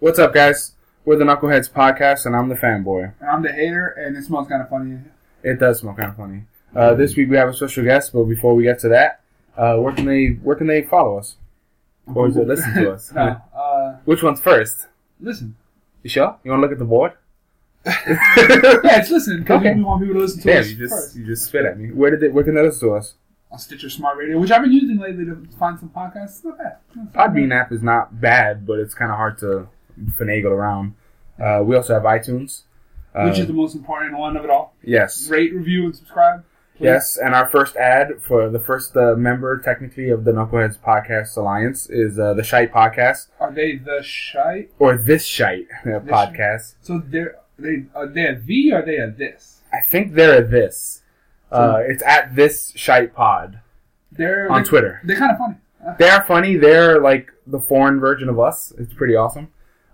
What's up, guys? We're the Knuckleheads Podcast, and I'm the fanboy. And I'm the hater, and it smells kind of funny. It does smell kind of funny. Uh, this week we have a special guest, but before we get to that, uh, where can they where can they follow us? Or is it listen to us? no, uh, Which one's first? listen. You sure? You want to look at the board? Yeah, it's listen Okay. we want people to listen to Damn, us you just first. you just spit at me. Where did it? Where can they listen to us? On Stitcher Smart Radio, which I've been using lately to find some podcasts. It's not bad. It's not Podbean bad. app is not bad, but it's kind of hard to finagle around. Uh, we also have iTunes. Which is the most important one of it all. yes, Rate, review, and subscribe. please. yes, and our first ad for the first uh, member, technically, of the Knuckleheads Podcast Alliance is uh, the Shite Podcast Are they the shite? or this Shite uh, podcast. So they're they are they a V or are they a this? I think they're a this. Uh, it's at this Shite Pod They're on they, Twitter. They're kind of funny. Uh, They're funny. They're like the foreign version of us. It's pretty awesome.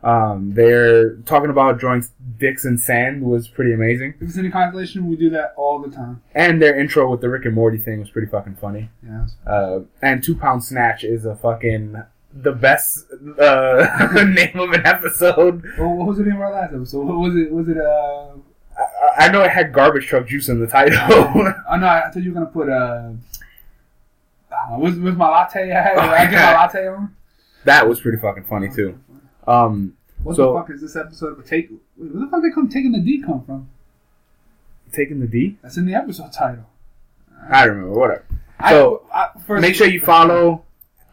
Um, they're talking about drawing dicks in sand was pretty amazing. if it's any consolation, we do that all the time. And their intro with the Rick and Morty thing was pretty fucking funny. Yeah. Uh, and Two Pound Snatch is a fucking the best uh, name of an episode. Well, what was the name of our last episode? What was it? Was it uh? I, I know it had garbage truck juice in the title. Oh no, I thought you were gonna put uh. uh was was my latte? I had. I get my latte on. that was pretty fucking funny too. Um, What So- the fuck is this episode of take? Where the fuck they come taking the D come from? taking the D. That's in the episode title. I remember. Whatever. So, I, first, Make sure you follow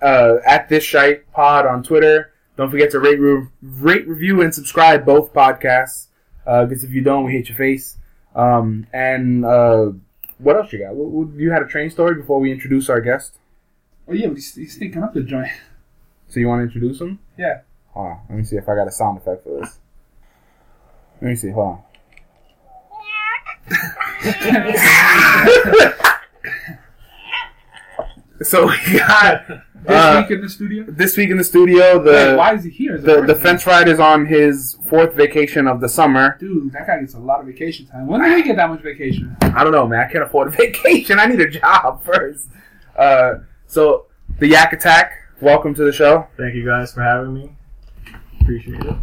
uh, at this shite pod on Twitter. Don't forget to rate, re- rate, review, and subscribe both podcasts. Because if you don't, we hate your face. Um, and uh, what else you got? You had a train story before we introduce our guest. Oh yeah, he's, he's stinking up the joint. So you want to introduce him? Yeah. Hold on. Let me see if I got a sound effect for this. Let me see. Hold on. so we got This uh, week in the studio. this week in the studio Wait, the why is he here? Is the, the fence ride is on his fourth vacation of the summer. Dude, that guy gets a lot of vacation time. When did he get that much vacation? I don't know, man. I can't afford a vacation. I need a job first. Uh, so the Yak Attack, welcome to the show. Thank you guys for having me. Appreciate it.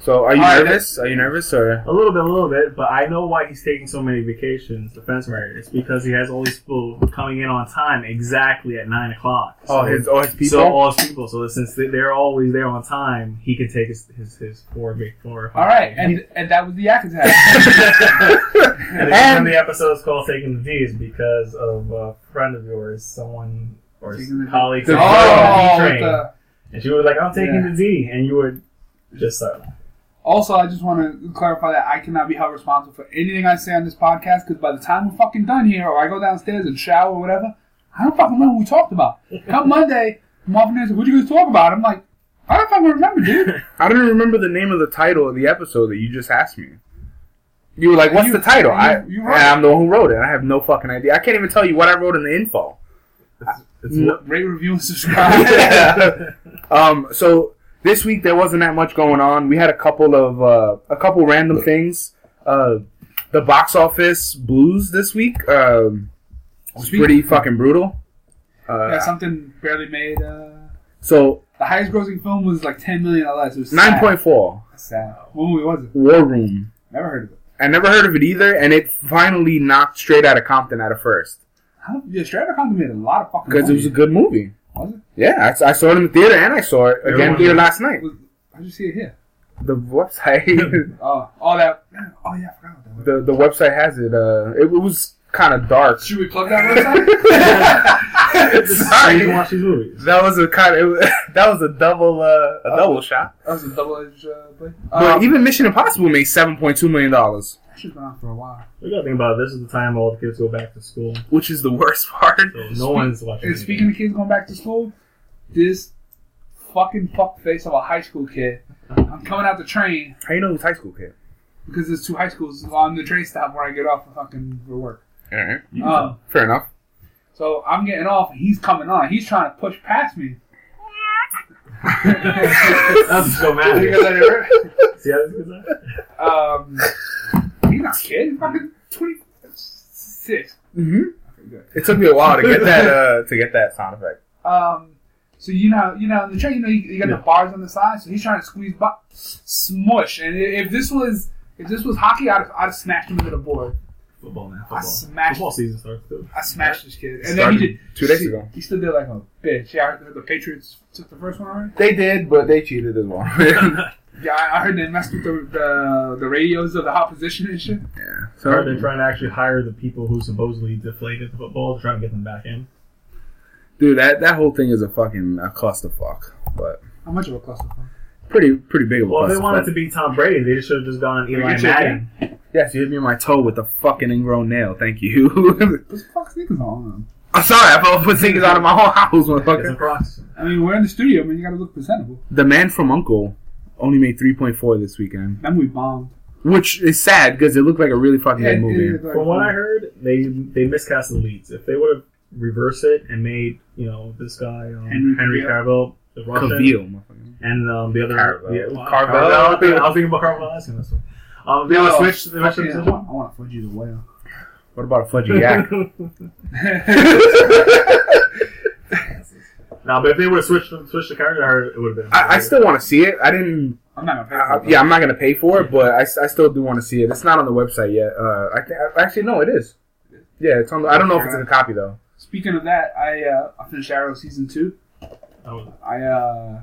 So are you All right, nervous? Are you nervous or? A little bit, a little bit, but I know why he's taking so many vacations, the fence rider. It's because he has all these people coming in on time exactly at 9 o'clock. Oh, his oh his people. So all his people. So since they- they're always there on time, he can take his his, his four big four. or five. All right, and and that was the yak attack. and the the episode is called "Taking the D's" because of a friend of yours, someone or Taking colleague, The- took oh, the D with train, the- and she was like, "I'm taking Yeah. the D," and you were just uh, Also, I just want to clarify that I cannot be held responsible for anything I say on this podcast because by the time we're fucking done here, or I go downstairs and shower or whatever, I don't fucking remember what we talked about. Come Monday, Marvin said, "What'd you guys talk about?" I'm like, I don't fucking remember, dude. I don't even remember the name of the title of the episode that you just asked me. You were like, "What's You- the title?" you- I you and. I'm the one who wrote it. I have no fucking idea. I can't even tell you what I wrote in the info. it's No. Rate, review, and subscribe. Yeah. um, so this week there wasn't that much going on. We had a couple of uh, a couple random things. Uh, the box office blues this week um, was pretty fucking brutal. Uh, yeah, something barely made. Uh, so the highest grossing film was like 10 million or less. It was nine point That's sad. What movie was it? War Room. Never heard of it. I never heard of it either, and it finally knocked straight out of Compton at a first How, yeah, Straight Outta Compton made a lot of fucking because it was a good movie. Was it? Yeah, I, I saw it in the theater and I saw it again Everyone- here last night. Was- How'd you see it here? The website, Oh, all that. Oh yeah, I forgot about that. the the website has it. Uh, it, was kind of dark. Should we plug that website? so you can watch these movies. That was a kind of that was a double uh, a double shot. that was a double-edged uh, play. But Um, even Mission Impossible made seven point two million dollars, that shit's been out for a while. We gotta think about it. This is the time all the kids go back to school. which is the worst part. So no one's watching. And speaking of kids going back to school, this fucking fuckface of a high school kid. I'm coming out the train How you know who's high school kid? because there's two high schools on the train stop where I get off for fucking for work. All right, Um, fair enough. so I'm getting off and he's coming on. He's trying to push past me. That's so mad. I See how this goes um, he's not a kid. He's fucking 26. Mm-hmm. Okay, good. It took me a while to get that uh, to get that sound effect. Um, So you know, you know, in the train, you know, you, you got Yeah. the bars on the side. So he's trying to squeeze, by, smush. And if this was if this was hockey, I'd, I'd have smashed him into the board. Football, man. I Football. smashed- Football season starts too. I smashed this kid, and then he did two days ago. He still did like a bitch. Yeah, the Patriots took the first one already. They did, but they cheated as well. yeah. Yeah, I I heard they messed with the the, the radios of the opposition and shit. Yeah. So Or they're trying to actually hire the people who supposedly deflated the football to try and get them back in. dude, that that whole thing is a fucking a clusterfuck. But How much of a clusterfuck? pretty pretty big of a Well, if they wanted to beat Tom Brady, they should have just gone Eli Get Madden. Yes, you hit me in my toe with a fucking ingrown nail. Thank you. What the fuck sneakers on? I'm sorry, I felt put things out of my whole house, motherfucker. I mean, we're in the studio. I mean, you gotta look presentable. The man from Uncle only made 3.4 this weekend, That movie bombed. which is sad because it looked like a really fucking Yeah, good movie. it- it- like, From what I heard, they they miscast the leads. If they would have reversed it and made you know this guy um, Henry Henry, Cavill. Cavill the Russian Cavill, and um, the other Carvel. yeah, well, Carvel. Carvel. I was thinking- I was thinking about Carvel asking this one. Um, they Yo, would switch. They fuck switch yeah, I the want, I want to fudge you the whale. What about a fudgy yak? Now, but if they would have switched switched the character, I it would have been. I, I still want to see it. I didn't. I'm not gonna pay I, for it. yeah, I'm not gonna pay for it, but I, I still do want to see it. It's not on the website yet. Uh, I th- actually no, it is. Yeah, it's on. The, I don't know if it's in a copy though. Speaking of that, I uh, I finished Arrow season two. That was- I uh,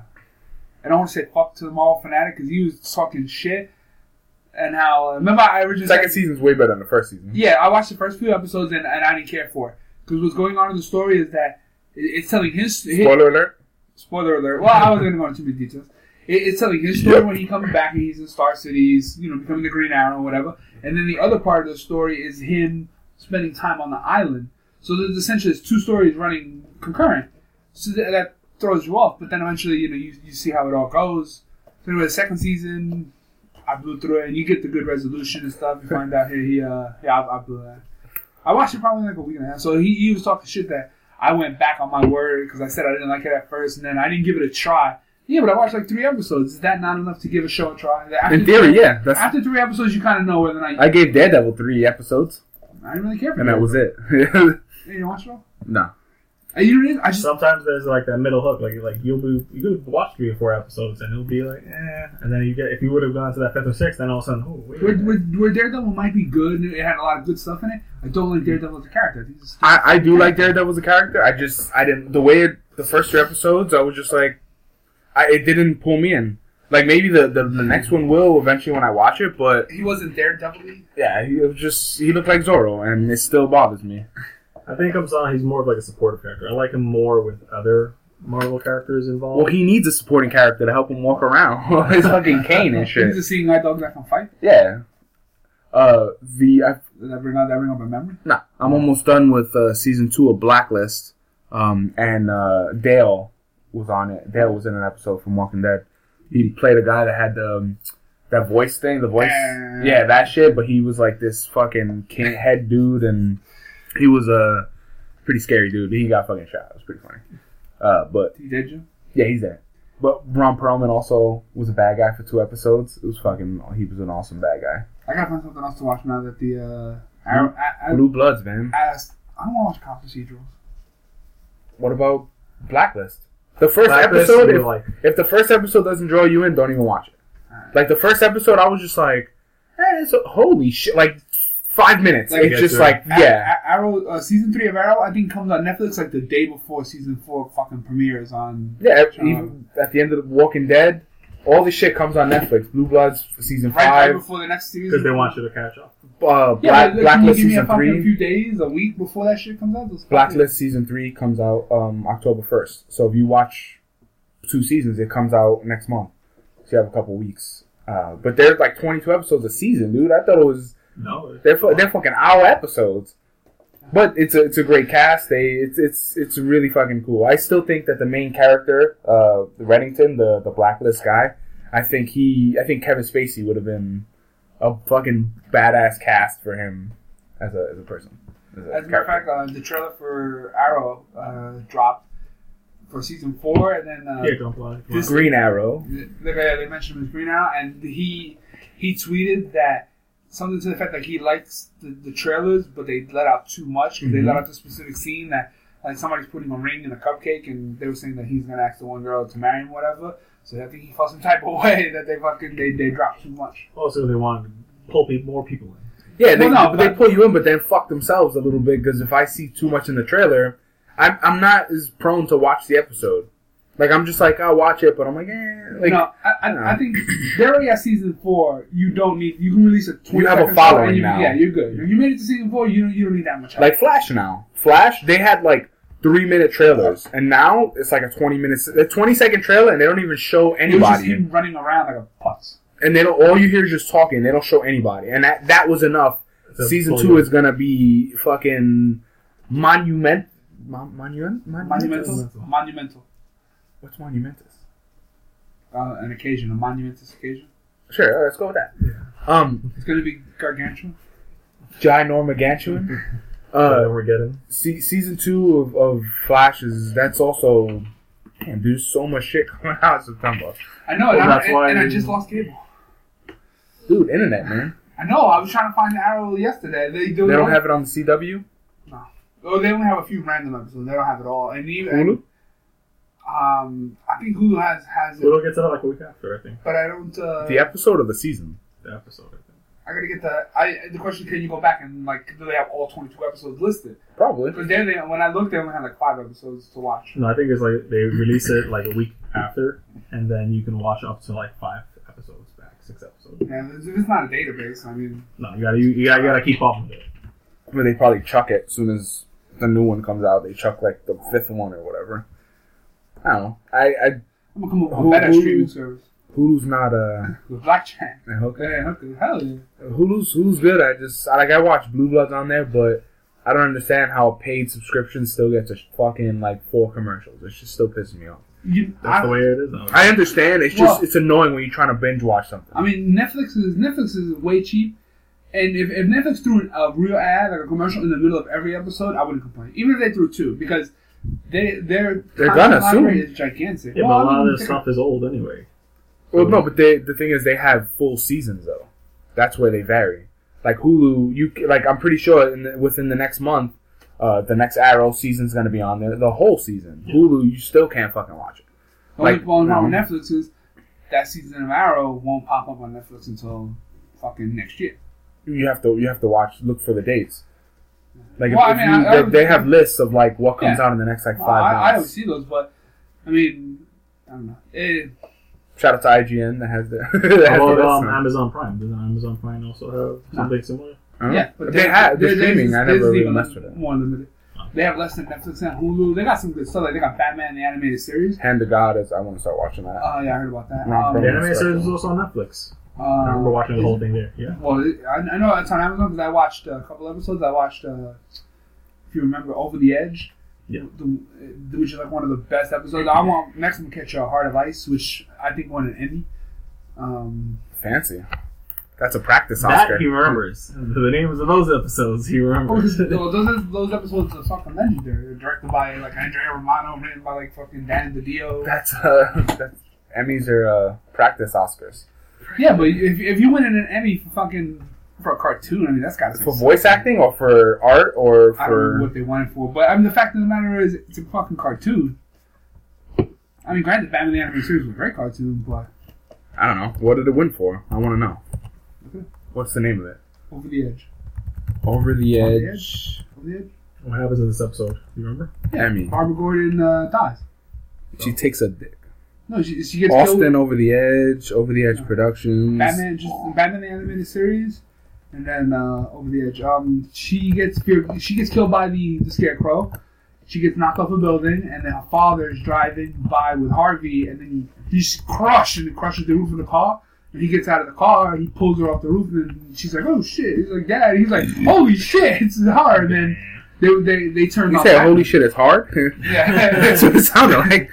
I don't want to say fuck to the Marvel fanatic because he was talking shit. And how remember I originally Second said- season's way better than the first season. Yeah, I watched the first few episodes and, and I didn't care for it because what's going on in the story is that it, it's telling his, his Spoiler alert. spoiler alert. Well, I wasn't going to go into too many details. It, it's telling his story Yep. when he comes back and he's in Star City, he's you know becoming the Green Arrow or whatever. And then the other part of the story is him spending time on the island. So there's essentially there's two stories running concurrent. So that, that throws you off. But then eventually you know you, you see how it all goes. So anyway, the second season, I blew through it, and you get the good resolution and stuff. You find out here he uh yeah I, I blew that. I watched it probably like a week and a half. So he, he was talking shit that I went back on my word because I said I didn't like it at first, and then I didn't give it a try. Yeah, but I watched like three episodes. Is that not enough to give a show a try? After In theory, three- yeah. That's. After three episodes, you kind of know whether or not you, I gave Daredevil three episodes, I didn't really care for and that was it. You didn't watch it all? no. You? I just Sometimes there's like that middle hook, like like you'll be you could watch three or four episodes and it'll be like eh, and then you get if you would have gone to that fifth or sixth, then all of a sudden oh wait, where, where, where Daredevil might be good, and it had a lot of good stuff in it. I don't like Daredevil as a character. Just, I, I do like Daredevil as a character. I just I didn't the way it, the first two episodes I was just like, I it didn't pull me in. Like maybe the, the, the next one will eventually when I watch it, but he wasn't Daredevil. yeah, he was just he looked like Zorro, and it still bothers me. I think comes on he's more of like a supportive character. I like him more with other Marvel characters involved. Well, he needs a supporting character to help him walk around. His fucking cane and He's shit. just seeing my dogs that can fight. Yeah. Uh, the I, Did that bring up that bring up a memory? nah, I'm almost done with uh, season two of Blacklist. Um, and uh, Dale was on it. Dale was in an episode from Walking Dead. He played a guy that had the um, that voice thing, the voice, yeah, that shit. But he was like this fucking king head dude, and he was a pretty scary dude. He got fucking shot. It was pretty funny. Uh, but He did you? yeah, he's there. But Ron Perlman also was a bad guy for two episodes. It was fucking. He was an awesome bad guy. I gotta find something else to watch now that the uh, Arrow. I, I, Blue Bloods, man. I, I don't want to watch cop procedurals. What about Blacklist? The first Blacklist, episode, if, like if the first episode doesn't draw you in, don't even watch it. Like the first episode, I was just like, eh, it's holy shit! Like five minutes. Like, it's just like, A- yeah, Arrow uh, season three of Arrow I think comes on Netflix like the day before season four fucking premieres on yeah. Even at the end of the Walking Dead, all this shit comes on Netflix. Blue Bloods season right, right five, before the next season. because they want you to catch up. uh, Yeah, Black, but, like, you Blacklist give me a season fucking few days, a week before that shit comes out? Those fucking- Blacklist season three comes out um, October first. So if you watch two seasons, it comes out next month. So you have a couple weeks. Uh, but there's like 22 episodes a season, dude. I thought it was No, they're fu- they're fucking hour episodes. But it's a it's a great cast. They it's it's it's really fucking cool. I still think that the main character, uh, Reddington, the the blacklist guy, I think he I think Kevin Spacey would have been a fucking badass cast for him as a as a person. As a As a matter of fact, uh, the trailer for Arrow uh, dropped for season four, and then uh, yeah, don't lie. This- Green Arrow. Like uh, they mentioned him as Green Arrow, and he he tweeted that something to the fact that he likes the, the trailers, but they let out too much because they let mm-hmm. out the specific scene that like somebody's putting a ring in a cupcake, and they were saying that he's gonna ask the one girl to marry him, whatever. So I think he felt some type of way that they fucking they, they dropped too much. Also, they want to pull pe- more people in. Yeah, they, Well, no, they but- pull you in, but then fuck themselves a little bit because if I see too much in the trailer, I'm I'm not as prone to watch the episode. Like I'm just like I'll watch it, but I'm like, eh. Like no, I, I, I think they're already at season four. You don't need. You can release a. 20 You have a second show following and you, now. Yeah, you're good. If you made it to season four, you don't, you don't need that much. help. like Flash now. Flash, they had like three minute trailers, and now it's like a twenty minutes, a twenty second trailer, and they don't even show it was just anybody. him running around like a putz. And they don't. All you hear is just talking. They don't show anybody, and that that was enough. To Season two is gonna be fucking monument. Mon, monument. Monumental. Monumental. What's monumentous? Uh, an occasion, a monumentous occasion. Sure, let's go with that. Um, It's going to be gargantuan. Ginormagantuan. Uh, Uh, we're getting. se- season two of, of Flash is that's also. Damn, there's so much shit coming out in September. I know, Well, and, I, that's and, why- and I just lost cable. Dude, internet man. I know. I was trying to find Arrow yesterday. They, They don't have it on the CW. No. Oh, they only have a few random episodes. They don't have it all. And even Hulu. Um, I think Hulu has has it, We'll get to that like a week after, I think. but I don't. Uh, The episode of the season. The episode, I think. I gotta get the. I the question: Can you go back and like do they have all twenty two episodes listed? Probably. Because then they, when I looked, they only had like five episodes to watch. No, I think it's like they release it like a week after, and then you can watch up to like five episodes back, six episodes. Yeah, it's, it's not a database. I mean, No, you gotta you, you gotta, you gotta keep up with it. I mean, they probably chuck it as soon as the new one comes out. They chuck like the fifth one or whatever. I don't know. I, I I'm gonna come up with Who- a better who- streaming service Hulu's not uh with Blackjack. okay. Yeah, okay, hell yeah. Hulu's Hulu's good. I just I, like I watch Blue Bloods on there, but I don't understand how a paid subscription still gets a fucking like four commercials. It's just still pissing me off. You, That's I, the way it is. Now. I understand. It's just Well- it's annoying when you're trying to binge watch something. I mean, Netflix is Netflix is way cheap, and if, if Netflix threw a real ad like a commercial in the middle of every episode, I wouldn't complain. Even if they threw two, because they their They're gonna library soon. is gigantic. Yeah, Well, but I a lot mean, of this stuff is old anyway. Well, no, but they, the thing is, they have full seasons though. That's where they vary. Like Hulu, you c- like I'm pretty sure in the, within the next month, uh, the next Arrow season's gonna be on there. The whole season. Hulu, you still can't fucking watch it. The only like, problem um, with Netflix is that season of Arrow won't pop up on Netflix until fucking next year. You have to you have to watch look for the dates. Like if, Well, I if mean, you, I- I they, would- they have lists of like what comes Yeah. out in the next like Well, five I, I don't see those, but I mean, I don't know. It, Shout out to IGN that has the. that has How the list um. Amazon Prime? Does Amazon Prime also have something similar? Huh? yeah, but they there- have they're there- there's- streaming. I there's never really even messed with it. More limited. They have less than Netflix and Hulu. They got some good stuff. Like they got Batman the animated series. Hand to God is I want to start watching that. Oh yeah, I heard about that. Not Um, The animated series is also on Netflix. I remember watching the whole thing there. Yeah. Well, I, I know it's on Amazon because I watched a couple episodes. I watched, uh, if you remember, Over the Edge. Yeah. The, the- which is like one of the best episodes. I want next one to catch a Heart of Ice, which I think won an Emmy. Um, Fancy. That's a practice That Oscar. he remembers. The names of those episodes he remembers. those, those, those episodes are fucking legendary. They're directed by like Andrea Romano, written by like fucking Dan DiDio. That's uh, that's Emmys are uh, practice Oscars Yeah, but if, if you win an Emmy for fucking for a cartoon, I mean that's got to for voice acting or for art or I don't know for. what they want it for, but I mean the fact of the matter is it's a fucking cartoon. I mean, granted, Batman the Animated Series was a great cartoon, but I don't know. What did it win for? I want to know. Okay. What's the name of it? over the edge, Over the Over the Edge. over the edge. What happens in this episode? You remember? Emmy. Barbara Gordon uh, dies. She takes a dick. No, she, she gets Austin killed. Over the Edge. Over the Edge Productions. Batman, just Batman the Animated Series, and then uh, over the edge. Um, she gets she gets killed by the the Scarecrow. She gets knocked off a building, and then her father is driving by with Harvey, and then he, he's crushed and he crushes the roof of the car. And he gets out of the car, and he pulls her off the roof, and she's like, "Oh shit!" He's like, "Dad," he's like, "Holy shit!" It's hard." And then they they they turn You said, "Holy shit, it's hard." Yeah. That's what it sounded like.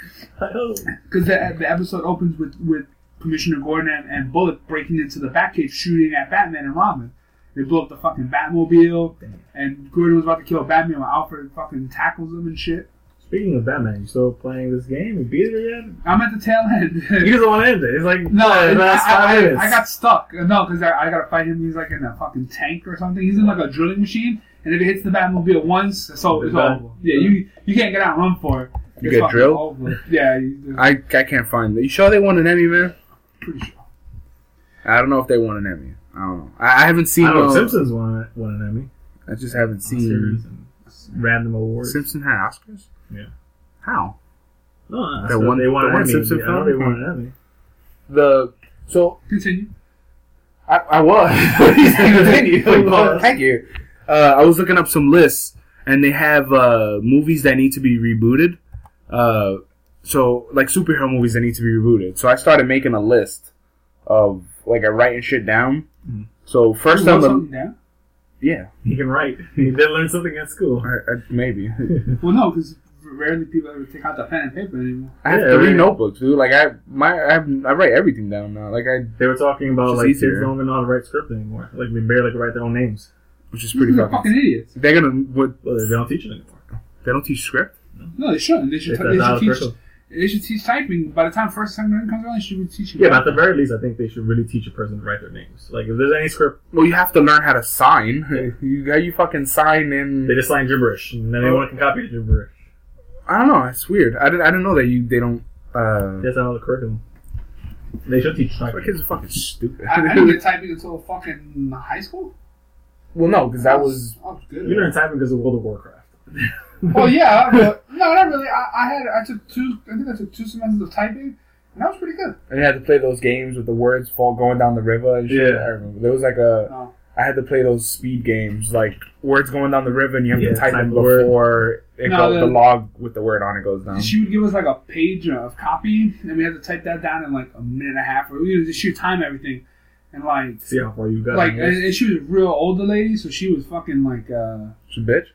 Because the, the episode opens with, with Commissioner Gordon and, and Bullock breaking into the Batcave, shooting at Batman and Robin. They blow up the fucking Batmobile, and Gordon was about to kill Batman when Alfred fucking tackles him and shit. Speaking of Batman, you still playing this game? You beat it yet? I'm at the tail end. He doesn't want to end it. It's like no, uh, last I, five I. I got stuck. No, because I, I gotta fight him. He's like in a fucking tank or something. He's in like a drilling machine, and if it hits the Batmobile once, it's, all, it's It's over. Yeah, you you can't get out and run for it. You get drilled? Yeah, I I can't find it. You sure they won an Emmy, man? pretty sure. I don't know if they won an Emmy. I don't know. I, I haven't seen. I know no- Simpsons won won an Emmy. I just haven't seen. and random awards. Simpson had Oscars. Yeah. How? No, That that one- one, they won the an one Emmy. Simpson I know film? they won an Emmy. The so Continue. I, I was. Continue. Thank you. Uh, I was looking up some lists, and they have uh, movies that need to be rebooted. Uh, so, like superhero movies that need to be rebooted. So I started making a list of like I writing shit down. Mhm. So first You wrote on the something down? yeah, He can write. He did learn something at school. I, I, maybe Well, no, because rarely people ever take out the pen and paper anymore. I have Yeah, three right. notebooks, dude. Like I my I, have, I write everything down now. Like I, They were talking about like easier. kids don't even know how to write script anymore. Like they barely can write their own names. which is pretty They're fucking. fucking idiots. They're gonna what? Well, they don't teach it anymore. They don't teach script. No, they shouldn't. They should. It's They should teach. curriculum. They should teach typing. By the time first time grade comes around, they should be teaching. Yeah, but at the very least, I think they should really teach a person to write their names. Like if there's any script, Well, you have to learn how to sign. You how you fucking sign in. they just sign gibberish, and then anyone can copy the gibberish. I don't know. It's weird. I didn't. I didn't know that you. They don't. Uh, That's another curriculum. They should teach my typing. kids are fucking stupid. I, I didn't get typing until fucking high school. well, no, because that was. I was good. You learned typing because of World of Warcraft. Oh yeah, but no, not really. I, I had I took two. I think I took two semesters of typing, and that was pretty good. And you had to play those games with the words fall going down the river. And shit. Yeah. I remember there was like a. No. I had to play those speed games, like words going down the river, and you have Yeah, to type type them the word. before it No, goes, the- the log with the word on it goes down. She would give us like a page of copy, and we had to type that down in like a minute and a half, or you know, she would time everything, and like. See how far you got. Like and, and she was a real older lady, so she was fucking like uh She bitch.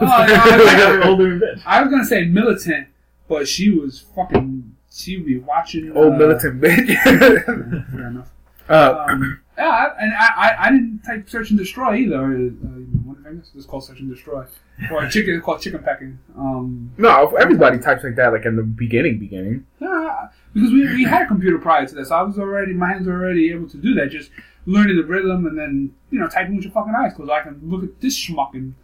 Oh, I, I- older bitch. I was gonna say militant, but she was fucking she would be watching Old uh, militant bitch. Fair enough. uh, Um, yeah, I- and I, I, I didn't type search and destroy either. Uh, one of the things it's called search and destroy, or chicken it's called chicken pecking. Um, no, everybody types like that, like in the beginning, beginning. yeah, because we, we had a computer prior to this, so I was already my hands were already able to do that. Just learning the rhythm and then you know typing with your fucking eyes because I can look at this schmuck and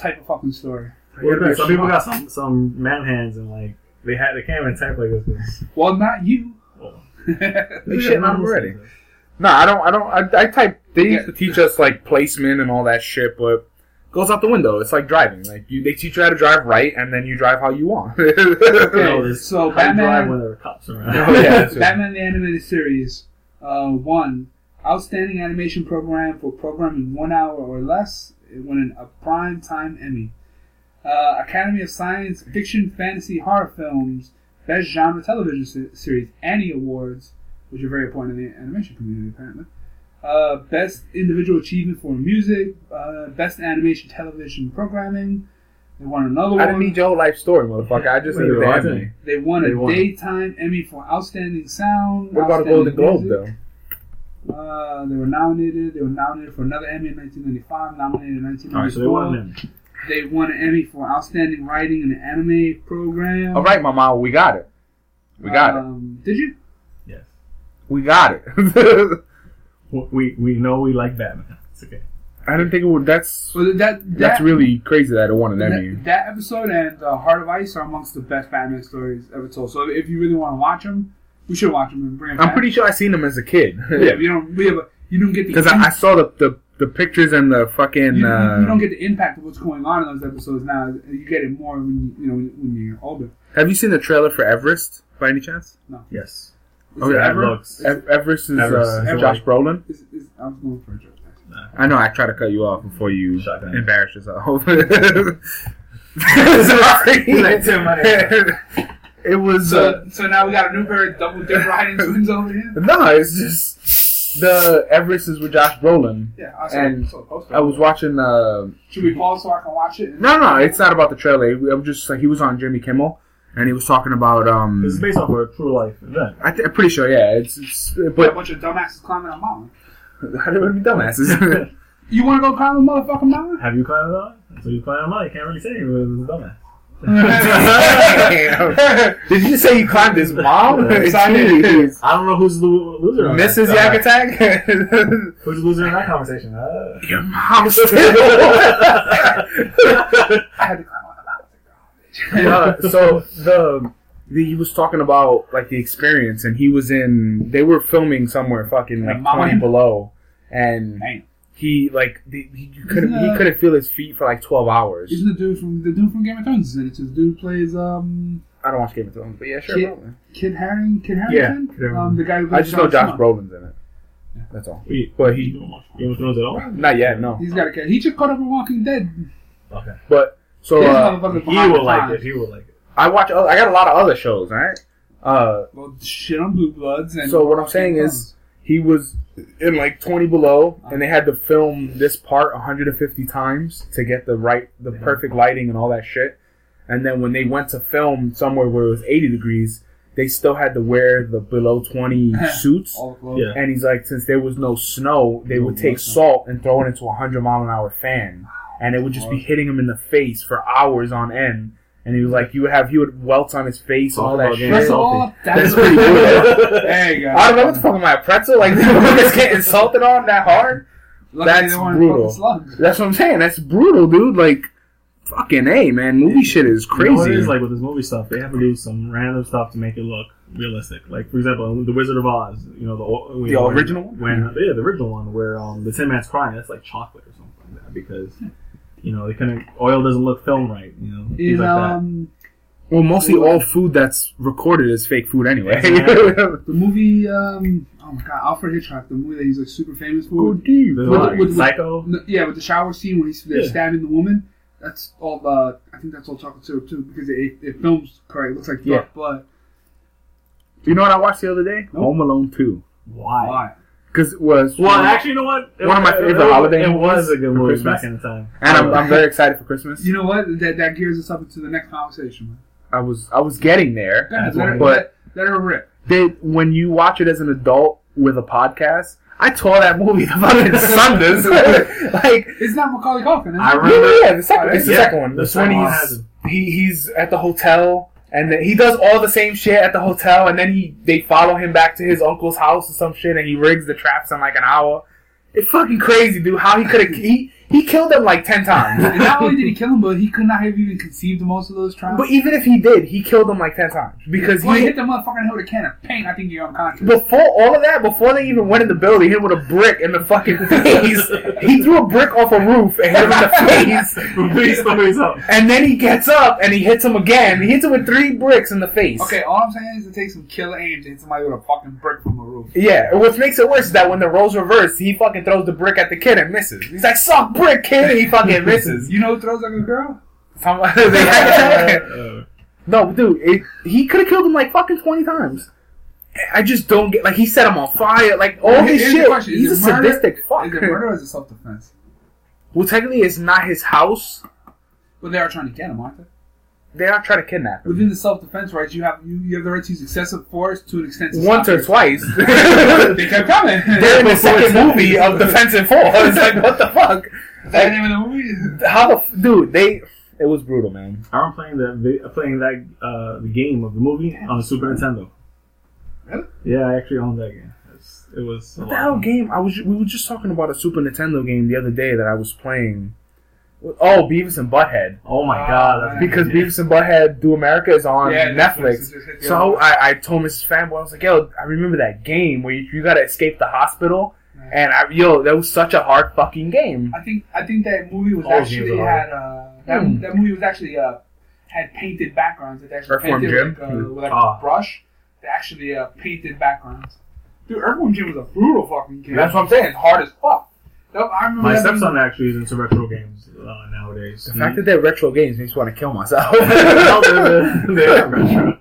type a fucking story. Well, depends. some people got some some man hands and like they had they can't even type like this. Well, not you. Well, They shitting on them already. No, I don't. I don't. I, I type. They used to teach us like placement and all that shit, but it goes out the window. It's like driving. Like you, they teach you how to drive right, and then you drive how you want. Okay, No, so how drive Batman- when there are cops around. Oh, yeah. Batman the Animated Series, uh, won Outstanding Animation Program for programming one hour or less. It won a Prime Time Emmy. Uh, Academy of Science Fiction Fantasy Horror Films Best Genre Television se- Series Annie Awards, which are very important in the animation community apparently. Uh, best Individual Achievement for Music, uh, Best Animation Television Programming. They won another I one. didn't need your whole life story, motherfucker. I just Wait, needed the? Emmy. They won They a won. daytime Emmy for outstanding sound. What about a outstanding Golden Globe music. though? Uh, they were nominated. They were nominated for another Emmy in 1995. Nominated in 1994. All right, so they won an Emmy. They won an Emmy for outstanding writing in an anime program. All right, Mama, we got it. We got it. um, Did you? Yes. We got it. We we know we like Batman. It's okay. I didn't think it would. That's Well, that, that that's really crazy that it won an Emmy. that, that episode and uh, Heart of Ice are amongst the best Batman stories ever told. So if you really want to watch them, we should watch them and bring them I'm back. pretty sure I seen him as a kid. Yeah, you don't. We have a, you don't get the Because I, I saw the, the the pictures and the fucking. you, you- uh, you don't get the impact of what's going on in those episodes now. You get it more when you, you know when, when you're older. have you seen the trailer for Everest by any chance? No. Yes. Is Oh, it yeah, ever? Everest is Everest. uh, Everest. Josh Brolin. Is, is, I was going for a joke. I know I try to cut you off before you Shotgun. embarrass yourself. Sorry. Let Tim run it. it was uh, So, so now we got a new pair of double dip riding twins over here. no, it's just the Everest is with Josh Brolin. Yeah, I saw, And saw. I was watching. Uh, Should we pause so I can watch it? no, no, it's not about the trailer. It was just like he was on Jimmy Kimmel and he was talking about. Um, This is based off of a true life event. I th- I'm pretty sure, yeah. It's, it's a bunch of dumbasses climbing a mountain. how do we be dumbasses? You want to go climb a motherfucking mountain? Have you climbed a mountain? So you climbed mountain, You can't really say it was a dumbass. Did you say you climbed his mom? Jeez. I don't know who's the loser. Mrs. that. Yak Attack? Who's the loser in that conversation? Uh, Your mom still. I had to climb on the mountain. uh, so the, the he was talking about like the experience, and he was in. They were filming somewhere, fucking like Mama twenty below, and Damn. He like the, he couldn't Isn't, he uh, couldn't feel his feet for like twelve hours. Isn't the dude from the dude from Game of Thrones? Is in it? It's the dude who plays um I don't watch Game of Thrones, but yeah, sure. Kid- probably. Kid Haring Kid Yeah, Harington. Kid um, the guy who I plays just know Josh Snow. Brolin's in it. That's all. Wait, But you he don't watch Game of Thrones at all? not yet, no. He's got a kid. He just caught up with Walking Dead. Okay. But so This uh, He will like it. He will like it. I watch. I got a lot of other shows, right? Uh, Well, shit on Blue Bloods and. So what I'm saying is- he was in like 20 below, and they had to film this part 150 times to get the right, the perfect lighting and all that shit. And then when they went to film somewhere where it was 80 degrees, they still had to wear the below 20 suits. All clothes. Yeah. And he's like, since there was no snow, they would take salt and throw it into a 100 mile an hour fan, and it would just be hitting him in the face for hours on end. And he was like, you would have, he would welts on his face and all that about shit. getting First of all, that's That's pretty good. There you go. I don't know what the fuck am I, a pretzel? Like, niggas get insulted on that hard? Luckily that's brutal. That's what I'm saying. That's brutal, dude. Like, fucking A, man. Movie shit is You know what crazy. it is like with this movie stuff. They have to do some random stuff to make it look realistic. Like for example, the Wizard of Oz. You know the o- The you know, when- original one? When yeah, the original one where um the Tin Man's crying. That's like chocolate or something like that because you know they couldn't. Oil doesn't look film right. You know things In like that. um, well, mostly all food that's recorded is fake food anyway. Exactly. the movie, um, oh my god, Alfred Hitchcock, the movie that he's like super famous for. Oh, dude, The with- with- with- Psycho. No, yeah, with the shower scene where he's they're Yeah. stabbing the woman. That's all. Uh, I think that's all chocolate syrup too, because it, it films correct. It looks like dark Yeah. blood. You know what I watched the other day? Nope. Home Alone 2. Why? Why? Because it was. Well, actually, you know what? It- One of my favorite it, holiday It was a good movie Christmas. back in the time. and I'm, oh. I'm very excited for Christmas. You know what? That that gears us up into the next conversation. I was I was getting there. Go ahead, That's let, her, but- let, let her rip. Did when you watch it as an adult with a podcast, I tore that movie the fucking sunders. like It's not Macaulay Culkin. Is I it? remember- Yeah, oh, yeah, the second, it's the Yeah, second one. the It's when second one he's he, he's at the hotel and he does all the same shit at the hotel, and then he they follow him back to his uncle's house or some shit, and he rigs the traps in like an hour. It's fucking crazy, dude. How he could have he he killed them like ten times. And not only did he kill him, but he could not have even conceived most of those trials. but even if he did, he killed them like ten times because Before he he hit the motherfucking head with a can of paint, I think you're unconscious. before all of that, before they even went in the building, hit him with a brick in the fucking face. he threw a brick off a roof and hit him in the face. Up. And then he gets up and he hits him again. He hits him with three bricks in the face. Okay, all I'm saying is it takes some killer aim to hit somebody with a fucking brick from a roof. Yeah, what makes it worse is that when the roles reverse, he fucking throws the brick at the kid and misses. He's like, "Suck brick, kid," and he fucking misses. You know who throws like a girl? They no, dude, it, he could have killed him like fucking twenty times. I just don't get like he set him on fire, like all Well, this shit. He's a murder? sadistic fuck. Is it murder or is it self defense? Well, technically, it's not his house. Well, they are trying to get him, aren't they? They're not trying to kidnap him. Within the self defense rights, you have you, you have the right to use excessive force to an extent. To Once or twice. they kept coming. They're in the second movie of Defensive Force. It's like, what the fuck? Is that the name of the movie? How the f- dude? They it was brutal, man. I remember playing that vi- playing that uh, the game of the movie on the Super Nintendo. Really? Yeah, I actually owned that game. It's, it was a What the of hell fun. game? I was we were just talking about a Super Nintendo game the other day that I was playing. Oh, Beavis and Butthead. Oh my Oh, god! that's- Because yeah. Beavis and Butthead Do America is on Yeah, Netflix. Netflix just hit the So I, I told Mrs. Fanboy, I was like, yo, I remember that game where you, you gotta escape the hospital. And I, yo, that was such a hard fucking game. I think I think that movie was All actually had uh, that, Hmm. that movie was actually uh, had painted backgrounds. It actually Earthworm painted Jim? like, uh, with like Ah. a brush. They actually uh, painted backgrounds. Dude, Earthworm Jim was a brutal fucking game. That's what I'm saying. It's hard as fuck. No, My having- stepson actually is into retro games uh, nowadays. The fact that they're retro games makes me want to kill myself. no, they're, they're retro.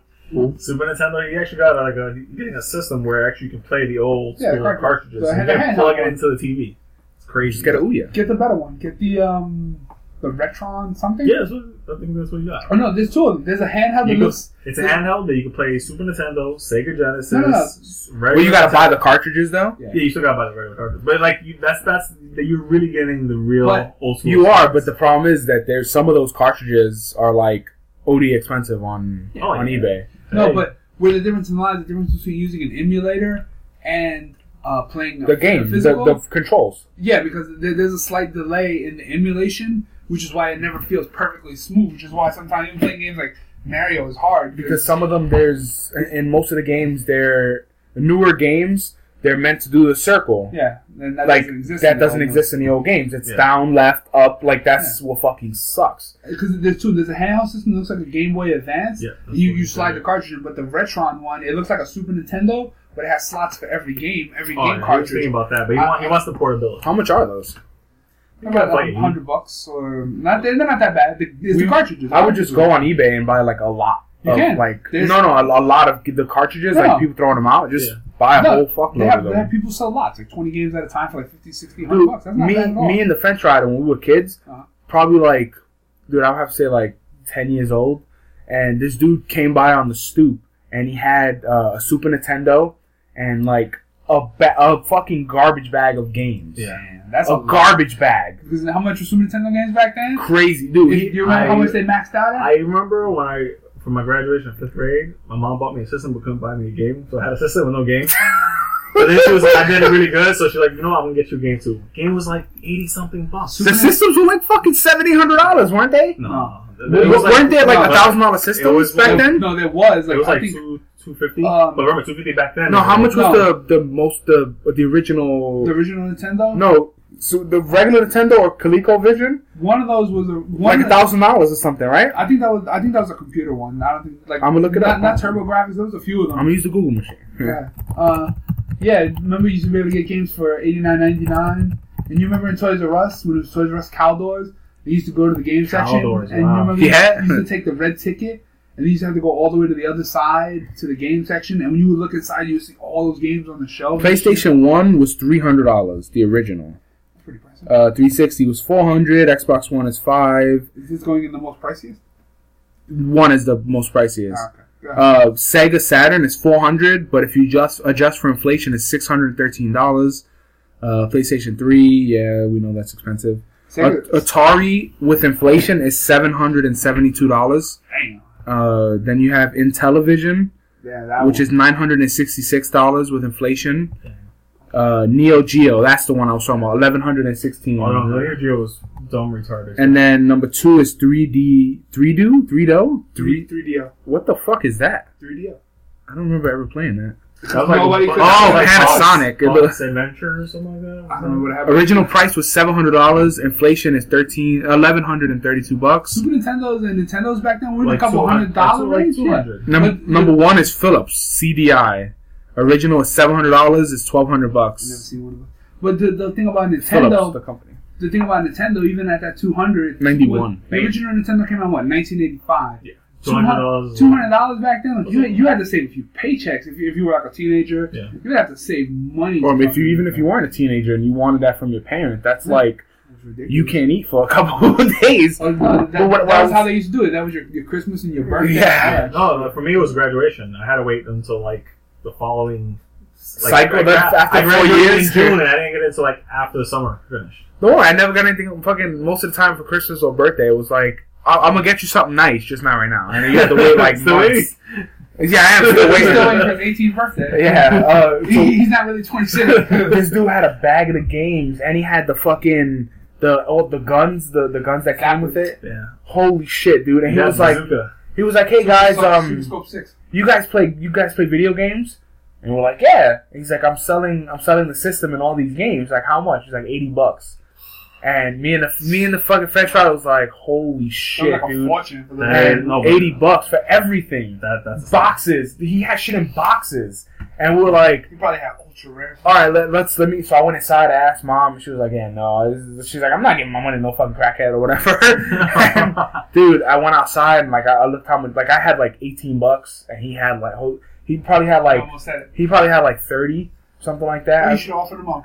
Super Nintendo, you actually got like a you're getting a system where actually you can play the old Yeah, school cartridge. cartridges. The and hand- you can handheld plug it one. into the TV. It's crazy. Just get a Ouya. Get the better one. Get the um the Retron something. Yeah, that's what, I think that's what you got. Oh no, there's two of them. There's a handheld that go- looks. It's a handheld that you can play Super Nintendo, Sega Genesis. No, no, no. Well, you gotta buy the cartridges though. Yeah. Yeah, you still gotta buy the regular cartridge. But like, you, that's that's that you're really getting the real But old school. You are, but the problem is that there's some of those cartridges are like OD expensive on Oh, on yeah. eBay. No, but where the difference in lies, the difference between using an emulator and uh, playing The a, game, a the, the controls. yeah, because there, there's a slight delay in the emulation, which is why it never feels perfectly smooth. Which is why sometimes even playing games like Mario is hard because some of them there's in most of the games they're newer games they're meant to do the circle yeah, and that like doesn't exist. that in the doesn't old exist in the old games it's Yeah. down left up like that's what fucking sucks because there's two. There's a handheld system that looks like a Game Boy Advance. Yeah, you you slide is. the cartridge in, but the Retron one, it looks like a Super Nintendo, but it has slots for every game, every Oh, game yeah, he was cartridge. thinking about that, but he, I- want, he wants the portability. how much are those You gotta About play a hundred bucks, or not. They're not that bad. The, it's We- the cartridges. i would just go on ebay and buy like a lot You of, can. like There's- no no a, a lot of the cartridges No. like people throwing them out just Yeah. Buy a No, whole They fuckload have, of they have people sell lots, like 20 games at a time for like 50, 60, 100 Dude, bucks. That's not me, bad at all. me and the fence rider when we were kids, Uh-huh. probably like, dude, I'll have to say like ten years old, and this dude came by on the stoop, and he had uh, a Super Nintendo and like a ba- a fucking garbage bag of games. Yeah. Man, that's a a, lot. garbage bag. Because how much were Super Nintendo games back then? Crazy, dude. If He, you remember how much they maxed out at? I remember when I, for my graduation in fifth grade, my mom bought me a system but couldn't buy me a game, so I had a system with no game. but then she was like, I did it really good, so she's like, you know what, I'm gonna get you a game too. Game was like 80 something bucks. the systems were like fucking seventy hundred dollars, weren't they? No. W- It was weren't there like a thousand dollar system was- back then? no, there was. Like, It was I like think, two, 250 Um, But remember, 250 back then. No, how much was No. the the most the the original? the original Nintendo. no, so the regular Nintendo or ColecoVision, one of those was a one. like a thousand dollars or something, right? I think that was. I think that was a computer one. I don't think like. I'ma look it not, up. Not TurboGrafx. There was a few of them. I'm gonna use the Google machine. Yeah. Uh, yeah. Remember, you used to be able to get games for eighty nine ninety nine. And you remember in Toys R Us when it was Toys R Us Caldors, you used to go to the game section, Caldors, and wow. you remember you Yeah. used to take the red ticket, and you used to have to go all the way to the other side to the game section. And when you would look inside, you would see all those games on the shelf. PlayStation One was three hundred dollars, the original. That's pretty pricey. Uh, 360 was 400. Xbox One is five. Is this going in the most priciest? One is the most priciest. Ah, okay. Uh, Sega Saturn is 400, but if you just adjust for inflation, it's 613 dollars. Uh, PlayStation 3, yeah, we know that's expensive. Sega- At- Atari with inflation is 772 dollars. Damn. Uh, then you have Intellivision, Yeah, that which one. is 966 dollars with inflation. Uh, Neo Geo, that's the one I was talking about, 1116. Oh, no, Neo Geo was dumb retarded. And then number two is 3D, 3Do, 3Do, three 3. three DO. What the fuck is that? Three DO. I don't remember ever playing that. That was like Nobody could- Oh, like Panasonic. Fox- Adventure or something like that. I don't know what happened. Original price was seven hundred dollars. Inflation is thirteen, eleven hundred and thirty-two bucks. Super Nintendos and Nintendos back then were Like a couple 200 hundred dollars like 200. Number number one is Philips CDI. Original is seven hundred dollars. It's twelve hundred I've never bucks. seen one of them. But the, the thing about Philips, Nintendo, the company. the thing about Nintendo, even at that two hundred 91. the original Nintendo came out what nineteen eighty five. Two hundred dollars. Two hundred dollars back then. Like, you you had to save a few paychecks if you, if you were like a teenager. Yeah. You would have to save money. Or if you even if you weren't a teenager and you wanted that from your parent, that's Yeah. like It's ridiculous. you can't eat for a couple of days. Oh, no, that, But what- that what was how they used to do it. That was your, your Christmas and your birthday. Yeah. No, no, for me it was graduation. I had to wait until like the following Cycle, I, that's after I four graduated years. in June, and I didn't get it until like after the summer finished. No, I never got anything. Fucking most of the time for Christmas or birthday, it was like I- I'm gonna get you something nice, just not right now. And then you have to wait like Still months. Yeah, I am still He's still waiting. waiting for his 18th birthday. Yeah, uh, He, so he's not really 26. this dude had a bag of the games, and he had the fucking the oh, the guns, the the guns that came with it. Yeah, Holy shit, dude! And he Yeah, was like, bazooka. He was like, hey guys, um, you guys play you guys play video games? And we're like, yeah. And he's like, I'm selling I'm selling the system and all these games. Like, how much? He's like, eighty bucks. And me and the me and the fucking French fry was like, holy shit, like dude! fortune for the Man. And No, but- eighty bucks for everything. that that's Boxes. He had shit in boxes, and we were like, You probably have ultra rare. all right, let, let's let me. So I went inside, I asked mom, and she was like, yeah, no. She's like, I'm not giving my money to no fucking crackhead or whatever. And, dude, I went outside and like I, I looked how much. Like I had like 18 bucks, and he had like whole- he probably had like almost said it. he probably had like 30, something like that. You should offer them up.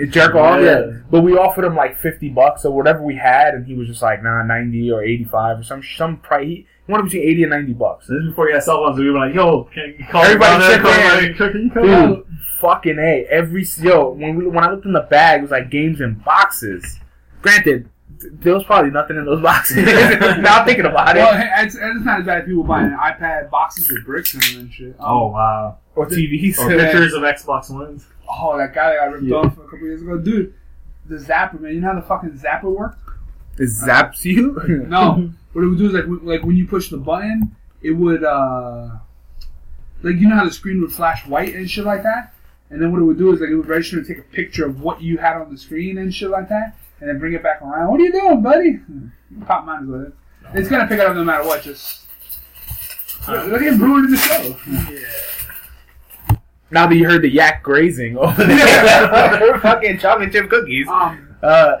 It jerk off, Yeah. yeah. But we offered him like 50 bucks or whatever we had, and he was just like, nah, 90 or 85 or some some price. He wanted between 80 and 90 bucks. This is before you had cell phones. We were like, "Yo, can you call Everybody me down there? check in. Can you come Dude, out?" fucking a. Every yo when we when I looked in the bag, it was like games in boxes. Granted, There was probably nothing in those boxes. now I'm thinking about Well, it. it's, it's not as bad as people buying iPad boxes with bricks in them and shit. Um, Oh wow. Or TVs. Or pictures of Xbox Ones. Oh, that guy that got ripped Yeah. off a couple years ago, dude. The zapper, man. You know how the fucking zapper worked? It zaps you. No. what it would do is like, like when you push the button, it would, uh, like you know how the screen would flash white and shit like that. And then what it would do is like it would register and take a picture of what you had on the screen and shit like that, and then bring it back around. What are you doing, buddy? Pop mine with it. It's gonna pick it up no matter what. Just look look at Bruin in the show. Yeah. Now that you heard the yak grazing over there, fucking chocolate chip cookies. Um, Uh,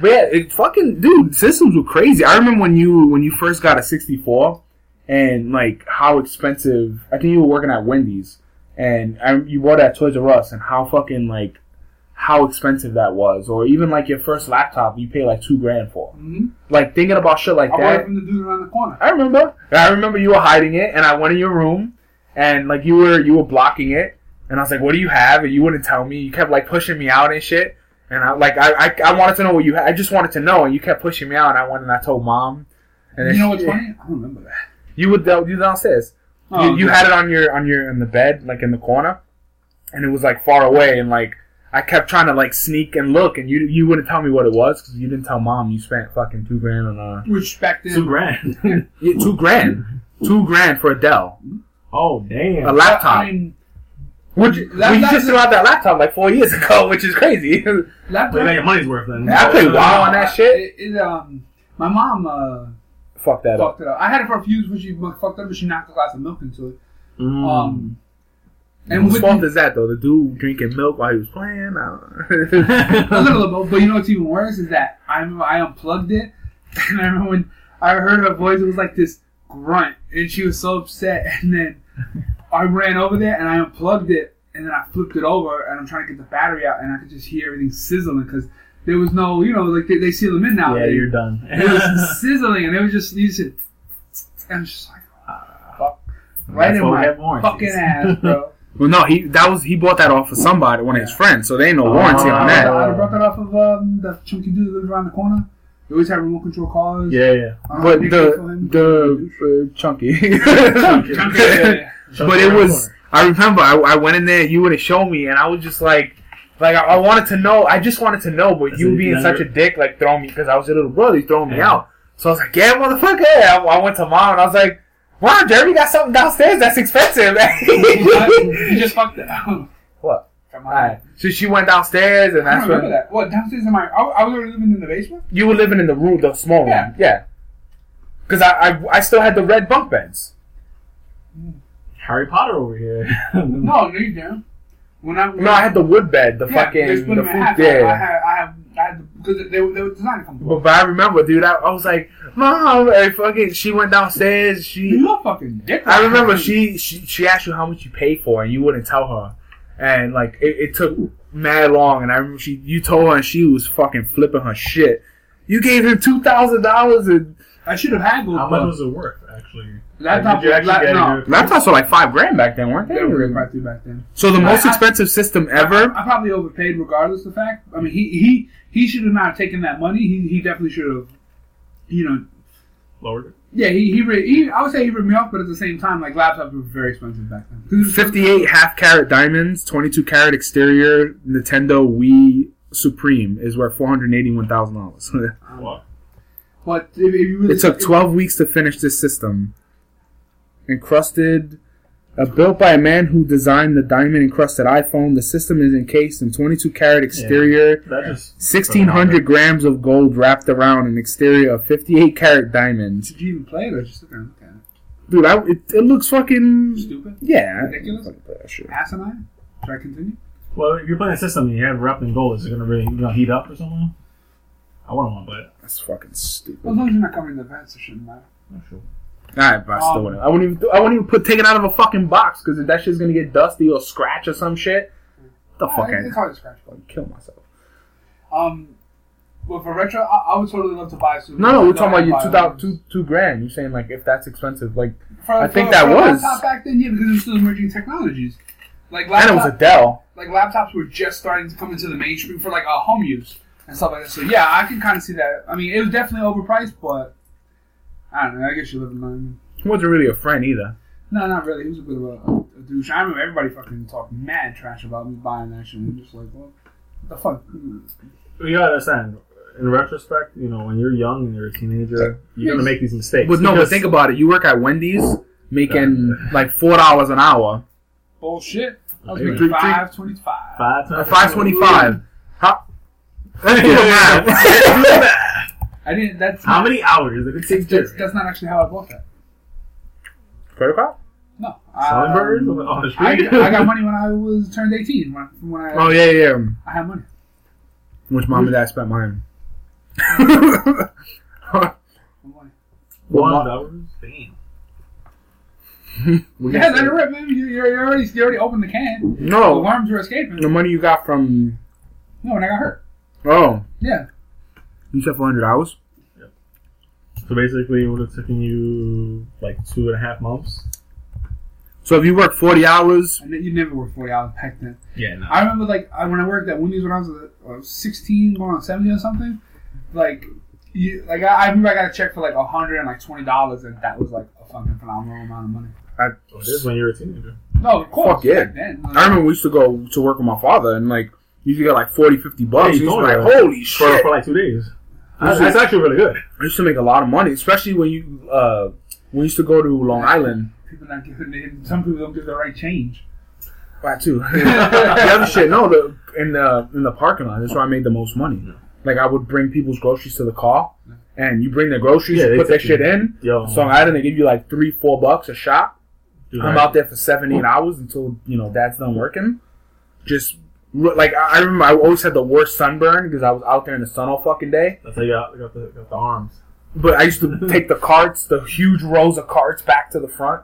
but yeah, it fucking dude, systems were crazy. I remember when you when you first got a 64, and like how expensive. I think you were working at Wendy's, and I, you bought at Toys R Us, and how fucking like how expensive that was, or even like your first laptop, you pay like two grand for. mhm. Like thinking about shit like I that. from the dude around the corner. I remember. I remember you were hiding it, and I went in your room, and like you were you were blocking it, and I was like, "What do you have?" And you wouldn't tell me. You kept like pushing me out and shit, and I like I I, I wanted to know what you had. I just wanted to know, and you kept pushing me out, and I went and I told mom. And You know she- what's funny? I don't remember that. You would you were downstairs. Oh, you, you okay. had it on your on your in the bed, like in the corner, and it was like far away, and like I kept trying to like sneak and look, and you you wouldn't tell me what it was because you didn't tell mom you spent fucking two grand on a Which back then, Two grand. yeah, two grand, two grand for a Dell, oh damn! a laptop. I mean, Which That- we that- just threw out that laptop like four years ago, which is crazy. laptop. Well, you got your money's worth then. I played WoW on that shit. It, it, um, my mom uh, Fuck that up. it up. I had it for a few years when she fucked up, but she knocked a glass of milk into it. Mm. Um, and Whose with fault is that though? The dude drinking milk while he was playing. I don't a little bit, but you know what's even worse is that I remember I unplugged it, and I remember when I heard her voice, it was like this grunt, and she was so upset, and then I ran over there and I unplugged it, and then I flipped it over, and I'm trying to get the battery out, and I could just hear everything sizzling because there was no, you know, like they, they seal them in now. yeah, They- you're done. it was sizzling, and it was just you said, and I'm just like, fuck, right That's in my have warranties. fucking ass, bro. well, no, he that was he bought that off of somebody, one of his friends, so they ain't no Oh. warranty on that. I'd have brought that off of um, the chunky dude that lives around the corner. They always have remote control cars. Yeah, yeah. I don't But the the uh, chunky, Chunky, yeah, yeah. but it was. I remember I, I went in there. You would have shown me, and I was just like, like I, I wanted to know. I just wanted to know, but Is you it being younger? such a dick, like throwing me because I was your little brother, you throwing me out. So I was like, yeah, motherfucker. I, I went to mom and I was like, wow, Jeremy got something downstairs that's expensive. you just fucked it. What? From Alright. So she went downstairs, and I that's don't remember when that. What downstairs in my? I, I was already living in the basement. you were living in the room, the small Yeah. room. Yeah. Because I, I I still had the red bunk beds. Harry Potter over here. No, no, you didn't. When I No, I had the wood bed, the yeah, fucking the them in food. half. Yeah. I had, I have, I had because they, were- they were designed to come. But, but I remember, dude. I, I was like, "Mom, hey, fucking." She went downstairs. She, You fucking dick. I remember she, she she asked you how much you paid for, and you wouldn't tell her, and like it, it took mad long. And I remember she, you told her, and she was fucking flipping her shit. You gave him two thousand dollars, and I should have haggled. How much was it worth, actually? laptop? Did you actually la- no, laptops were like five grand back then, weren't they? they were right through back then. So the most I- I- expensive system I, ever. I probably overpaid regardless of the fact. I mean, he he he should have not taken that money. He he definitely should have. You know, Lowered it? Yeah, he he, re- he I would say he ripped me off, but at the same time, like laptops were very expensive back then. it 58 half carat diamonds, 22 carat exterior Nintendo Wii Supreme is worth $481,000. What? But if, if you really it took 12 weeks to finish this system. Encrusted, uh, built by a man who designed the diamond encrusted iPhone. The system is encased in 22 carat exterior, That just 1600 grams of gold wrapped around an exterior of 58 carat diamonds. Did you even play it or just sit there and look at it? Dude, I, it, it looks fucking. Stupid, Yeah. Ridiculous? Fucking play that shit. asinine. Should I continue? Well, if you're playing a system and you have wrapped in gold, is it gonna really you know heat up or something? I wouldn't want to play it. That's fucking stupid. Well, as long as you're not covering the vents, it shouldn't matter. Not sure. But I still Um, wouldn't. I wouldn't even. I wouldn't even put take it out of a fucking box because that shit's gonna get dusty or scratch or some shit, the fuck it's I hard to scratch. fucking kill myself. Um, but for retro, I, I would totally love to buy some. No, no, we're talking about your two thousand two two grand. You're saying like if that's expensive, like For, I think for- that for was- laptop back then, yeah, because it was still emerging technologies. Like and it was a Dell. like laptops were just starting to come into the mainstream for like uh, home use. and stuff like that. So yeah, I can kind of see that. I mean, it was definitely overpriced, but I don't know. I guess you live and learn. He wasn't really a friend either. No, not really. He was a bit of a, a douche. I remember everybody fucking talked mad trash about me buying that shit. And just like, well, what the fuck? You gotta understand. In retrospect, you know, when you're young and you're a teenager, you're gonna make these mistakes. But no, but think about it. You work at Wendy's making like four dollars an hour. Bullshit. I was Three- making three- five twenty five. five times Five twenty five. How? I didn't. That's How not, many hours it take That's, that's not actually how I bought that. Credit card? No. Selling Um, burgers on the- on I. I got money when I was turned eighteen. When, when I, Oh yeah, yeah. I had money. Which mom and dad spent mine. One Well. Damn. we Yeah, it rip, man. You, you're already you already opened the can. No. The worms were escaping. the money you got from No, when I got hurt. oh, Yeah. You said four hundred hours. So basically, it would have taken you like two and a half months. So if you work forty hours, And you never work forty hours back then. Yeah, no. I remember like I, when I worked at Wendy's when I was uh, 16, going on 17 or something. Like, you, like I, I remember I got a check for like a hundred and like twenty dollars, and that was like a fucking phenomenal amount of money. Oh, it is when you're a teenager. No, of course. Fuck yeah. back Then, I remember we used to go to work with my father, and like you used to get like 40, 50 bucks. Yeah, you you used to told be me like, that. holy For, shit! for like two days. This That's, is- that's actually really good. I used to make a lot of money, especially when you uh, we used to go to Long Island. people not giving some people don't give the right change. That too. the other shit, no, the in the in the parking lot. That's where I made the most money. Like I would bring people's groceries to the car, and you bring the groceries, Yeah, you they put that shit in. Yo, So Long Island, they give you like three, four bucks a shot. dude, I'm I- out there for seven, eight hours until you know dad's done working. Just r- like I I remember, I always had the worst sunburn because I was out there in the sun all fucking day. That's how you got, got, the, got the arms. But I used to take the carts, the huge rows of carts back to the front.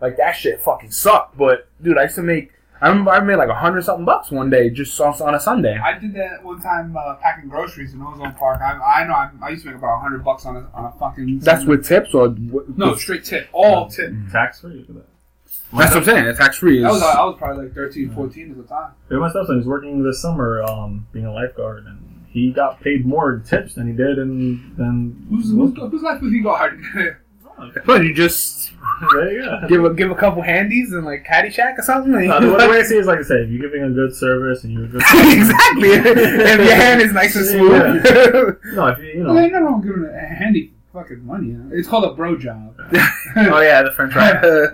Like that shit fucking sucked. But dude, I used to make. I remember I made like a hundred something bucks one day just on, on a Sunday. I did that one time uh, packing groceries in Ozone Park. I, I know I, I used to make about a hundred bucks on a, on a fucking. That's with tips or what- no straight tip, all tip. Tax free for that. That's what I'm saying. It's tax free. That was I was probably like 13, 14 at the time. Yeah, my stepson was working this summer, um, being a lifeguard, and he got paid more tips than he did in than. Who's who's, whose life was he guard? But you just There you give a give a couple handies and like Caddyshack or something. No, the way- the way I see it is like I said, if you're giving a good service and you're a good exactly. if your hand is nice and smooth. no, if you, you well, know, ain't nothing wrong giving a handy fucking money. You know? It's called a bro job. oh yeah, the French right.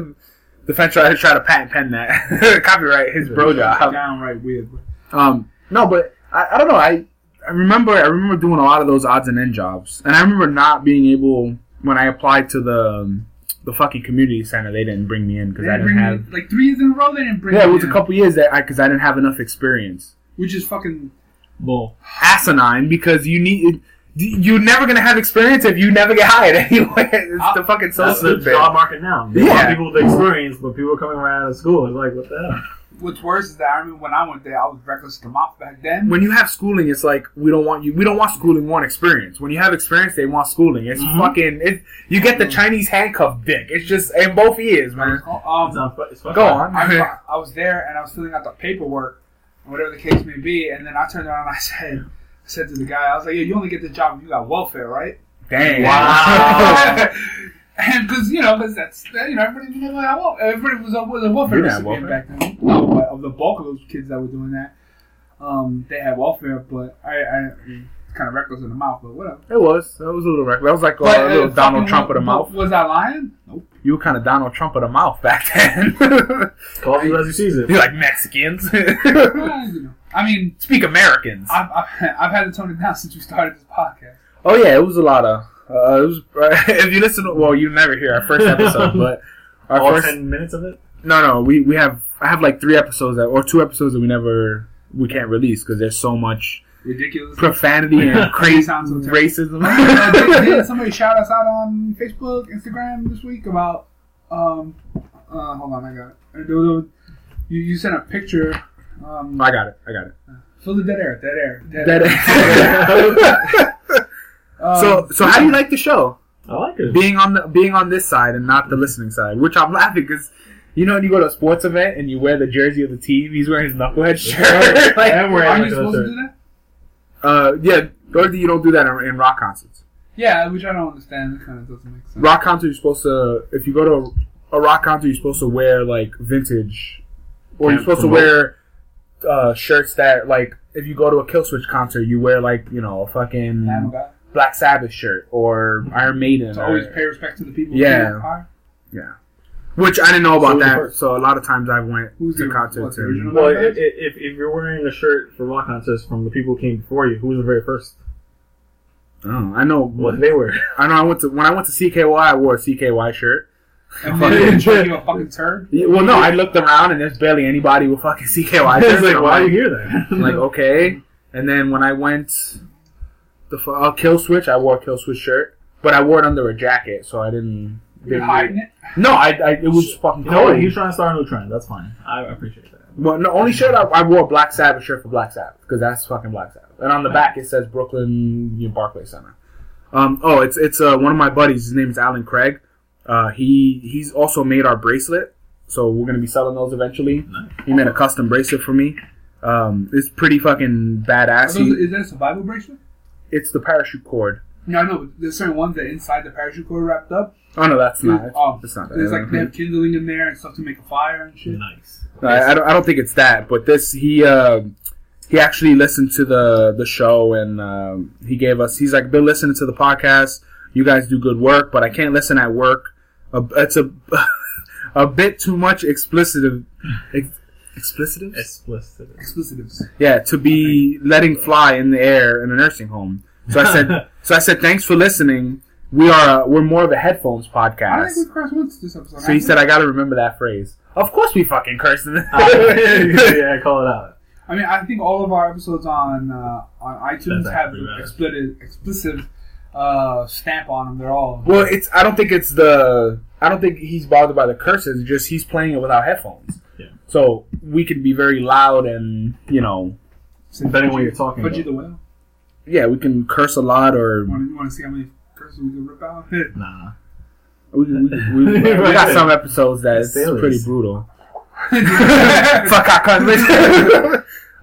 The French right try to patent pen that copyright his bro job. Downright weird. Um, no, but I, I don't know. I I remember I remember doing a lot of those odds and end jobs, and I remember not being able when I applied to the um, the fucking community center. They didn't bring me in because I didn't have. me, like three years in a row. They didn't bring. Yeah, it was a couple years that I because I didn't have enough experience. which is fucking. bull. Asinine because you need. You're never gonna have experience if you never get hired anyway. It's Uh, the fucking so That's the stupid. job market now. They Yeah. want people with experience, but people are coming right out of school. It's like, what the hell? What's worse is that I remember when I went there, I was reckless to mouth back then. when you have schooling, it's like we don't want you. We don't want schooling. We want experience. When you have experience, they want schooling. It's Mhm. fucking. It, you get the Chinese handcuff dick. It's just in both ears, man. Um, It's not, it's fucking- Go on. I, I was there and I was filling out the paperwork, or whatever the case may be, and then I turned around and I said, I said to the guy, I was like, "Yeah, you only get the job if you got welfare, right?" Dang. Wow. and because you know, because that's you know, everybody knew that wel- everybody was a, was a welfare You didn't have recipient welfare? back then. No, but of the bulk of those kids that were doing that, um, they had welfare, but I, I kind of reckless in the mouth, but whatever. It was. It was a little reckless. That was like a, But, uh, little Donald Trump of the mouth. Was I lying? Nope. You were kind of Donald Trump of the mouth back then. Call you as you sees it. You're like Mexicans. Well, you know. I mean, Speak Americans. I've, I've, I've had to tone it down since we started this podcast. Oh yeah, it was a lot of. Uh, it was. if you listen, to, well, you never hear our first episode, but our All first. ten minutes of it. No, no, we we have. I have like three episodes that, or two episodes that we never we can't release because there's so much Ridiculous. profanity and crazy Sounds so terrible. racism. Uh, did, did somebody shout us out on Facebook, Instagram this week about? Um, uh, hold on, I got it. Uh, there was a- You, you sent a picture. Um, I got it. I got it. fill the dead air, dead air, dead, That- Um, so, so how do you like the show? I like it. Being on the being on this side and not the listening side, which I'm laughing because. You know when you go to a sports event and you wear the jersey of the team, he's wearing his knucklehead shirt. like, And we're Are like you a supposed to do that? Uh, yeah, Dorothy, you don't do that in, in rock concerts. Yeah, which I don't understand. It kind of doesn't make sense. Rock concert, you're supposed to. If you go to a, a rock concert, you're supposed to wear like vintage, or you're supposed promote. to wear uh, shirts that like. If you go to a Killswitch concert, you wear like you know a fucking Black Sabbath shirt or Iron Maiden. To or- always pay respect to the people. Yeah. who are- which I didn't know about who's the that. So a lot of times I went Who's to the- concerts. and- Well, Okay. i- i- if, if you're wearing a shirt for rock concerts from the people who came before you, who was the very first? Oh, I know. What they were. I know. I went to when I went to CKY. I wore a CKY shirt. And then they treat a fucking turd. Yeah, Well, no, I looked around and there's barely anybody with fucking CKY I shirts. was like, why are you here then? I'm like, okay. And then when I went the uh, Kill Switch, I wore a Kill Switch shirt, but I wore it under a jacket, so I didn't. You're hiding it. No, I, I it was fucking You know what? cold. He's trying to start a new trend. That's fine. I appreciate that. Well, the only shirt I, I wore a Black Sabbath shirt for Black Sabbath because that's fucking Black Sabbath, and on the back it says Brooklyn you know, Barclays Center. Um, oh, it's it's uh, one of my buddies. His name is Alan Craig. Uh, he he's also made our bracelet, so we're gonna be selling those eventually. Nice. He made a custom bracelet for me. Um, it's pretty fucking badass. those, He, is that a survival bracelet? it's the parachute cord. No, I know. There's certain ones that inside the parachute cord wrapped up. Oh no, that's not. It's, Oh, it's not that. There's like they have kindling in there and stuff to make a fire and shit. Nice. No, I, I don't. I don't think it's that. But this, he uh, he actually listened to the the show and um, he gave us. He's like, been listening to the podcast. You guys do good work, but I can't listen at work. Uh, it's a a bit too much explicit. Ex, explicit? Explicit. Explicitives. Yeah, to be letting fly in the air in a nursing home. So I said. so I said, thanks for listening. We are uh, we're more of a headphones podcast. I think we crossed once this episode. So he said, I got to remember that phrase. Of course, we fucking cursed in yeah, I call it out. I mean, I think all of our episodes on uh, on iTunes That's have explicit explicit uh, stamp on them. They're all Well, it's. I don't think it's the. I don't think he's bothered by the curses. Just he's playing it without headphones. Yeah. So we can be very loud and you know, Depending on what you're talking Fudgy about. the whale. yeah, we can curse a lot or You want, to, you want to see how many curses we can rip out? Nah. we, we, we, we, we got some episodes that it's Sailors. pretty brutal. Fuck our country.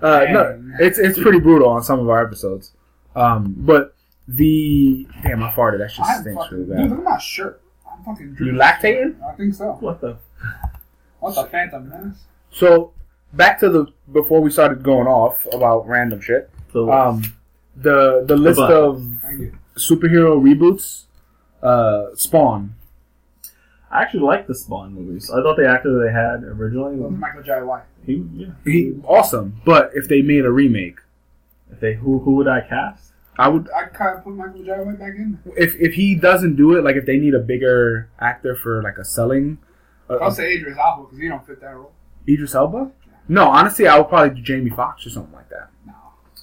uh, no, it's it's pretty brutal on some of our episodes. Um, but the damn, I farted. That shit I'm stinks fucking, really dude, bad. look at my shirt. I'm fucking You dripping. lactating? I think so. What the? What the phantom man? So back to the before we started going off about random shit. the Um, the the list But- of superhero reboots. Uh, Spawn. I actually like the Spawn movies. I thought the actor they had originally, was Michael Jai White. he, yeah. He awesome, but if they made a remake, If they, who, who would I cast? I would. I kind of put Michael Jai White back in. If if he doesn't do it, like if they need a bigger actor for like a selling, uh, I'll say Idris Elba because he don't fit that role. Idris Elba. No, honestly, I would probably do Jamie Foxx or something like that. No.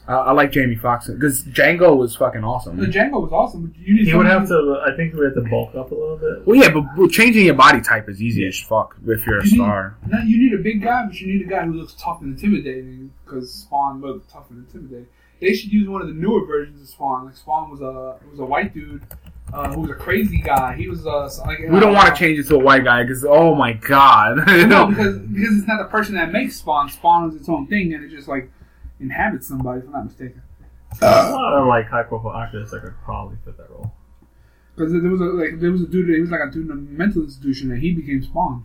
I, I like Jamie Foxx because Django was fucking awesome. The Django was awesome, but you need He would have to. I think he would have to bulk up a little bit. Well, yeah, but, but changing your body type is easy as fuck if you're a You need- star. No, you need a big guy, but you need a guy who looks tough and intimidating because Spawn looked tough and intimidating. They should use one of the newer versions of Spawn. Like Spawn was a was a white dude uh, who was a crazy guy. He was uh, like We don't want to change it to a white guy because oh my god, No, because because it's not the person that makes Spawn. Spawn is its own thing, and it just like inhabits somebody. If I'm not mistaken. a lot of like high profile actors that could probably fit that role. Because there was a like there was a dude. He was like a dude in a mental institution, and he became Spawn.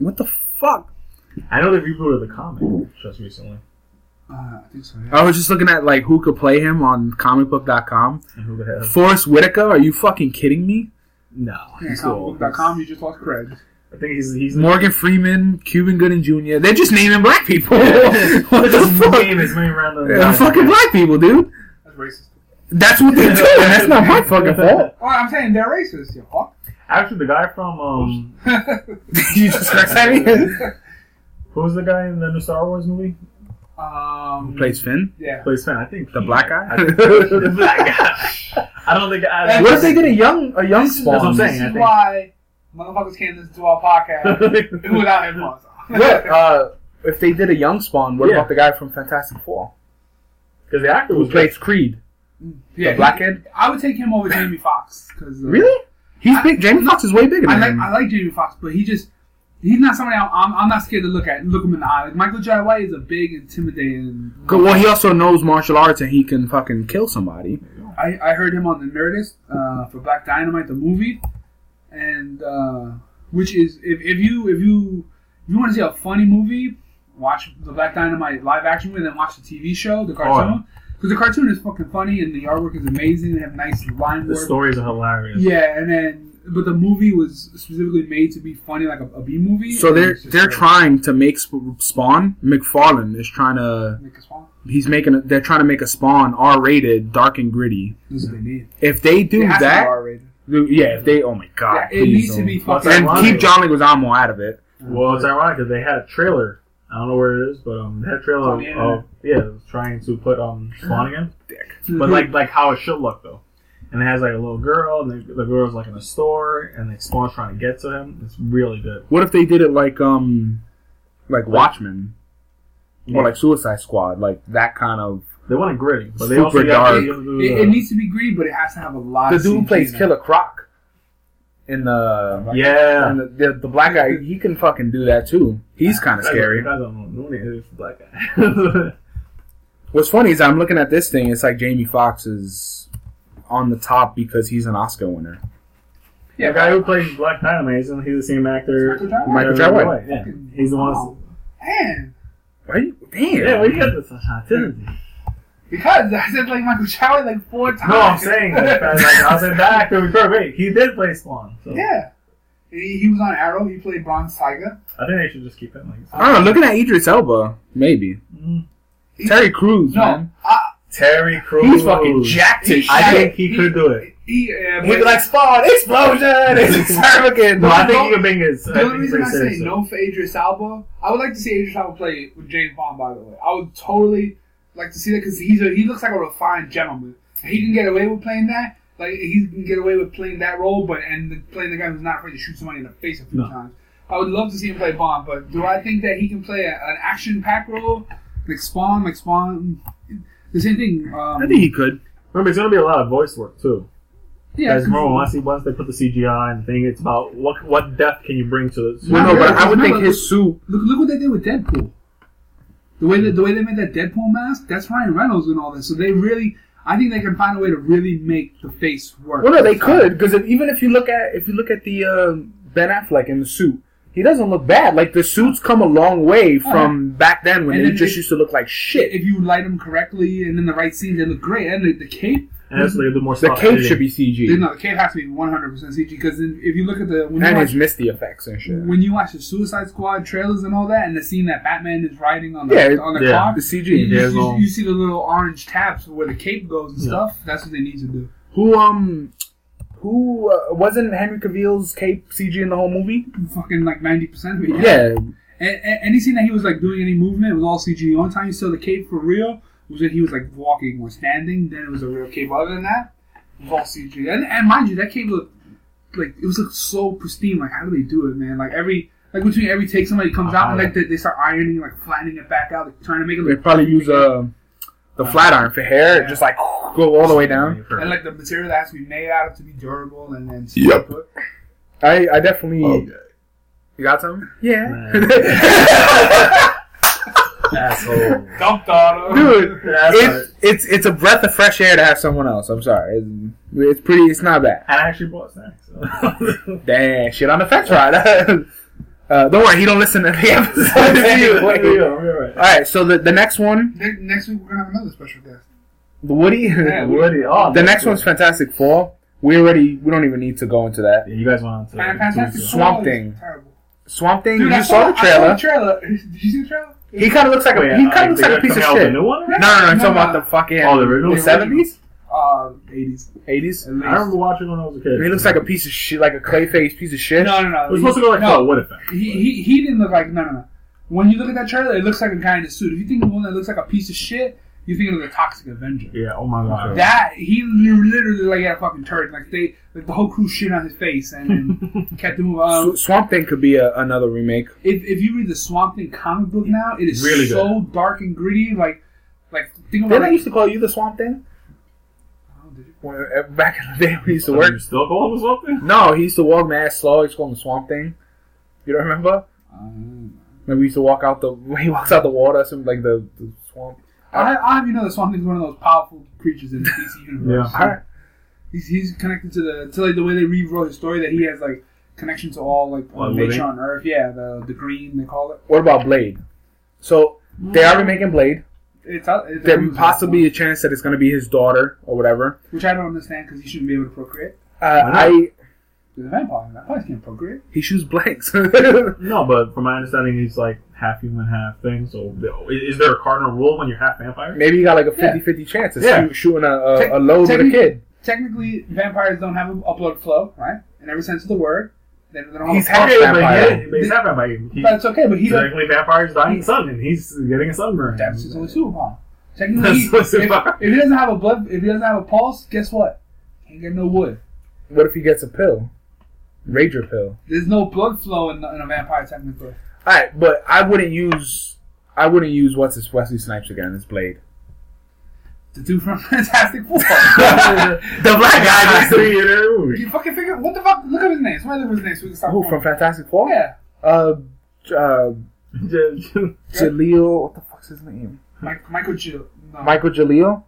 what the fuck? I know they rebooted the comic just recently. Uh, I think so. Yeah. I was just looking at like who could play him on comicbook.com. And who the hell? Forest Whitaker? Are you fucking kidding me? No, Yeah, he's cool. comicbook.com, you just lost cred. I think he's he's Morgan Freeman, Cuba Gooding Jr. They're just naming black people. what the fuck? name his main random. Yeah, fucking black people, dude. That's racist. That's what they do. That's not my fucking fault. Well, I'm saying they're racist. You fuck. Actually, the guy from um, you just cursed at me. who's the guy in the new Star Wars movie? Um, Plays Finn, Yeah. Plays Finn. I think the he- black guy. The black guy. I don't think. I, what if they did a young a young This is, Spawn? That's what I'm this saying, I is why motherfuckers can't listen to our podcast without headphones on. Uh, if they did a young Spawn? What Yeah. about the guy from Fantastic Four Because the actor who was plays Creed, yeah, the black kid? I would take him over Jamie Foxx because uh, Really? He's big. Jamie Foxx is way bigger I like him. I like Jamie Foxx, but he just he's not somebody I'm, I'm, I'm not scared to look at look him in the eye. Like Michael Jai White is a big, intimidating. Well, he also knows martial arts and he can fucking kill somebody. I, I heard him on the Nerdist uh, for Black Dynamite the movie, and uh, which is if, if you if you if you want to see a funny movie, watch the Black Dynamite live action movie, and then watch the TV show, the cartoon. Because the cartoon is fucking funny and the artwork is amazing. They have nice line The stories are hilarious. Yeah, and then but the movie was specifically made to be funny, like a, a B movie. So they're they're like- trying to make Sp- Spawn. McFarlane is trying to. Make us fall. He's making. A, they're trying to make a Spawn R-rated, dark and gritty. This is what they need. If they do It has to be that, R-rated. yeah. If they, oh my god, Yeah, it needs to don't. be fucking. and keep John Leguizamo out of it. Well, it's ironic because they had a trailer. I don't know where it is, but um, they had a trailer on the of, yeah, trying to put um Spawn again, Dick. but like like how it should look though. And it has like a little girl, and the, the girl's like in a store, and like Spawn's trying to get to him. It's really good. What if they did it like um, like Watchmen Yeah. or like Suicide Squad, like that kind of. They want it gritty, but they Super also got dark. to do It, it needs to be gritty, but it has to have a lot. The of dude who CG plays in it. Killer Croc in the yeah. and the, the, the black guy, he can fucking do that too. He's kind of scary. guys don't know Noonie is the black guy. What's funny is I'm looking at this thing. It's like Jamie Foxx is on the top because he's an Oscar winner. Yeah, the guy who plays Black Dynamite, isn't he the same actor? Michael Jai Michael Jai White. Yeah, he's the one. Oh, man, Why you, damn. Yeah, well, you got this opportunity. because I said like Michael Chow like four times. No, I'm saying that, like, I said that actor was perfect. He did play Spawn. So yeah. He, he was on Arrow. He played Bronze Tiger. I think they should just keep him. like. I don't know. Looking at Idris Elba, maybe Mm. Terry Crews, No, man. I, Terry Crews. He's fucking jacked as He- shit. I think he could do it. he, uh, He'd be like Spawn explosion. It's extravagant. No, I think he could bring his. The I only reason I say serious. no for Idris Elba, I would like to see Idris Elba play with James Bond. By the way, I would totally like to see that because he's a, he looks like a refined gentleman. He can get away with playing that. Like he can get away with playing that role, but and the, playing the guy who's not afraid to shoot somebody in the face a few No. times. I would love to see him play Bond, but do I think that he can play a, an action-packed role like Spawn? Like Spawn, the same thing. Um, I think he could. Remember, it's gonna be a lot of voice work too. yeah, Guys, remember 'cause- once, he, once they put the CGI and thing, it's about what what depth can you bring to it. Well, no, Yeah, but I would think remember- his suit. Look, look what they did with Deadpool. The way that the way they made that Deadpool mask, that's Ryan Reynolds and all this. So they really, I think they can find a way to really make the face work. Well, no, they could because if, even if you look at if you look at the uh, Ben Affleck in the suit, he doesn't look bad. Like the suits come a long way from back then when And they just if- used to look like shit. If you light them correctly and in the right scenes, they look great. And the, the cape, And that's what they do more The stuff. cape should be CG no, the cape has to be 100% CG because if you look at the when you, and watch, his misty effects and shit. when you watch the Suicide Squad trailers and all that, and the scene that Batman is riding on the Yeah, on the yeah. car, The CG. you, Yeah, you- you see the little orange tabs where the cape goes and Yeah. stuff. That's what they need to do. Who um, who uh, wasn't Henry Cavill's cape CG in the whole movie? Fucking like 90% of it. Yeah, And, and any scene that he was like doing any movement it was all CG. The only time you saw the cape for real was when he was like walking or standing. Then it was a real cape. Other than that, it was all CG. And, and mind you, that cape looked like it was like so pristine. Like how do they do it, man? Like every like between every take, somebody comes out and like they, they start ironing, like flattening it back out, like trying to make it they look. probably use uh, the flat iron for hair, Yeah. just like go all the way down. and like the material that has to be made out of to be durable and then Yep. put. I I definitely. Okay. You got something? Yeah. Asshole. Dumped on him. Dude, That's it's, it's it's a breath of fresh air to have someone else. I'm sorry. It's, it's pretty. It's not bad. And I actually bought snacks. So. Damn, shit on the fence ride. uh, don't worry, he don't listen to the episode. You anyway. go, you're right. All right, so the the next one, Ne- Next week we're gonna have another special guest. the Woody. Yeah, Woody, oh, the next good. one's Fantastic Four. We already we don't even need to go into that. Yeah, you guys went on to Fantastic Swamp Thing. Terrible. Swamp Thing. Dude, I you saw the I trailer. trailer. Did you see the trailer? He kind of looks like a Wait, he uh, kind of looks like a piece of coming out with shit. a new one? No, no, no. I'm No, talking no. about the fucking Oh, the original? the seventies, Uh, 80s. eighties. I remember watching when I was a kid. He looks like a piece of shit, like a clayface piece of shit. No, no, no. It was supposed to go like no. oh, what effect? He, he, he didn't look like, no, no, no. When you look at that trailer, it looks like a guy in a suit. If you think of one that looks like a piece of shit, you think of the Toxic Avenger. Yeah. Oh my god. That, he literally like had a fucking turd. Like they, like the whole crew shit on his face and then kept him moving. Um, Swamp Thing could be a, another remake. if, if you read the Swamp Thing comic book now, it is Really so dark and gritty. Like, like think about Didn't I used to call you the Swamp Thing? Did you? When, uh, back in the day, we used to So work. you still call him something? No, he used to walk mad slow. He used to call him the Swamp Thing. You don't remember? Um, Maybe we used to walk out the when he walks out the water, some like the, the swamp. I, I have you know the Swamp Thing's one of those powerful creatures in the DC universe. Yeah. All right. He's, he's connected to the to like the way they rewrote his story that he has like connection to all like All nature on Earth. Yeah, the the green they call it. What about Blade? So they are remaking Blade. It's, it's There possibly a chance that it's going to be his daughter or whatever. which I don't understand because he shouldn't be able to procreate. Uh. I He's a vampire. Vampires can't procreate. he shoots blanks. No, but from my understanding, he's like half human, half thing. So is there a cardinal rule when you're half vampire? Maybe you got like a 50-50 chance of Yeah. shoot, shooting a, Tec- a, a load with a kid. Technically, vampires don't have a, a blood flow, right? In every sense of the word. They, they don't He's have half but, vampire. he, but he's half vampire. He, But it's okay. But he doesn't. technically, vampires dying in the sun, and he's getting a sunburn. That's his only superpower. Technically, That's he, if, if he doesn't have a blood, if he doesn't have a pulse, guess what? Can't get no wood. What if he gets a pill? Rager pill. There's no blood flow in, in a vampire technically. All right, but I wouldn't use I wouldn't use what's his Wesley Snipes again as Blade. The dude from Fantastic Four. the black guy. In every movie. you fucking figure what the fuck? Look up his name. Somebody look up his name so we can. Who from Fantastic Four? Yeah, Uh, uh, Jaleel. What the fuck's his name? Mike, Michael Jill. No, Michael Jaleel.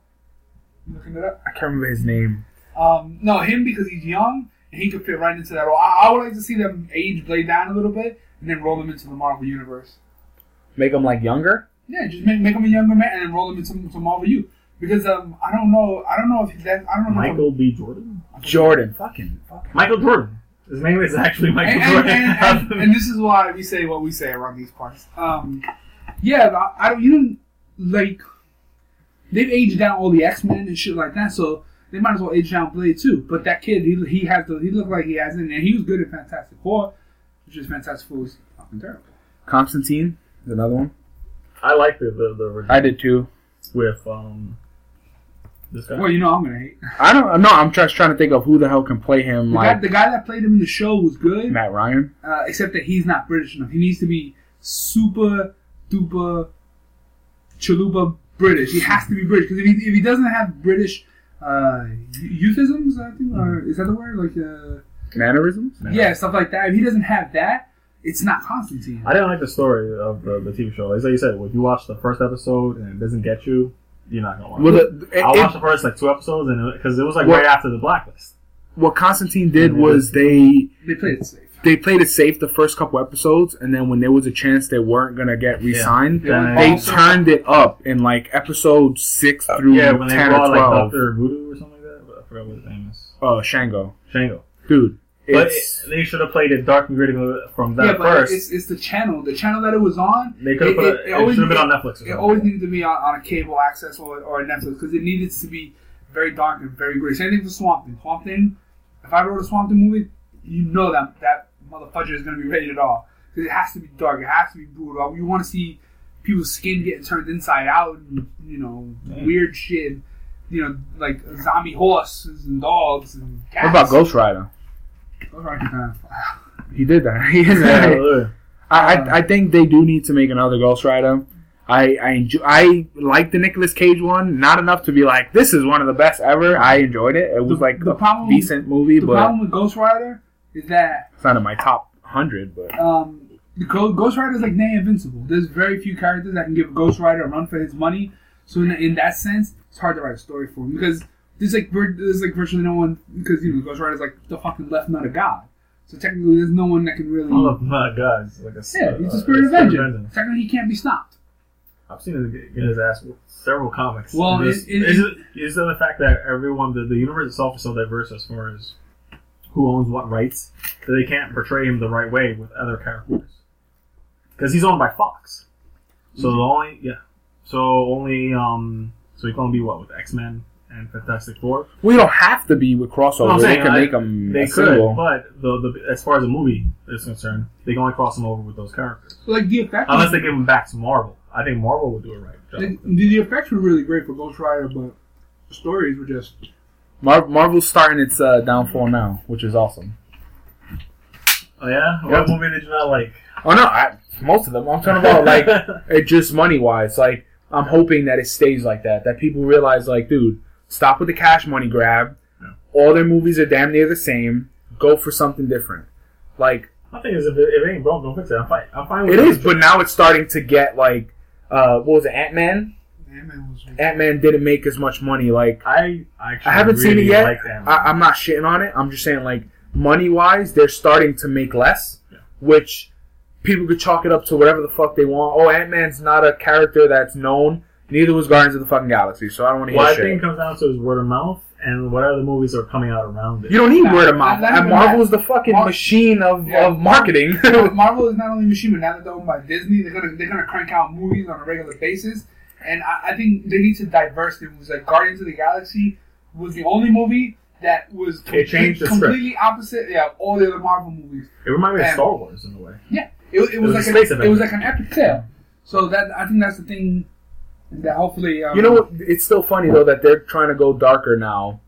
looking it up. I can't remember his name. Um, no, him because he's young and he could fit right into that role. I, I would like to see them age Blade down a little bit and then roll him into the Marvel universe. Make him like younger. Yeah, just make, make him a younger man and then roll him into, into Marvel U. Because um, I don't know, I don't know if that, I don't know. Michael B. Jordan. Jordan. Fucking. fucking. Michael Jordan. His name is actually Michael and, and, Jordan. and, and, and this is why we say what we say around these parts. Um, yeah, I, I don't. You don't like. They've aged down all the X Men and shit like that, so they might as well age down Blade too. But that kid, he he has the he looked like he has it, and he was good at Fantastic Four, which is Fantastic Four was fucking terrible. Constantine is another one. I like the the, the I did too. with um this guy. Well, you know I'm gonna hate I don't. No, I'm just trying to think of who the hell can play him. the guy. Like The guy that played him in the show was good, Matt Ryan. uh, except that he's not British enough. He needs to be super duper chalupa British. He has to be British because if he, if he doesn't have British uh, euphemisms, I think, or is that the word? Like, uh, Mannerisms. yeah, stuff like that. If he doesn't have that, it's not Constantine. I didn't like the story of the, the TV show. As like you said, when you watch the first episode and it doesn't get you, you're not gonna watch Well, it. it, I it- watched the first like two episodes, and because it, was like Well- right after the blacklist. what Constantine did was they They played it safe. they played it safe the first couple episodes, and then when there was a chance they weren't gonna get re-signed, Yeah. they Also- turned it up in like episode six through yeah, when they ten brought or like twelve. Doctor Voodoo or something like that. But I forgot what his name is. uh, Shango, Shango. dude, But it, they should have played it dark and gritty from that yeah, but first. it's, it's the channel. The channel that it was on. they could have it- put it- it. it always- should have been on Netflix. It always needed to be on, on a cable access or, or a Netflix because it needed to be very dark and very gritty. Same thing for Swamp Thing. Swamp Thing. If I wrote a Swamp Thing movie, you know that that motherfucker is going to be rated R because it has to be dark. It has to be brutal. You want to see people's skin getting turned inside out, and you know, Yeah. weird shit. You know, like zombie horses and dogs and cats. what about Ghost Rider? Ghost Rider kind of- He did that. He did Yeah, I, I I think they do need to make another Ghost Rider. I I enjoy, I like the Nicolas Cage one, not enough to be like this is one of the best ever. I enjoyed it. It was The- like the a problem- decent movie, The but problem with Ghost Rider is that it's not in my top hundred. But um, the Ghost Rider is like near invincible. There's very few characters that can give Ghost Rider a run for his money. So in, in that sense, it's hard to write a story for him because there's like there's like virtually no one because you know Ghost Rider is like the fucking left nut of God. So technically, there's no one that can really. Oh my god, it's like a yeah, he's uh, the spirit of vengeance. Technically, he can't be stopped. I've seen him get his ass several comics. Well, this- it- it- is it is it the fact that everyone the, the universe itself is so diverse as far as who owns what rights that they can't portray him the right way with other characters because he's owned by Fox. So the only yeah, so only um so he can only be what with X Men and Fantastic Four. we don't have to be with crossover. No, I'm they saying, can I- make them They a could, single. but the, the as far as the movie is concerned, they can only cross them over with those characters Like the effect. unless they give them back to Marvel. I think Marvel would do it right. the, the, the effects were really great for Ghost Rider, but the stories were just. Mar- Marvel's starting its uh, downfall now, which is awesome. Oh yeah, what movie did you not like? Oh no, I, most of them. I'm talking about like it just money wise. Like I'm hoping that it stays like that. That people realize, like, dude, stop with the cash money grab. Yeah. All their movies are damn near the same. Go for something different. Like My thing is, if it, if it ain't broke, don't fix it. I'm fine. I'm fine with It is, but now it's starting to get like, uh, what was it, Ant Man? Ant-Man was Ant Man didn't make as much money. Like, I actually I haven't seen it yet. Like I, I'm not shitting on it. I'm just saying, like, money wise, they're starting to make less, Yeah. which people could chalk it up to whatever the fuck they want. Oh, Ant Man's not a character that's known. Neither was Guardians of the fucking Galaxy, so I don't want to hear What I shit. think comes down to is word of mouth and what other movies are coming out around it. you don't need Nah, word of mouth. And Marvel that. is the fucking Mar- machine of, Yeah. of marketing. Marvel is not only a machine, but now that they're owned by Disney, they're gonna they're gonna crank out movies on a regular basis. And I, I think they need to diverse the movies. Like Guardians of the Galaxy was the only movie that was It changed the script. completely opposite. Yeah, of all the other Marvel movies. It reminded me of Star Wars in a way. Yeah, it, it, was, was a like space an, it was like an epic tale. So that I think that's the thing that hopefully um, You know? It's still funny though that they're trying to go darker now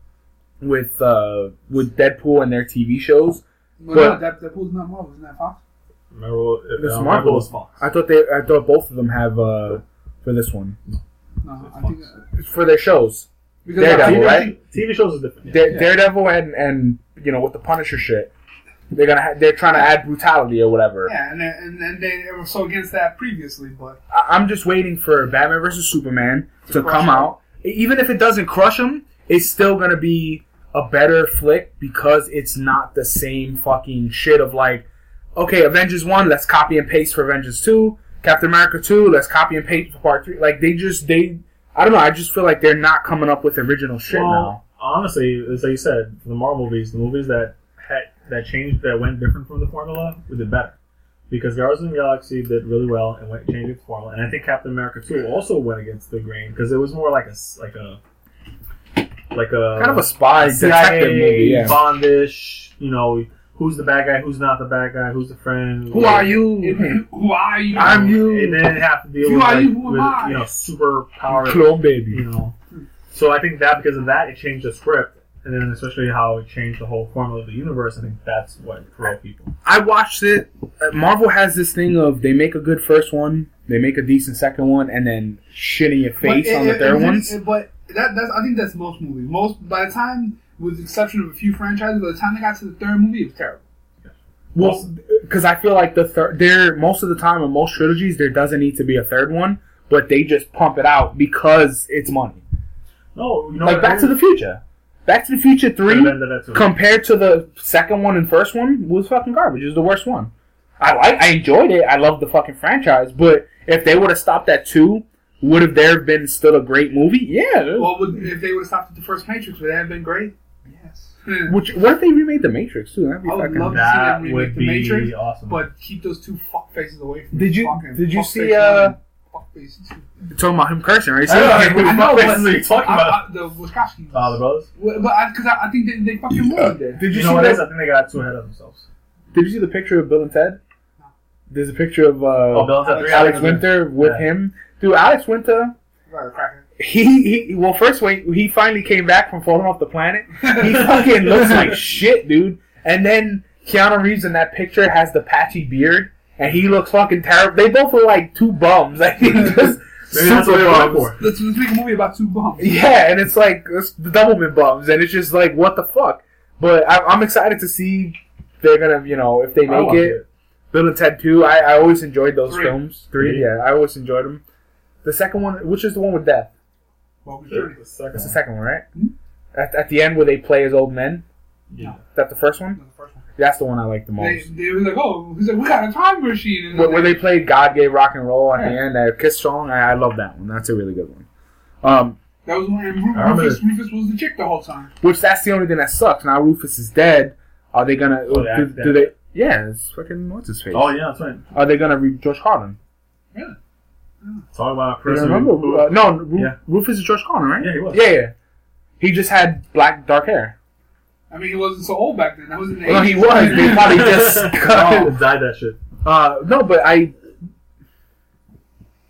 with uh, with Deadpool and their TV shows. Well, but- no, Deadpool's not Marvel, isn't that Fox? Marvel, It's uh, Marvel. is Fox. I thought they, I thought both of them have uh, for this one No, I think uh, for their shows. because Daredevil, TV, right? TV shows is different. Dare, Yeah. Daredevil and and you know with the Punisher shit, they're gonna ha- they're trying to add brutality or whatever. Yeah, and and, and they were so against that previously, but I, I'm just waiting for Batman versus Superman to Crush come him. out. Even if it doesn't crush them, it's still gonna be a better flick because it's not the same fucking shit of like, okay, Avengers one, let's copy and paste for Avengers two. Captain America two, let's copy and paste for part three. Like they just they, I don't know. I just feel like they're not coming up with original shit well, now. honestly, as you said, the Marvel movies, the movies that had that changed, that went different from the formula, we did better. Because Guardians of the Galaxy did really well and went changed its formula, and I think Captain America 2 also went against the grain because it was more like a s- like a like a Kind of a spy CIA detective movie. Yeah. Bondish. You know, who's the bad guy, who's not the bad guy, who's the friend. Who are you? who are you? I'm you. And then have to deal Who with, are like, you? Who am with you know super power Clone baby. you know. So I think that because of that, it changed the script, and then especially how it changed the whole formula of the universe. I think that's what drove people. I watched it. Uh, Marvel has this thing of they make a good first one, they make a decent second one, and then shit in your face But on the it- third it- ones. But that, that's I think that's most movies. Most by the time, with the exception of a few franchises, by the time they got to the third movie, it was terrible. Well, because I feel like the third, there most of the time in most trilogies there doesn't need to be a third one, but they just pump it out because it's money. No, you know Like what? Back to the Future, Back to the Future three been that too. compared to the second one and first one was fucking garbage. It was the worst one. I like, I enjoyed it. I love the fucking franchise, but if they would have stopped at two, would have there been still a great movie? Yeah. Well, would, if they would have stopped at the first Matrix, would that have been great? Yes. Hmm. Which what if they remade the Matrix too? That'd be I would fucking. love to see them remake the Matrix, awesome. but keep those two fuck faces away from Did you- Fucking did you see, uh, and fuck face two. talking about him cursing, right? I don't know, So- like, who the I fuck know, faces but- are you talking I- about? I- the Wachowskis. Oh, the brothers. Well, But because I, I, think they, they fucking ruined it. Did you, You see know what it is? that? I think they got too ahead of themselves. Did you see the picture of Bill and Ted? There's a picture of uh, Oh, Bill and Ted Alex- Alex Winter with Yeah. him. Dude, Alex Winter. He, he well first when he finally came back from falling off the planet, he fucking looks like shit, dude. And then Keanu Reeves in that picture has the patchy beard, and he looks fucking terrible. They both look like two bums. Like just Maybe that's what super they're bums. for. Let's, let's make a movie about two bums. Yeah, and it's like it's the Doublemint bums, and it's just like what the fuck. But I, I'm excited to see they're gonna, you know, if they make watched it. Bill and Ted Two. I, I always enjoyed those Three. films. Three, Three. yeah, I always enjoyed them. The second one, which is the one with death? Well, we The- the second That's the one. second one, right? Hmm? At, at the end where they play as old men. Yeah. Is that the first one? The first one. That's the one I like the most. they was like, oh, he's like, we got a time machine. And Where, where they played "God Gave Rock and Roll" at the end, that Kiss song. I, I love that one. That's a really good one. Um, that was when I remember Rufus. Rufus was the chick the whole time. which that's the only thing that sucks. Now Rufus is dead. Are they gonna? Oh, they do, do they? Yeah, it's fucking what's his face. Oh yeah, that's right. Are they gonna re George Carlin? Really? Talk about Chris. remember? who- Uh, no, Ru- Yeah. Rufus is George Carlin, right? Yeah, he was. Yeah, yeah. He just had black, dark hair. I mean, he wasn't so old back then. That was in the Well, he was. They probably just oh, dyed that shit. Uh, no, but I.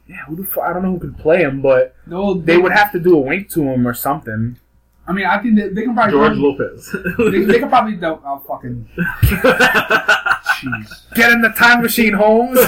Yeah, who the fuck? I don't know who could play him, but No, they would have to do a wink to him or something. I mean, I think they, they can probably George Lopez. They, they can probably do. Oh, fucking jeez. Get in the time machine, Holmes.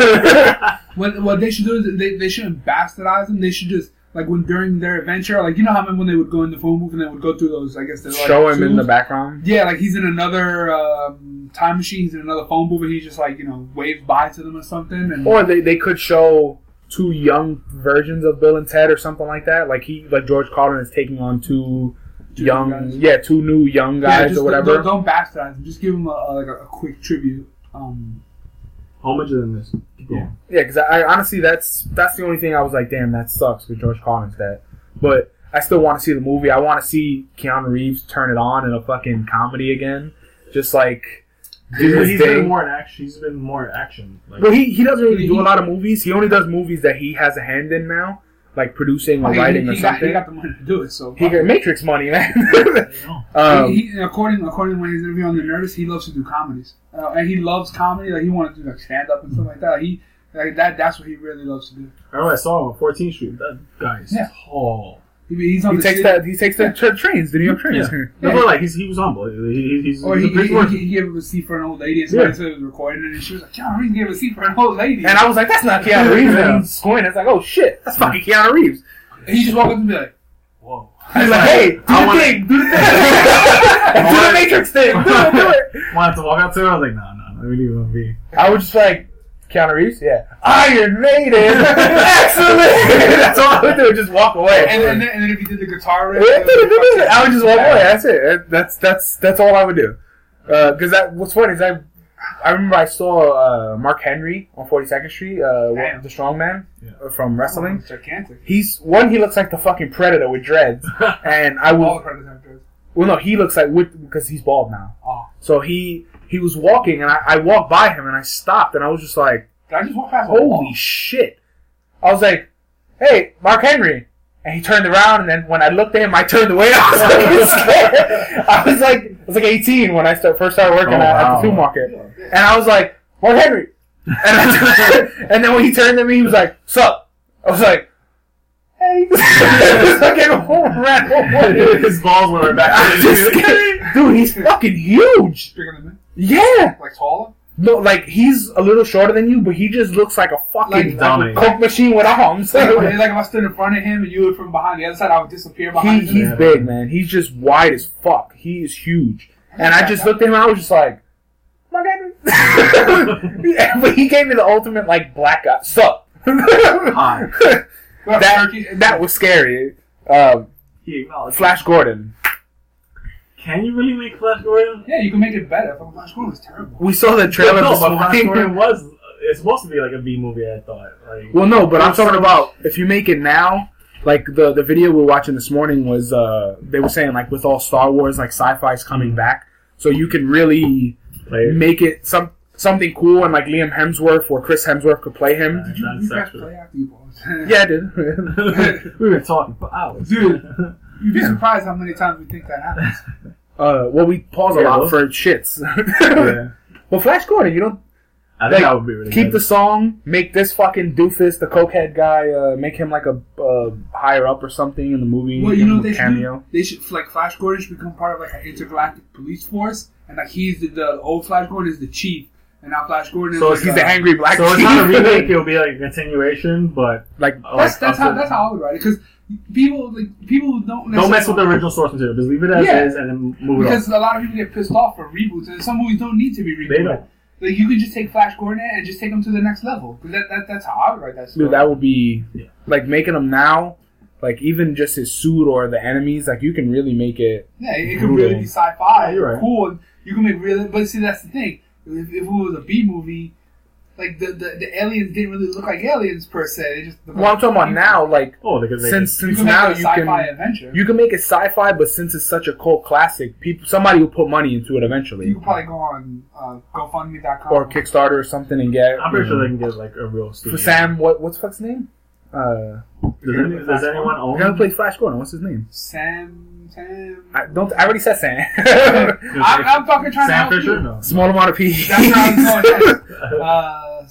What what they should do is they, they shouldn't bastardize him. They should just like when during their adventure, like you know how when they would go in the phone booth and they would go through those, I guess they're like Show him in the background. Yeah, like he's in another um, time machine. He's in another phone booth, and he just like you know waves by to them or something. And Or they, they could show two young versions of Bill and Ted or something like that. Like he like George Carlin is taking on two Two young guys. yeah, two new young yeah, guys just or whatever. Don't, don't bastardize. Just give him a, a, like a, a quick tribute. Um, Homage in this. Going. Yeah, because I, I honestly that's that's the only thing I was like, damn, that sucks with George Carlin's dead. But I still want to see the movie. I want to see Keanu Reeves turn it on in a fucking comedy again, just like do He's, he's been more in action. He's been more action. Like, Well, he he doesn't really He- do a lot of movies. He only does movies that he has a hand in now, like producing or he, writing he or got, something. he got the money to do it. So He got Matrix money, man. um, he, he, according according to when he's interviewing on the Nerdist, he loves to do comedies, uh, and he loves comedy. Like he wanted to do like stand up and stuff like that. He like that. That's what he really loves to do. I remember I saw him on 14th Street. That guy's Yeah. tall. He, he's on he takes city- that. He takes the tra- trains, the New York trains. Yeah. Yeah. No, but like he's, he was humble. He, he, he's, Or he's he, a big he, he, he gave a receipt for an old lady, and somebody Yeah. said it was recording it, and she was like, "John Reeves gave a receipt for an old lady," And I was like, that's not Keanu Reeves. Yeah. And he's squinting. It's like, oh shit, that's fucking Keanu Reeves. And he just walked up and be like, Whoa. He's like, hey, do I the wanna- thing, do the thing, do the Matrix thing, do it, do it. Wanted to walk out to him. I was like, no, no, no. We need to be. I was just like, Keanu Reeves, yeah, Iron Maiden, excellent. That's all I would do, just walk away. and, and, then, and then if you did the guitar riff, I would just walk away. That's it. That's that's that's all I would do. Because that what's funny is I I remember I saw uh, Mark Henry on Forty Second Street, uh, Damn. the strongman Yeah. uh, from wrestling. gigantic. He's one. He looks like the fucking Predator with dreads, and I All the was Predators have dreads. well, no, he looks like with because he's bald now. Oh, So he he was walking, and I, I walked by him, and I stopped, and I was just like, did I just walk past a wall? "Holy shit!" I was like, "Hey, Mark Henry." And he turned around, and then when I looked at him, I turned away. I was like, scared. I was like, I was like 18 when I start, first started working Oh, at, at wow. the supermarket, and I was like, Mark Henry. And, I, and then when he turned to me, he was like, "Sup?" I was like, "Hey." I came home, ran home. His balls were back. I'm just scared. Dude, he's fucking huge. Bigger than me, Yeah. like taller. No, like he's a little shorter than you, but he just looks like a fucking Like- like, Dominating. coke machine with arms. Like, like if I stood in front of him and you were from behind the other side, I would disappear he, behind him. he's Yeah. big, man. He's just wide as fuck. He is huge. And I just looked at him and I was just like, my God. but he gave me the ultimate like black guy. Sup? Hi. That that was scary. Um, Flash Gordon. Can you really make Flash Gordon? Yeah, you can make it better. Fucking Flash Gordon was terrible. We saw the trailer no, this but Flash. Gordon was. It's supposed to be like a B movie. I thought. Like, Well, no, but I'm talking about if you make it now. Like the the video we are watching this morning was uh they were saying like with all Star Wars like sci-fi's coming back, so you can really like make it some something cool and like Liam Hemsworth or Chris Hemsworth could play him. Did you, That's you guys play after you balls? Yeah, I did. We've been talking for hours, Dude. You'd be surprised how many times we think that happens. uh, well, we pause a lot well. for shits. yeah. Well, Flash Gordon, you don't I think Like, that would be really keep good. the song, make this fucking doofus, the cokehead guy, uh, make him like a uh, higher up or something in the movie. Well, you know him what they should cameo. do? They should like Flash Gordon should become part of like an intergalactic police force, and like he's the, the old Flash Gordon is the chief, and now Flash Gordon is So like, He's uh, the angry black So it's not a remake. It'll be like a continuation, but like That's like, that's how also- that's how I would write it because people like people don't Don't mess with the original source material. Just leave it as Yeah. is and then move it on. because a lot of people get pissed off for reboots, and some movies don't need to be rebooted. They don't. Like you could just take Flash Gordon and just take him to the next level. 'Cause that, that that's how I would write that story. Dude, that would be Yeah. like making him now, like even just his suit or the enemies. Like you can really make it. yeah, it, it could really be sci-fi. Yeah, you're right. Cool. You can make really, but see, that's the thing. If, if it was a B movie, like the, the the aliens didn't really look like aliens per se. They just looked Well, I'm talking about now. Like Oh, because they since You since can make now a you sci-fi can adventure. you can make it sci-fi, but since it's such a cult classic, people somebody will put money into it eventually. You eventually, could probably go on uh, GoFundMe.com or Kickstarter or something, and get. I'm pretty you sure know, they can get like a real studio. for Sam. What what's fuck's name? Uh, Does, any, does anyone the own? guy who plays Flash Gordon. What's his name? Sam. Sam. I don't. I already said Sam. I'm, I'm fucking trying to Sam help Fisher? you. No. Small amount of peas. That's where I was going next. Uh,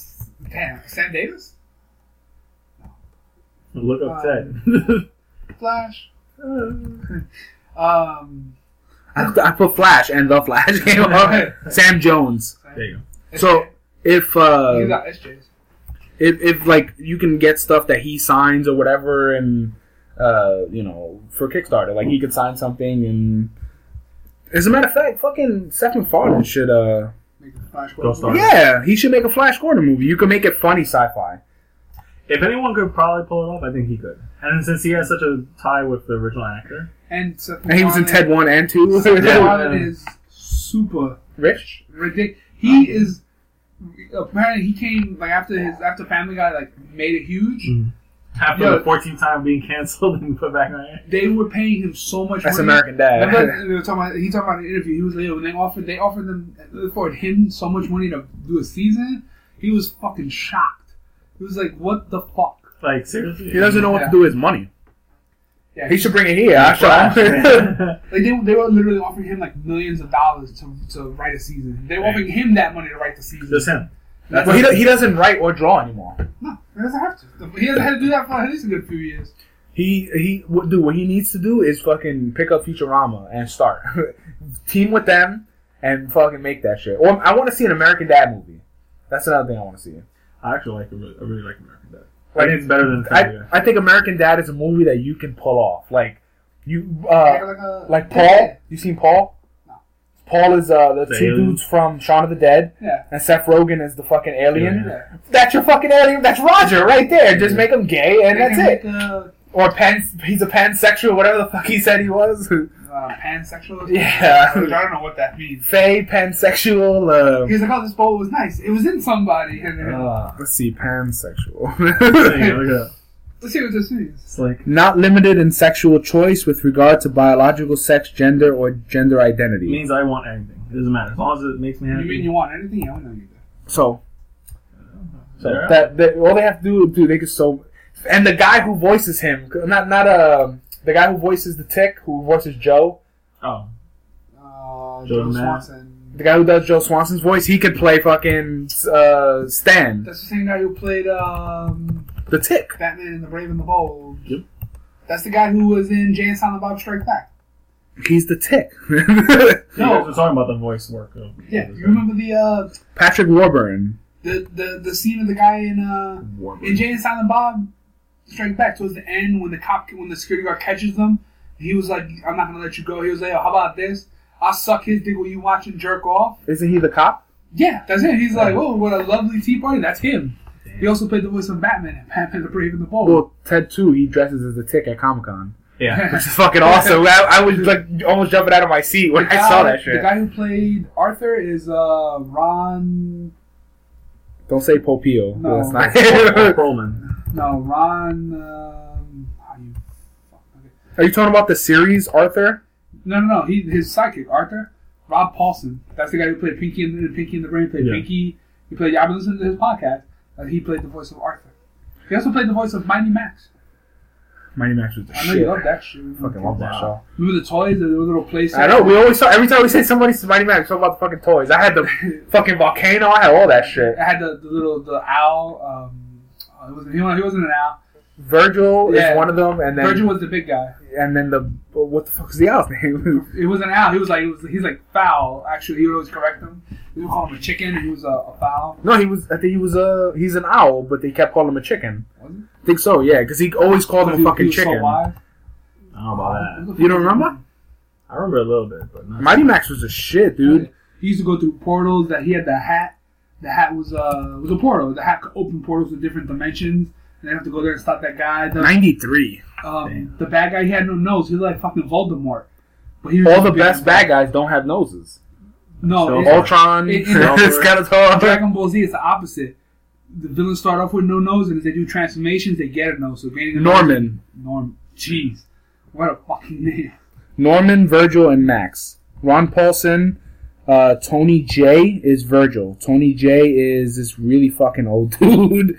damn, Sam Davis, Look up Uh, Ted. Flash. Um, I, I put Flash and the Flash came up. Sam Jones. there you go. So if uh, you got SJ's. if if like you can get stuff that he signs or whatever, and uh, you know, for Kickstarter. Like he could sign something, and as a matter of fact, fucking Seth MacFarlane should. uh Make the Flash Gordon. Rider. Yeah, he should make a Flash Gordon movie. You could make it funny sci-fi. If anyone could probably pull it off, I think he could. And since he has such a tie with the original actor, And, Seth And he was in Ted one and two. Seth Yeah. Is super Rich. ridiculous. He is apparently he came like after his after Family Guy like made it huge. Mm. After Yo. the 14th time being canceled and put back on air, They were paying him so much. That's money. American Dad. Remember, they were talking about, he talked about an interview. He was like, yo, when they offered, they offered them, they offered him so much money to do a season. He was fucking shocked. He was like, what the fuck? like seriously, He doesn't know what Yeah. to do with his money. Yeah, He should bring it here. I Flash. should. like they, they were literally offering him like millions of dollars to, to write a season. They were offering him that money to write the season. Just him. That's well, he, do- he doesn't write or draw anymore. No, he doesn't have to. He hasn't had to do that for at least a good few years. He he what do what he needs to do is fucking pick up Futurama and start team with them and fucking make that shit. Or I want to see an American Dad movie. That's another thing I want to see. I actually like. I really, I really like American Dad. I think it's better than Family I, I think American Dad is a movie that you can pull off. Like you uh like, a, like Paul. You seen Paul? No. Paul is uh the, The two alien? dudes from Shaun of the Dead, Yeah. and Seth Rogen is the fucking alien. Yeah. That's your fucking alien. That's Roger right there. Just make him gay, and They that's can it. make a, Or pan, he's a pansexual, whatever the fuck he said he was. uh, pansexual. Yeah. I don't know what that means. Fey, pansexual. He was like, "Oh, this bowl was nice. It was in somebody." And Uh, let's see, pansexual. There you go, look at that. let's see what this means. It's like Not limited in sexual choice with regard to biological sex, gender, or gender it identity. means I want anything. It doesn't matter as long as it makes me happy. You mean you want anything? Yeah, I know you do. So, so Yeah. that, that all they have to do, do they can so, and the guy who voices him, not not uh, the guy who voices the Tick, who voices Joe, Oh, Uh, Joe Joe Swanson. the guy who does Joe Swanson's voice, he could play fucking uh, Stan, That's the same guy who played um, the Tick. Batman in the Brave and the Bold. Yep. That's the guy who was in Jay and Silent Bob Strike Back. He's the Tick. you No. guys were talking about the voice work. Of, Yeah, you remember the uh, Patrick Warburton. the, the the scene of the guy in uh, in Jay and Silent Bob Strike Back towards the end when the cop when the security guard catches them, he was like, "I'm not gonna let you go." He was like, oh, "How about this? I'll suck his dick while you watching jerk off." Isn't he the cop? Yeah, that's it. He's like, "Oh, what a lovely tea party." That's him. He also played the voice of Batman in Batman the Brave and the Bold. Well, Ted too. He dresses as the Tick at Comic Con, Yeah. which is fucking awesome. I, I was like almost jumping out of my seat when The I saw that shit. The guy who played Arthur is uh, Ron. Don't say Popio. No. That's not. Perlman. No, Ron. Um, how you? okay. Are you talking about the series Arthur? No, no, no. He his psychic Arthur. Rob Paulsen. That's the guy who played Pinky in the Pinky in the Brain. Played Yeah. Pinky. He played. I've been listening to his podcast. Uh, he played the voice of Arthur. He also played the voice of Mighty Max. Mighty Max was the shit. I know shit. you love that show. Fucking love that show. Remember the toys? The little place. I know. We always talk every time we say somebody's Mighty Max. We talk about the fucking toys. I had the fucking volcano. I had all that shit. I had the, the little the owl. Um, uh, it wasn't, he, wasn't, he wasn't an owl. Virgil Yeah. is one of them, and then Virgil was the big guy. And then the what the fuck is the owl's name? It was an owl. He was like, it was, he's like foul. Actually, he would always correct him. We would call him a chicken, he was a, a foul. no, he was. I think he was a. he's an owl, but they kept calling him a chicken. Was he? I think so. Yeah, because he always called him He- a fucking he was so chicken. wise. I don't know about that. You don't remember? I remember a little bit, but not. Mighty Max was a shit, dude. He used to go through portals. That he had the hat. The hat was uh was a portal. The hat could open portals to different dimensions. And they have to go there and stop that guy. The, Ninety three. Um, the bad guy, he had no nose. He looked like fucking Voldemort. But he was All the best bad guys don't have noses. No, So- it- Ultron, it- it- Skeletor. Dragon Ball Z is the opposite. The villains start off with no nose, and as they do transformations, they get a nose. So gaining a Norman. Nose, Norm. Jeez, what a fucking name. Norman, Virgil, and Max. Ron Paulson, uh, Tony Jay is Virgil. Tony Jay is this really fucking old dude.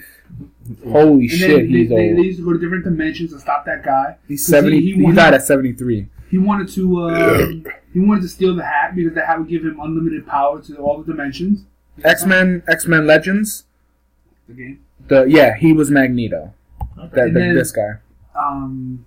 Holy And shit, then they, he's they, old. they used to go to different dimensions to stop that guy. he's 'Cause seventy. He, He, he, died at seventy three. he wanted to. Um, he wanted to steal the hat because the hat would give him unlimited power to all the dimensions. X Men, X Men Legends. The game. The yeah, he was Magneto. Okay. That And the, then- this guy. um,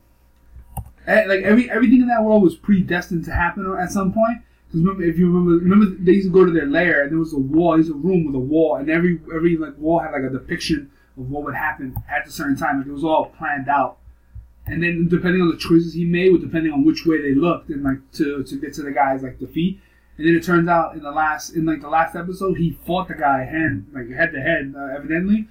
eh, like every everything in that world was predestined to happen at some point. Because remember, if you remember, remember they used to go to their lair, and there was a wall. There's a room with a wall, and every every like wall had like a depiction of what would happen at a certain time. Like it was all planned out. and then depending on the choices he made, would depending on which way they looked, and like to to get to the guy's like defeat. And then it turns out in the last in like the last episode, he fought the guy hand like head to head, uh, evidently.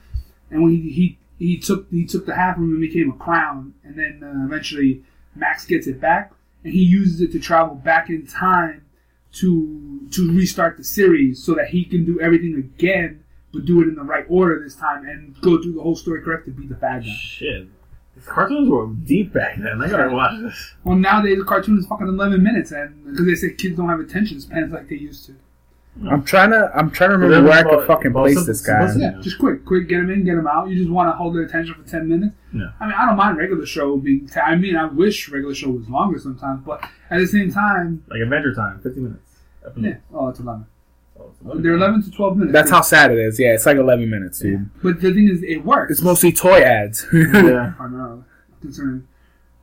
And when he, he he took he took the half of him and became a crown, and then uh, eventually Max gets it back, and he uses it to travel back in time to to restart the series so that he can do everything again, but do it in the right order this time and go through the whole story correct to beat the bad guy. Shit. These cartoons were deep back then. I gotta watch this. Well, nowadays the cartoon is fucking eleven minutes, and because they say kids don't have attention spans like they used to. I'm trying to. I'm trying to remember But where I could fucking place some- this guy. some- Yeah, just quick, quick, get them in, get them out. You just want to hold their attention for ten minutes. Yeah. I mean, I don't mind regular show being. T- I mean, I wish regular show was longer sometimes, but at the same time, Like Adventure Time, 50 minutes. Yeah. Oh, it's eleven. So it's They're eleven to twelve minutes. That's how sad it is. Yeah, it's like 11 minutes, dude. But the thing is, it works. It's mostly toy ads. Yeah. primarily concerning.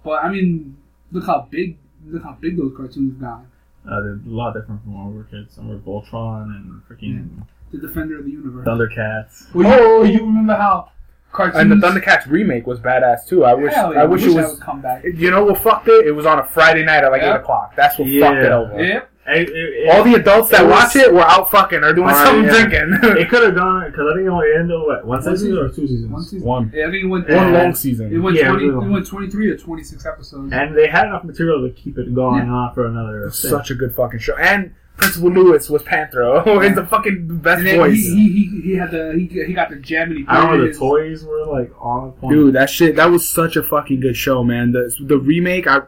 But I mean, look how big, look how big those cartoons got. Uh, they're a lot different from when we were kids. Some were Voltron and freaking The Defender of the Universe. Thundercats. Well, you, Oh! you remember how cartoons? and the Thundercats remake was badass too. I wish. Yeah, I wish it was. would come back. You know what fucked it? It was on a Friday night at like Yeah. eight o'clock. That's what Yeah. fucked it over. Yep. Hey, it, it, All the adults that It was- watch it were out fucking or doing something yeah. drinking. it could have gone because I think it only ended what one One season or two seasons. One season. One. Yeah, I think it went. One long It season. went Yeah, twenty. really. It went twenty-three or twenty-six episodes. And they had enough material to keep it going Yeah. on for another. Such a good fucking show. And Principal Lewis was Panthro. He's the fucking best And voice. he, he, he, he had the he, he got the gem and he. I remember the toys were like on point. Dude, that shit that was such a fucking good show, man. The the remake, I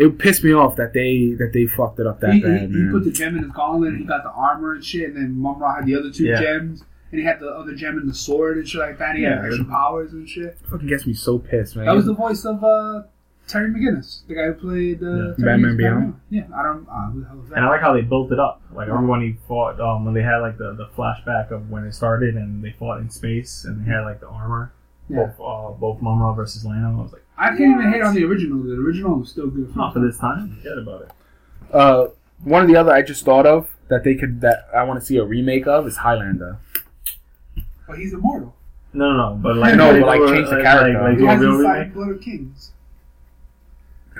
it pissed me off that they that they fucked it up that he, bad, he, he put the gem in his gauntlet. He got the armor and shit, and then Mumm-Ra had the other two Yeah. gems, and he had the other gem in the sword and shit like that. He Yeah. had extra powers and shit. fucking gets me so pissed, man. That was the voice of uh, Terry McGinnis, the guy who played uh, Yeah. Terry Batman McGinnis Beyond? Yeah, I don't. Uh, who the hell was that? And I like how they built it up. Like I remember when he fought, um, when they had like the, the flashback of when it started and they fought in space and they had like the armor. Yeah. Both uh, both Mumm-Ra versus Lano. I was like, I can't even hate on the original. The original was still good. not for this time. Forget about it. uh, one of the other I just thought of that they could that I want to see a remake of is Highlander. But he's immortal. No, no, no. But like, No, but, like, change the like, character. Like, He do a has real inside remake. blood of kings.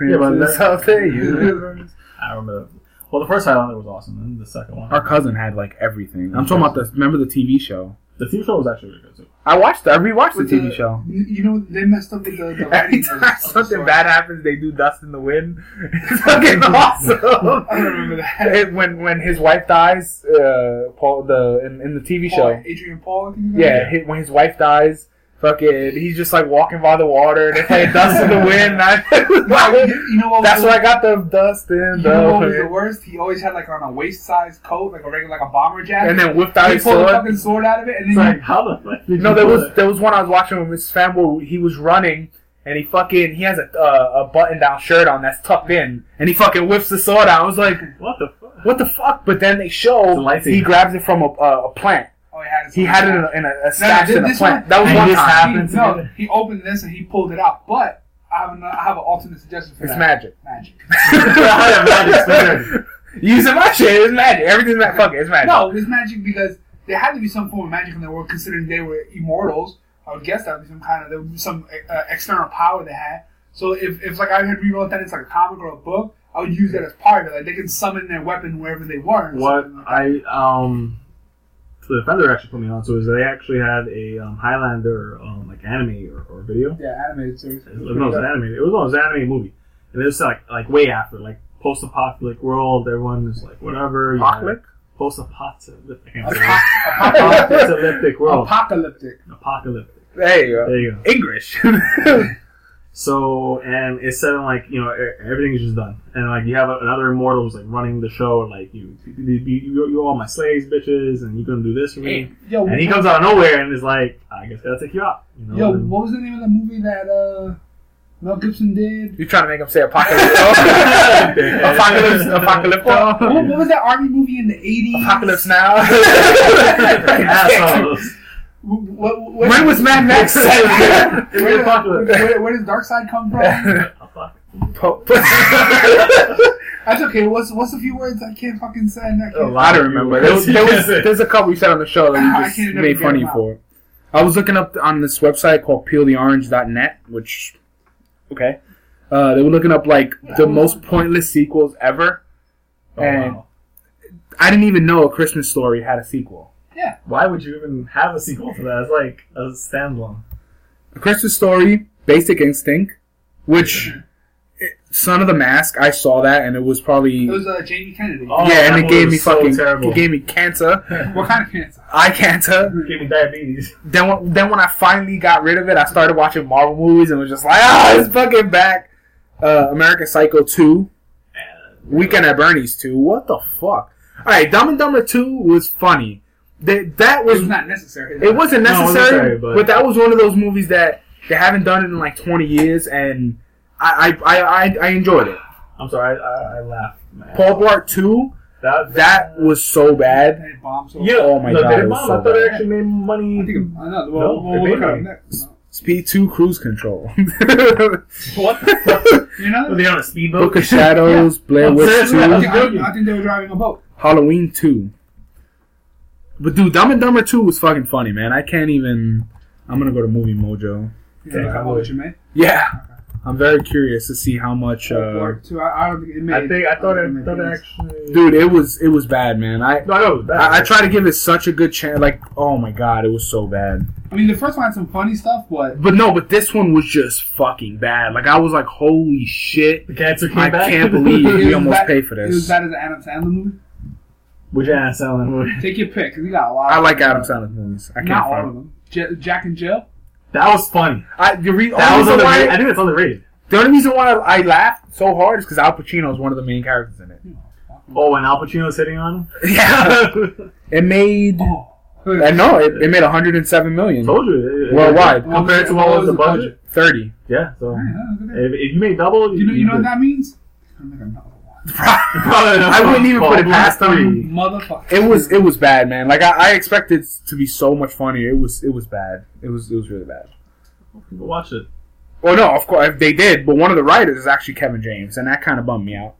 Yeah, but that's how of the universe. I remember. Well, the first Highlander was awesome, and the second one. Our cousin had like everything. I'm talking about the remember the TV show. The TV show was actually really good too. I watched. I rewatched the With TV show. You, you know they messed up with the, the Every writing. time of- of the something bad happens, they do Dust in the Wind. It's fucking awesome. I remember that. It- when when his wife dies, uh, Paul the in, in the TV Paul, show. Adrian Paul. I think his name Yeah, is. when his wife dies, fucking, he's just like walking by the water. And they play Dust in the Wind. and Wow, I, you, you know what? that's was, where I got the Dust in You the know what was the worst? He always had like on a waist size coat, like a regular, like a bomber jacket. And then whipped out he his pulled the sword. fucking sword out of it, and It's then like how the fuck did No, you there was that? there was one I was watching with Mrs. Fan he was running and he fucking he has a uh, a button down shirt on that's tucked in and he fucking whips the sword out. I was like, What the fuck? what the fuck? But then they show he grabs it from a, a, a plant. Oh, he had it. He had it in a, in a, a stash this- in a plant. one- that was one this time. happened- He, no, he opened this and he pulled it out. But I have an, I have an alternate suggestion for It's that. magic. Magic. I have magic spinner. Using my shit, it's magic. Everything's magic. Fuck it, it's magic. No, it's magic because there had to be some form of magic in the world, considering they were immortals. I would guess that would be some kind of there would be some uh, external power they had. So if, if like I had rewrote that it's like a comic or a book, I would use that as part of it. Like they could summon their weapon wherever they were. What like. I um, the defender actually put me on to is they actually had a um, Highlander um, like anime or, or video. yeah, animated series. It was, no, it was an anime. It was, no, it was an anime movie, and it was like like way after like post-apocalyptic world. Everyone is like whatever. you know, Apocalypse? Post-apocalyptic. I can't Apo- say it. apocalyptic. Apocalyptic world. Apocalyptic. Apocalyptic. There you go. There you go. English. So and it's said like you know e- everything is just done, and like you have another immortal who's like running the show, like you you, you you're all my slaves, bitches, and you're gonna do this for me. Yo, And he comes out of nowhere and is like, I guess I gotta take you out. You know? yo, and- what was the name of the movie that uh, Mel Gibson did? you trying to make him say apocalypse? apocalypse, apocalypse. What, what was that army movie in the eighties? Apocalypse now. Assholes. What, what, when was Mad Max? It's where, the where, where does Dark Side come from? Oh, fuck. Po- That's okay. What's what's a few words I can't fucking say? And I can't. I don't remember. There was, there was there's a couple you said on the show that I we just made get fun of you for. I was looking up on this website called peeltheorange.net, which okay. Uh, they were looking up like the most pointless sequels ever. Oh, And- wow. I didn't even know a Christmas story had a sequel. Why would you even have a sequel to that? It's like a standalone. A Christmas story, Basic Instinct, which it, Son of the Mask. I saw that and it was probably It was uh, Jamie Kennedy. Oh, yeah, and it gave me so fucking terrible. it gave me cancer, What kind of cancer? eye cancer. Gave me diabetes. Then when, then when I finally got rid of it, I started watching Marvel movies and was just like, ah, it's fucking back. Uh, American Psycho two, Weekend at Bernie's two. What the fuck? All right, Dumb and Dumber two was funny. That that was was not necessary. it wasn't No, it wasn't necessary, necessary, but, but- that was one of those movies that they haven't done it in like twenty years, and I I I, I, I enjoyed it. I'm sorry, I, I, I laughed. Man. Paul Blart two, that that was so bad. They so yeah. Oh my no, God, they it was bomb. so I thought it actually made money. I think it- I know. No, We'll, we'll it look made at it me. next. Speed two, Cruise Control, what? You know? Were they on a speedboat? Book of Shadows, Blair I'm Witch two. I I'm think, I. I think they were driving a boat. Halloween two. But dude, Dumb and Dumber two was fucking funny, man. I can't even. I'm gonna go to Movie Mojo. You Yeah, I I would. what you made. Yeah, I'm very curious to see how much. Uh, Or two. I, I don't think it made. I think I thought don't it, thought it actually. dude, it was it was bad, man. I no, I know that. I, I try to give it such a good chance. Like, oh my god, it was so bad. I mean, the first one had some funny stuff, but But no, but this one was just fucking bad. Like, I was like, holy shit. the cancer came I back. can't believe we almost bad- paid for It was this. bad as an Adam Sandler movie. Which Adam Sandler movie? Take your pick, because he got a lot. I of like Adam Sandler's movies. I Not can't all of them. J- Jack and Jill. That was funny. I, the, re- That only was reason underrated. I think it's underrated. the only reason why I laughed so hard is because Al Pacino is one of the main characters in it. Oh, when Al Pacino's hitting on him. Yeah, it made. Oh. I know it, it made 107 million. Told you. it- it- Worldwide. compared to what was the budget. 30. Yeah. So Yeah, look at that. if, if you made double, You know, you know what that means? I'm like another one. I wouldn't even put it past them. Motherfucker. It was it was bad, man. Like I, I expected to be so much funnier. It was it was bad. It was it was really bad. People watch it. Well, no, of course they did, but one of the writers is actually Kevin James, and that kind of bummed me out.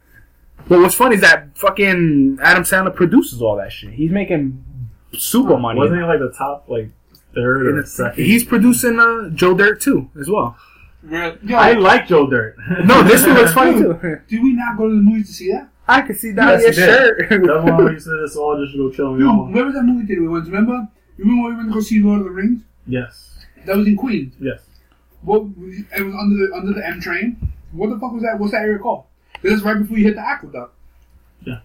But what's funny is that fucking Adam Sandler produces all that shit. He's making super money. Wasn't it like the top like third And or second? He's producing uh, Joe Dirt too, as well. Real- Yo, I like Joe Dirt. No, this one looks funny too. did we not go to the movies to see that? I can see that Yes, on your he shirt. did. That's why we said this all just to go chill. Dude, home. where was that movie theater we went to? Remember? You remember when we went to go see Lord of the Rings? Yes. That was in Queens. Yes. What? It was under the under the M train. What the fuck was that? What's that area called? This is right before you hit the aqueduct. Yeah.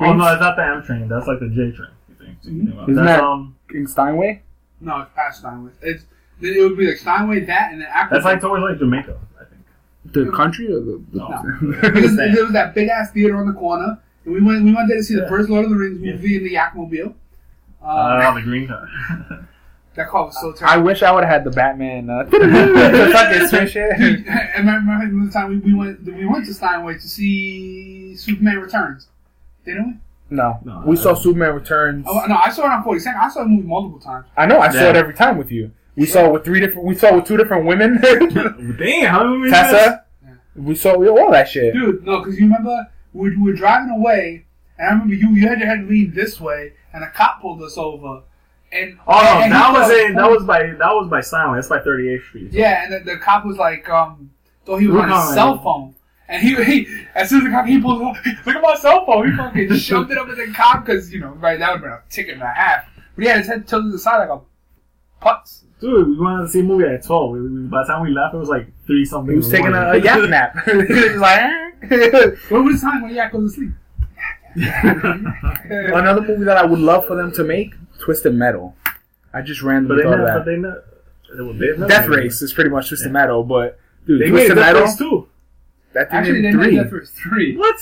Oh no, it's not the M train. That's like the J train. You think? Mhm. Isn't That's that- um. In Steinway. No, it's past Steinway. It's it would be like Steinway, that, and then aqueduct. That's like towards like Jamaica. I think. The country or the, the because there was that big ass theater on the corner, and we went we went there to see the Yeah. first Lord of the Rings Yeah. movie in the Yakmobile. Um, Uh, the green car. that car was so I terrible. wish I would have had the Batman. Uh, the fucking switch shit. Dude, and I remember the time we, we went we went to Steinway to see Superman Returns. Didn't we? No, No, we I- saw Superman Returns. Oh no, I saw it on Forty Second. I saw the movie multiple times. I know. I saw Yeah. it every time with you. We saw with three different. We saw with two different women. Damn, how many? Tessa. Yeah. We saw we, all that shit. Dude, no, because you remember we, we were driving away, and I remember you you had your head leaned this way, and a cop pulled us over. And Oh no, and that was thought- in that was by that was by Steinway. That's by 38th Street. Yeah, and the, the cop was like, um, thought he was Look on his on it. cell phone. And he, he, as soon as the cop, he pulls up, look at my cell phone. He fucking shoved it up at the cop because, you know, right, that would have been a ticket and a half. But he had his head tilted to the side like a putz. Dude, we wanted to see a movie at 12. We, we, by the time we left, it was like three something. He was in the taking a, a morning. yak nap. he was like, eh. What was the time when Yak goes to sleep? another movie that I would love for them to make: Twisted Metal. I just but randomly they thought never, of but that. they never. They Death made. Race is pretty much Twisted Metal, but dude, They made Twisted Death Metal. Race too. That thing Actually, they three. made that for three. What?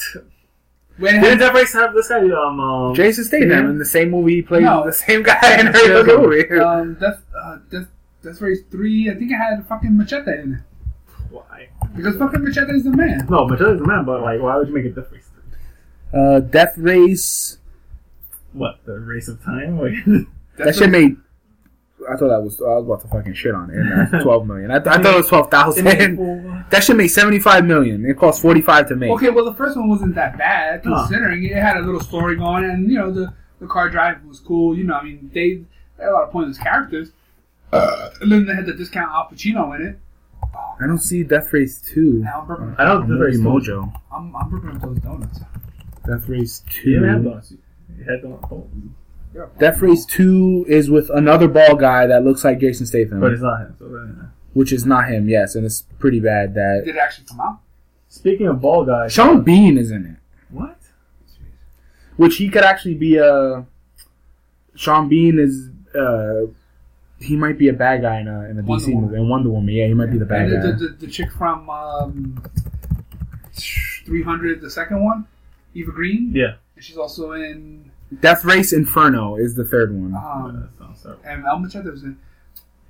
When Didn't had, Death Race have this guy? Um, um Jason Statham Yeah. in the same movie he played No. the same guy in every other movie. um, Death, uh, Death, Death Race 3, I think it had fucking Machete in it. why? Because fucking Machete is the man. No, but the man. But like, why would you make a Death Race? Uh, Death Race. What the race of time? Like, That Death shit Race- made. I thought that was. I was about to fucking shit on it. And Twelve million. I, th- I thought it was twelve thousand. That shit made seventy-five million. It cost forty-five to make. Okay, well, the first one wasn't that bad No. considering it had a little story going, and you know the the car drive was cool. You know, I mean they, they had a lot of pointless characters, uh, and then they had the discount Al Pacino in it. Oh, I don't see Death Race two. now I'm burping. I know on the Movie very Mojo. I'm, I'm burping up those donuts. Death Race You didn't have two. donuts. You had donuts. Death Race two is with another ball guy that looks like Jason Statham, But it's not him. So, uh, which is not him. Yes, and it's pretty bad that Did it actually come out? Speaking of ball guys, Sean Bean is in it, What? which he could actually be a. Sean Bean is. uh he might be a bad guy in a, in a Wonder DC Woman. movie. In Wonder Woman, yeah, he might be the bad And guy. the, the, the, the chick from um, 300, the second one, Eva Green. Yeah. And she's also in Death Race Inferno is the third one. um, That and Elma Chester was in,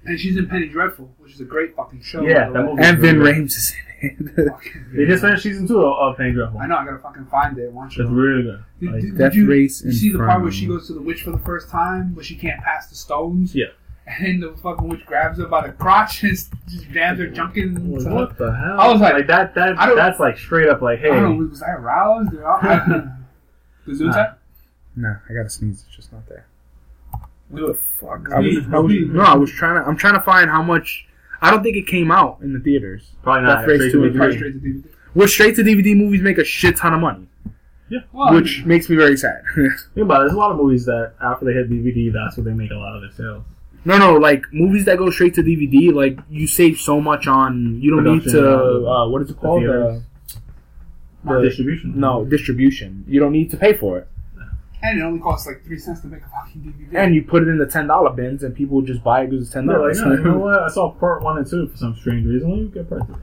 and she's in Penny Dreadful, which is a great fucking show. Yeah, that movie- and Ving Rhames is in it. They just finished season two of, of Penny Dreadful. I know. I gotta fucking find it. Watch it. It's really good. Did, Like, did- Death did you, Race you see the part where she goes to the witch for the first time, but she can't pass the stones? Yeah. And the fucking witch grabs her by the crotch and just jams her junk in. Like, what the hell? I was like- that. That that's like straight up like, hey, I don't know. Was I aroused? Or, I, the Zoom Nah. no, I gotta sneeze. It's just not there. Do it. Fuck. I was, I was, no, I was trying to. I'm trying to find how much. I don't think it came out in the theaters. probably not. Death Race straight two to and DVD. Probably straight to DVD. Which straight to DVD movies make a shit ton of money, Well, which makes me very sad. Think about it. There's a lot of movies that after they hit DVD, that's where they make a lot of their sales. no, no, like movies that go straight to DVD, like you save so much on. You don't need to. uh, Uh, what is it called? theaters. The, the, distribution. no distribution. You don't need to pay for it, and it only costs like three cents to make a fucking DVD. and you put it in the ten dollar bins, and people will just buy it because it's ten No, like, dollars. no, you know what? I saw part one and two for some strange reason. Let me get part two.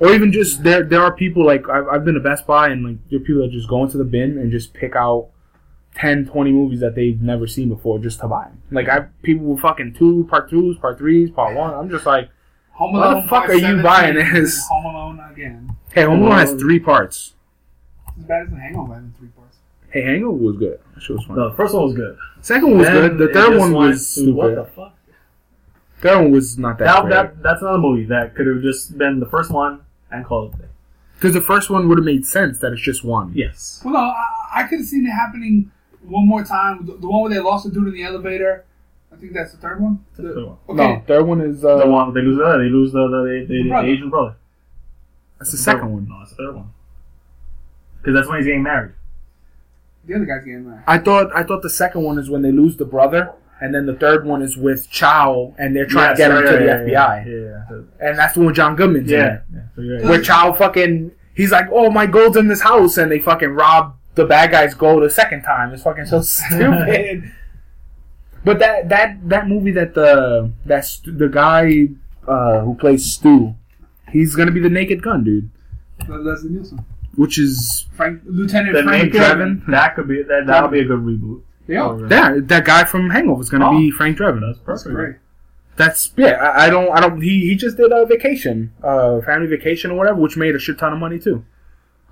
Or even just there, there are people like I've, I've been to Best Buy and like there are people that just go into the bin and just pick out 10, 20 movies that they've never seen before just to buy. 'em. Like I people with fucking two part twos, part threes, part one. I'm just like, Home Why the fuck are you 17 buying and this? Home Alone again. hey, Home Alone has three parts. As bad as the Hangover in three parts. Hey, Hangover was good. That shit was fun. No, the first one was good. Second one was Then good. The third one was to, What the fuck? Third one was not that, That, great. that, that's another movie that could have just been the first one and called it. Because the first one would have made sense that it's just one. Yes. Well, no, I, I could have seen it happening one more time. The, the one where they lost the dude in the elevator. I think that's the third one. That's the third one. Okay. No, third one is uh, the one they lose the they lose the the, the, the, The brother. Asian brother. that's the second one. No, it's the third one. Because that's when he's getting married. The other guy's getting married. I thought I thought the second one is when they lose the brother, and then the third one is with Chow, and they're trying Yes, to get him right, to the right, FBI, Yeah. Yeah. and that's the one John Goodman's Yeah. in. yeah. So you're it. right. Where Chow fucking he's like, "Oh, my gold's in this house," and they fucking rob the bad guy's gold a second time. It's fucking so stupid. but that that that movie that the that st- the guy uh, who plays Stu, he's gonna be the Naked Gun dude, Le- Leslie Nielsen. Which is Frank, Lieutenant The Frank Naked- Drebin? That could be that. That'll be a good reboot. Yeah, Or- that that guy from Hangover is gonna Oh. be Frank Drebin. That's that's perfect. great. That's yeah. I, I don't. I don't. He, he just did a vacation, uh, family vacation or whatever, which made a shit ton of money too.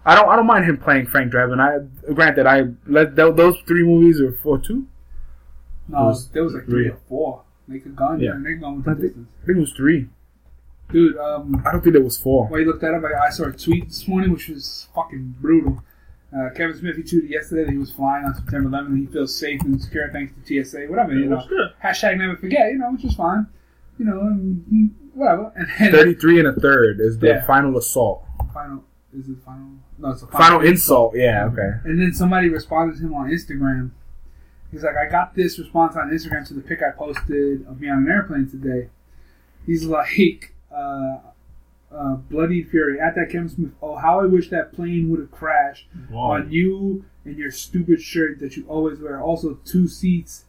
I don't. I don't mind him playing Frank Drebin. I granted, I let th- those three movies are four two. No, It was there was like three. three or four. Make a Gun. Yeah. Yeah, Naked Gun with I the think- I think it was three. Dude, um, I don't think there was four. while you looked that up, I, I saw a tweet this morning which was fucking brutal. Uh, Kevin Smith, he tweeted yesterday that he was flying on September 11th and he feels safe and secure thanks to TSA, whatever, you It know. good. Hashtag never forget, you know, which is fine. You know, and, mm, whatever. And then Thirty-three and a third is the Yeah. final assault. final, is it final? No, it's a Final insult. Yeah. Okay. And then somebody responded to him on Instagram. He's like, I got this response on Instagram to the pic I posted of me on an airplane today. He's like, uh, uh, Bloody Fury at that Kevin Smith. Oh, how I wish that plane would have crashed Wow. on you and your stupid shirt that you always wear. Also, two seats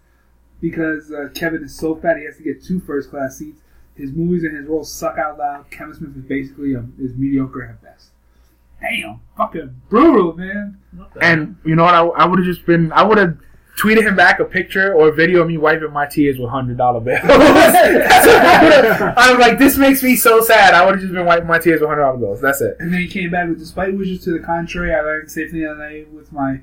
because uh, Kevin is so fat he has to get two first class seats. His movies and his roles suck out loud. Kevin Smith is basically um, is mediocre at best. Damn, fucking brutal, man. What And you know what? I, I would have just been. I would have tweeted him back a picture or a video of me wiping my tears with hundred dollar bills. I was like, this makes me so sad. I would have just been wiping my tears with hundred dollar bills. That's it. And then he came back with, despite wishes to the contrary, I landed safely in LA with my.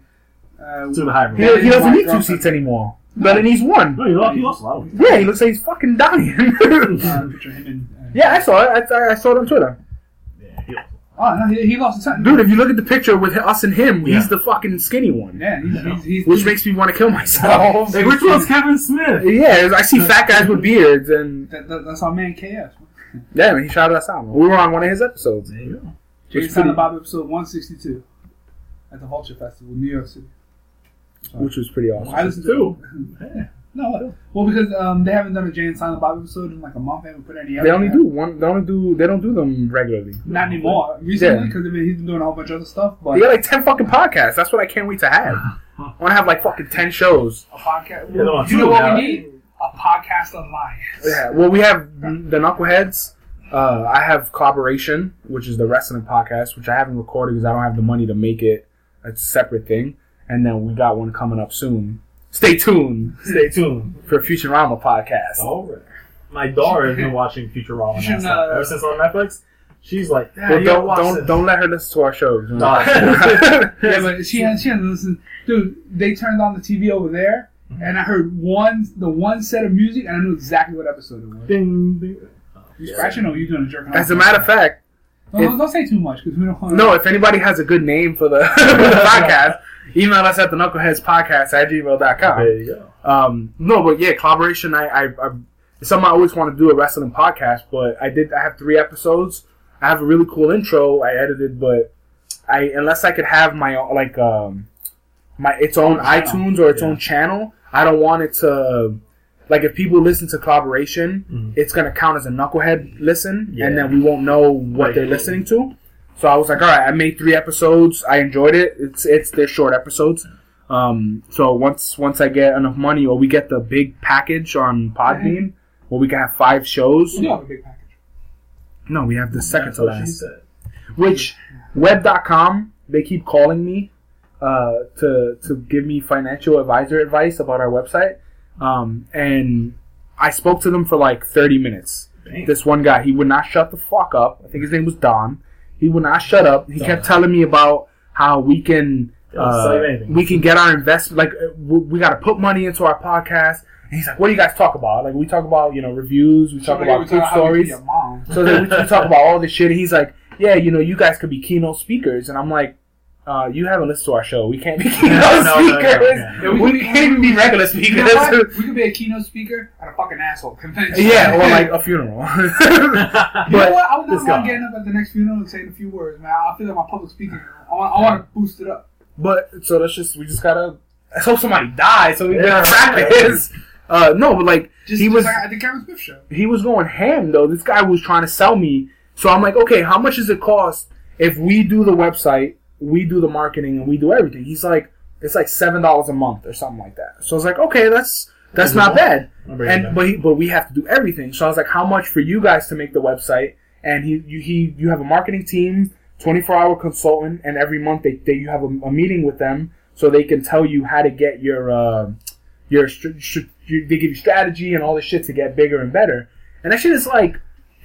Uh, To the high He, road. he doesn't need two seats anymore. But he needs one. No, he lost, he lost a lot of. Yeah, he looks like he's fucking dying. uh, picture of him and, uh, yeah, I saw it. I, I saw it on Twitter. Yeah, he lost. Oh no, he, he lost a ton. Dude, if you look at the picture with us and him, Yeah. he's the fucking skinny one. Yeah, he's, he's, he's, Which makes me want to kill myself. Oh, like, which one's Kevin Smith? yeah, I see fat guys with beards and that, that, that's our man KS. Yeah, man, he shouted us out. We were on one of his episodes. There you go. Jay Which Silent pretty- Bob episode 162 at the Vulture Festival, New York City. which was pretty awesome. I listened Two. to it. No, well, because um, they haven't done a Jay and Silent Bob episode in like a month. They haven't put any. They only yet. do one. They only do. They don't do them regularly. Not anymore. Recently, Yeah. because he's been doing a whole bunch of other stuff. But They got like ten fucking podcasts. That's what I can't wait to have. I want to have like fucking ten shows. a podcast. Yeah, you know what now. we need? A podcast alliance. Yeah. Well, we have the Knuckleheads. Uh, I have collaboration, which is the wrestling podcast, which I haven't recorded because I don't have the money to make it a separate thing. And then we got one coming up soon. Stay tuned Stay tuned. for Futurama podcast. All right. My daughter has been watching Futurama You should, uh, ever since on Netflix. She's like, Dad, Well, don't don't this." don't let her listen to our shows. No. Yeah, but she has she hasn't listened. Dude, they turned on the TV over there, and I heard one the one set of music, and I knew exactly what episode it was. Ding, ding. You scratching or you doing a jerking off? As a matter of fact, no, no, don't say too much because we don't. want no. If anybody has a good name for the, for the podcast, email us at the Knuckleheads Podcast at gmail.com. There you go. Um, no, but yeah, collaboration. I, I, I it's something I always want to do a wrestling podcast, but I did. I have three episodes. I have a really cool intro. I edited, but I unless I could have my like um my its own channel. iTunes or its Yeah. own channel. I don't want it to like if people listen to collaboration, Mhm. it's gonna count as a knucklehead listen, Yeah. and then we won't know what Right. they're listening to. So I was like, all right, I made three episodes. I enjoyed it. It's it's they're short episodes. Um, so once once I get enough money, or we get the big package on Podbean, where we can have five shows. You have a big package. No, we have the second That's to what she last. said. Which web.com they keep calling me uh, to to give me financial advisor advice about our website. Um, and I spoke to them for like 30 minutes. This one guy, he would not shut the fuck up. I think his name was Don. He would not shut up. He kept telling me about how we can uh, sell you anything. we can get our investment. Like uh, we, we got to put money into our podcast. And he's like, "What do you guys talk about? Like we talk about you know reviews. We talk So, about good talk how we stories." be a mom. So then we, we talk about all this shit. And he's like, "Yeah, you know, you guys could be keynote speakers." And I'm like, uh, "You haven't listened to our show. We can't be keynote No, no, no, no, speakers. no. We, we can't even be regular You speakers." know? We could be a keynote speaker at a fucking asshole convention. yeah, or like a funeral. You know But- what? I would not mind getting up at the next funeral and saying a few words, man. I feel like my public speaking. I want, I want to boost it up. But so let's just we just gotta. Let's hope somebody dies so we can Yeah. practice. Uh, no, but like Just, he was like at the Kevin Smith show. he was going ham though. This guy was trying to sell me. So I'm like, okay, how much does it cost if we do the website, we do the marketing, and we do everything? He's like, it's like seven dollars a month or something like that. So I was like, okay, that's that's not bad. I'll bring it And but he, but we have to do everything. So I was like, how much for you guys to make the website? And he you, he you have a marketing team, 24 hour consultant, and every month they, they you have a, a meeting with them so they can tell you how to get your uh, your str- you- they give you strategy and all this shit to get bigger and better. And that shit is like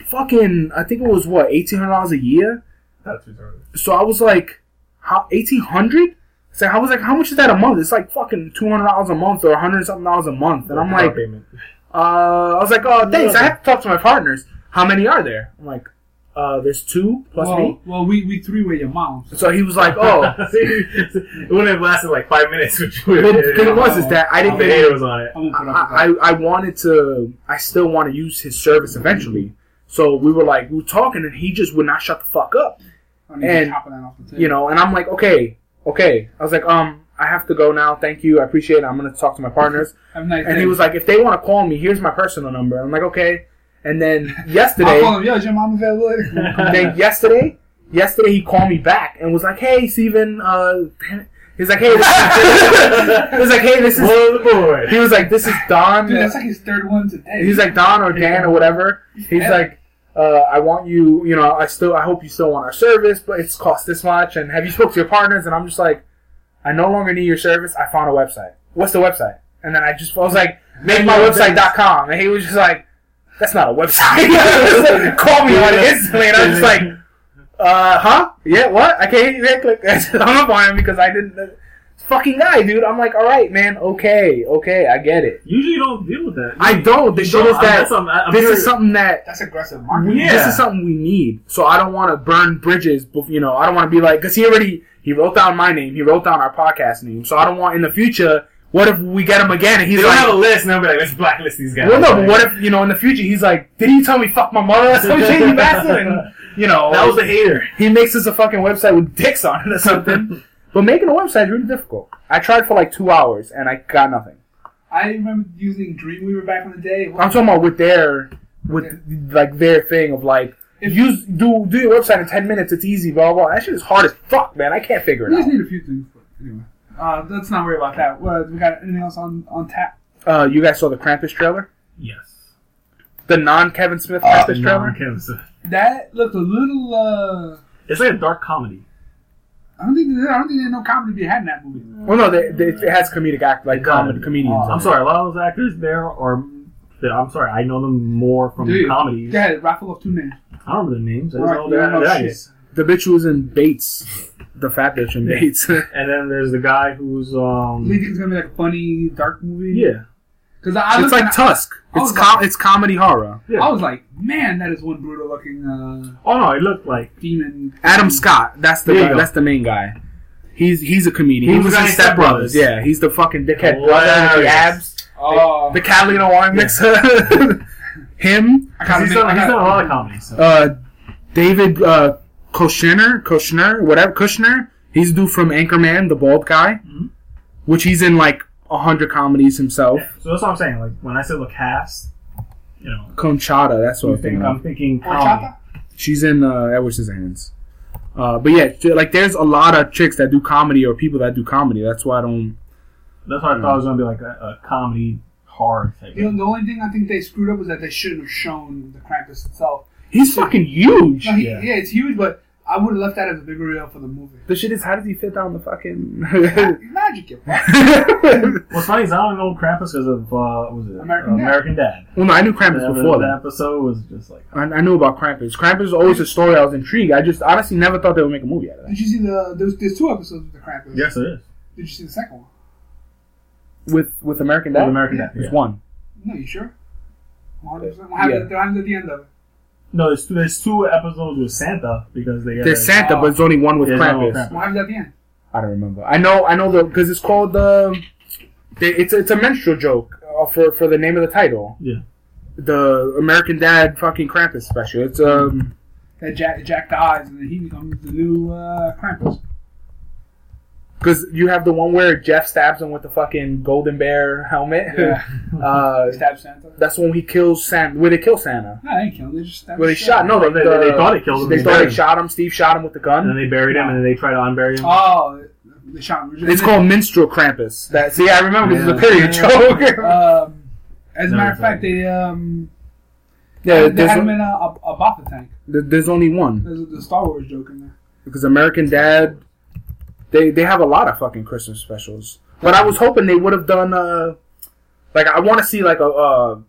fucking. I think it was what eighteen hundred dollars a year. That's retarded. So I was like, how eighteen hundred? So I was like, how much is that a month? It's like fucking two hundred dollars a month or hundred something dollars a month. And I'm like, payment. uh, I was like, oh, thanks. I have to talk to my partners. How many are there? I'm like, uh, there's two plus well, me. well, we we three way your moms. So he was like, oh. It wouldn't have lasted like five minutes. Which would Well, the thing was is that I didn't. haters on it. I won't put up with I. I, I wanted to. I still want to use his service eventually. So we were like, we were talking, and he just would not shut the fuck up. I need and, to chopping that off. You know, and I'm like, okay, okay. I was like, um, I have to go now. Thank you. I appreciate it. I'm gonna talk to my partners. Have a nice And day. he was like, if they want to call me, here's my personal number. I'm like, okay. And then I'll yesterday. call him. Yo, is your mom available? then yesterday, yesterday he called me back and was like, "Hey, Steven, uh, he's like, hey, this is, he was like, hey, this is." One the boys. He was like, "This is Don." Dude, that's like his third one today. He's like Don or Dan or whatever. He's Yeah. like, uh, "I want you. You know, I still, I hope you still want our service, but it's cost this much. And have you spoke to your partners?" And I'm just like, "I no longer need your service. I found a website. What's the website?" And then I just I was like, "MakeMyWebsite.com." And he was just like, "That's not a website." Call me on instantly, and I'm just like. Uh huh? Yeah, what? I can't you. Click. I hung up on him because I didn't. This fucking guy, dude. I'm like, all right, man. Okay, okay, I get it. Usually you don't deal with that. I don't. The shit don't. is I'm- that I'm this curious. is something that That's aggressive marketing. Yeah. this is something we need. So I don't want to burn bridges. You know, I don't want to be like because he already he wrote down my name. He wrote down our podcast name. So I don't want in the future what if we get him again and They he's don't like, have a list, and I'll be like, let's blacklist these guys. well, no, but what if you know in the future he's like, did he tell me fuck my mother or some shit, you bastard? And you know, that was a hater. he makes us a fucking website with dicks on it or something. but making a website is really difficult. I tried for like two hours and I got nothing. I remember using Dreamweaver back in the day. I'm talking about with their with like their thing of like If- use do do your website in ten minutes. It's easy. Blah blah. blah. That shit is hard as fuck, man. I can't figure it We it just need a few things. But anyway, uh, let's not worry about that. What, we got anything else on on tap? Uh, you guys saw the Krampus trailer, Yes. the non Kevin Smith Uh, Krampus trailer. Non-Kansas. That looked a little. Uh, It's like a dark comedy. I don't think there, I don't think there's no comedy to be had in that movie. Well, no, they, they, it has comedic act like It does. comedy comedians. Oh, I'm sorry, a lot of those actors there are. I'm sorry, I know them more from Do you? comedies. Go ahead, raffle off two names. I don't remember their names. I just Alright, know you they're don't know they're shit. The bitch who was in Bates, the fat bitch in Bates. And then there's the guy who's Do you um. think it's gonna be like a funny dark movie? Yeah. Because I it's like and Tusk. I It's was com- like- it's comedy horror. Yeah. I was like, man, that is one brutal looking uh, Oh no, it looked like demon. Adam Scott. That's the guy, that's the main guy. He's he's a comedian. He He, was was in guy Step Step Brothers. Brothers. Yeah, he's the fucking dickhead brother with the Hilarious. abs. Oh, The Catalina wine mixer. Him. I gotta he's done, I done a lot of comedies. So. Uh, David uh, Kushner, Kushner, whatever Kushner. He's the dude from Anchorman, the bald guy, Mhm. which he's in like a hundred comedies himself. Yeah. So that's what I'm saying. Like when I say the cast, you know, Conchata, that's what I'm I'm thinking thinking. I'm thinking comedy. horchata. She's in uh, Edward Scissorhands. Uh, but yeah, like there's a lot of chicks that do comedy or people that do comedy. That's why I don't. That's why I thought it was gonna be like a, a comedy horror type. You know, the only thing I think they screwed up was that they shouldn't have shown the Krampus itself. He's fucking huge. No, he, Yeah. yeah. it's huge, but I would have left that as a bigger reveal for the movie. The shit is, how does he fit down the fucking? Magic, you. What's funny is I don't know Krampus because of uh, what was it American uh, Dad. American Dad. well, no, I knew Krampus That- before that that. episode was just like I, I knew about Krampus. Krampus was always a story I was intrigued. I just honestly never thought they would make a movie out of that. Did you see the? There's, there's two episodes of the Krampus. yes, it is. Did you see the second one? With with American Dad. With Dad. American Dad. There's yeah. one. No, you sure? 100%. What happens, Yeah. at the end of it? No, there's two, there's two episodes with Santa because they There's Santa, Oh. but there's only one with Yeah, no, Krampus. Krampus. What happens at the end? I don't remember. I know, I know the because it's called the. it's it's a menstrual joke uh, for for the name of the title. Yeah. The American Dad fucking Krampus special. It's um. That Jack, Jack dies and then he becomes the new uh, Krampus. Because you have the one where Jeff stabs him with the fucking golden bear helmet. Yeah. uh, He stabs Santa. that's when he kills Santa. Where they kill Santa. No, they didn't kill him. They just stabbed Where they the shot. No, They- they, they- they thought they killed him, They they thought buried they him. shot him. Steve shot him with the gun. and then they buried him and then they tried to unbury him. Oh, they shot him. It's called minstrel Krampus. That see, I remember this is a Yeah. period joke. Um, as a No, matter of fact, they um yeah, they there's, had him on- in a, a, a bacta tank. there- there's only one There's a, the Star Wars joke in there. because American Dad. They they have a lot of fucking Christmas specials, but I was hoping they would have done uh like I want to see like a, a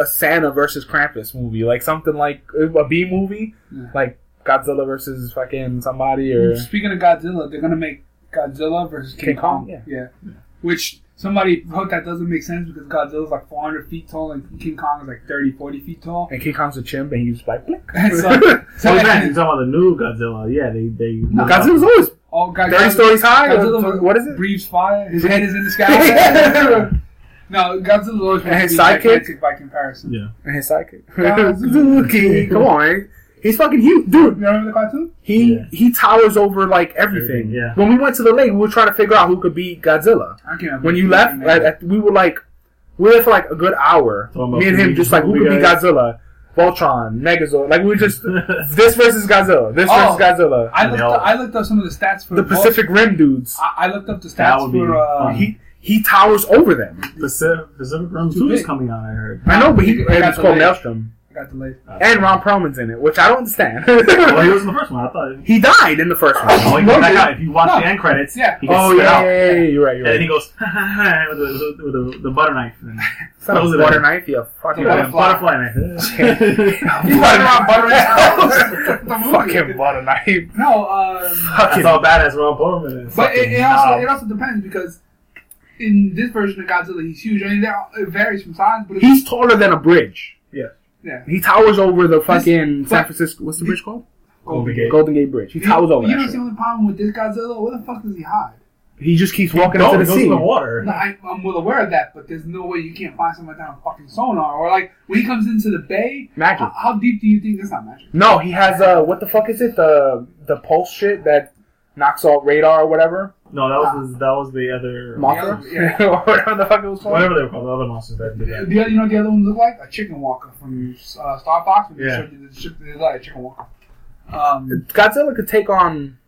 a Santa versus Krampus movie, like something like a B movie, Yeah. like Godzilla versus fucking somebody or Speaking of Godzilla, they're gonna make Godzilla versus King, King Kong, Kong. yeah. Which somebody wrote that doesn't make sense because Godzilla's like 400 feet tall and King Kong is like 30, 40 feet tall. and King Kong's a chimp and he's like blink. And so, so Oh, man, you're talking about the new Godzilla. Yeah, they they. No, Godzilla's always oh, God, thirty stories high. or Godzilla what is it? breathes fire. His head is in the sky. no, Godzilla's always And his supposed to sidekick? gigantic by comparison. Yeah. And his sidekick. Godzilla. Come on, man. he's fucking huge, dude. You remember the cartoon? He Yeah. he towers over like everything. Everything, yeah. When we went to the lake, we were trying to figure out who could beat Godzilla. I can't remember. When you left, like, we were like, we were there for like a good hour. Me and him just like, who could beat got- Godzilla? Voltron, Megazord. Like we just this versus Godzilla. This Oh. versus Godzilla. I looked, No. up, I looked up some of the stats for the Pacific Rim dudes. I, I looked up the stats would be for. Uh. He he towers over them. Pacific, Pacific Rim Too 2 is coming out, I heard. I know, but he, It it's called delayed. Maelstrom. I got delayed. And Ron Perlman's in it, which I don't understand. Well, he was in the first one. I thought. he died in the first one. Oh, he No, got back out. If you watch No. the end credits, Yeah. he gets Oh yeah, yeah, yeah, yeah, you're right. You're And then he goes with the, with the, the, the butter knife. And It's not Those a are water the- knife, you fucking Yeah. yeah, butterfly knife. He's running around buttering fucking butter knife. No, um, That's how badass Ron Perlman is. but it, it also it also depends because in this version of Godzilla, he's huge. I mean, there it varies from size, but He's taller than a bridge. Yeah. Yeah. He towers over the fucking but- San Francisco. What's the bridge called? Golden Gate. Golden Gate Bridge. He towers over You that know, shit. the only problem with this Godzilla. Where the fuck does he hide? He just keeps walking No, into it the goes in sea. the water. No, I, I'm well aware of that, but there's no way you can't find something like that on fucking sonar. Or like when he comes into the bay, Magic. how, how deep do you think that's not magic? No, he has uh, what the fuck is it? The the pulse shit that knocks out radar or whatever. No, that was the, that was the other Mothra, Yeah. whatever the fuck it was called. whatever they were called, the other monsters that did The, that. the other, you know, what the other one looked like a chicken walker from uh, Star Fox. When they Yeah. showed you the ship, they like a chicken walker. Um, Godzilla could take on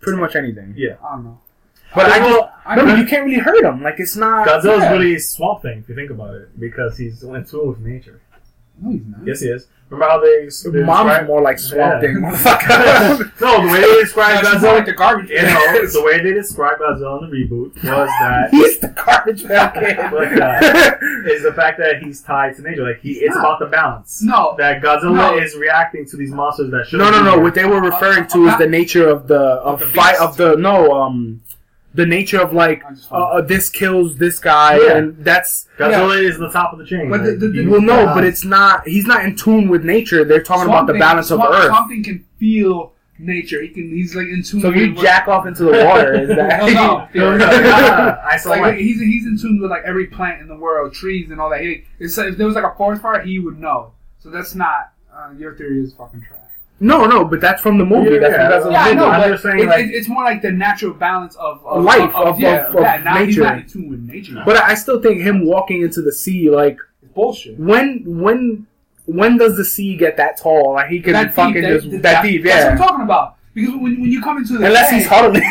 pretty much anything. Yeah, I don't know. But I just I no, know- you can't really hurt him. Like it's not. Godzilla's Yeah. really Swamp Thing if you think about it, because he's in tune with nature. No, he's not. Yes, he is. Remember how they, they Mom's describe- more like Swamp Yeah. Thing, motherfucker. no, the way they describe No, she's more like Godzilla, the garbage. you know, the way they describe Godzilla in the reboot was that He's the garbage man kid. Like, uh, is the fact that he's tied to nature. Like he, it's not. about the balance. No, That Godzilla No. is reacting to these monsters that should. No, no, no. What they were referring to is Uh, the nature of the of the fight beast. of the no um the nature of like uh, uh, this kills this guy Yeah. and that's Godzilla is the top of the chain. But the- Like, the- the- he- well no Uh, but it's not he's not in tune with nature they're talking about the balance of earth Swamp Thing can feel nature. He can. He's like in tune. so with you jack off into the water is that No, no. No, no, no, I saw like, like, he's he's in tune with like every plant in the world, trees and all that. He, it's, if there was like a forest fire, he would know. So that's not uh, your theory is fucking trash. No no but that's from the movie Yeah, that's yeah. of Yeah, I the know, movie. I'm just saying, it, like- it's more like the natural balance of, of Life, of, of- yeah, of- of yeah, now he's nature. not in tune with nature. but I still think him walking into the sea like bullshit. when when when does the sea get that tall like he can That fucking deep, just that, that, deep Yeah, That's what I'm talking about. Because when, when you come into the Unless bay- he's huddling.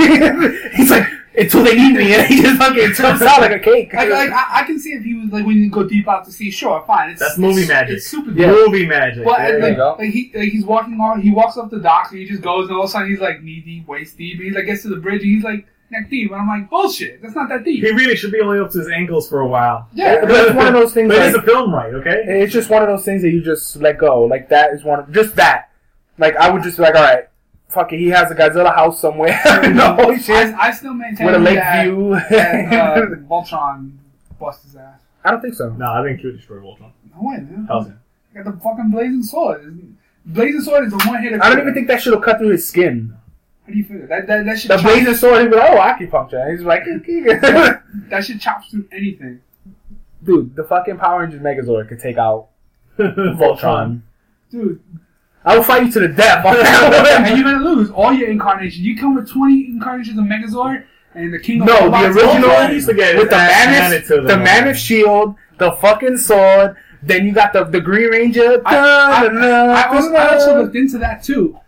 he's like, until they need me, and he just fucking jumps out like a cake. Like, like I, I can see if he was like when you go deep out to sea, sure, fine. It's That's movie it's, magic. It's super. Yeah. movie magic. But Yeah, and, there like, go. like he like he's walking on, he walks up the dock, and he just goes, and all of a sudden he's like knee deep, waist deep, and he like gets to the bridge, and he's like neck deep, and I'm like, bullshit, that's not that deep. he really should be only up to his ankles for a while. Yeah, But it's one of those things. But it's a film, right? Okay. it's just one of those things that you just let go. Like that is one. Of, just that. Like I would just be like, all right, fuck it. He has a Godzilla house somewhere. no shit. I, I still maintain With a lake that, view. that uh, Voltron bust his ass. I don't think so. No, I think Q destroyed Voltron. No way, man. How's it? Got the fucking blazing sword. Blazing sword is the one hit. I don't even think that should have cut through his skin. How do you feel? That that that should The chop, blazing sword, he'd like, oh, acupuncture. He's like, that should chop through anything. dude, the fucking Power Rangers Megazord could take out Voltron. Dude, I will fight you to the death on that and you're gonna lose all your incarnations. You come with 20 incarnations of Megazord, and the King of No, the Robots- original Voltron used with the his ass mammoth, handed to the mammoth shield, the fucking sword. Then you got the the Green Ranger. I, I, I, also, I also Don't looked into that too.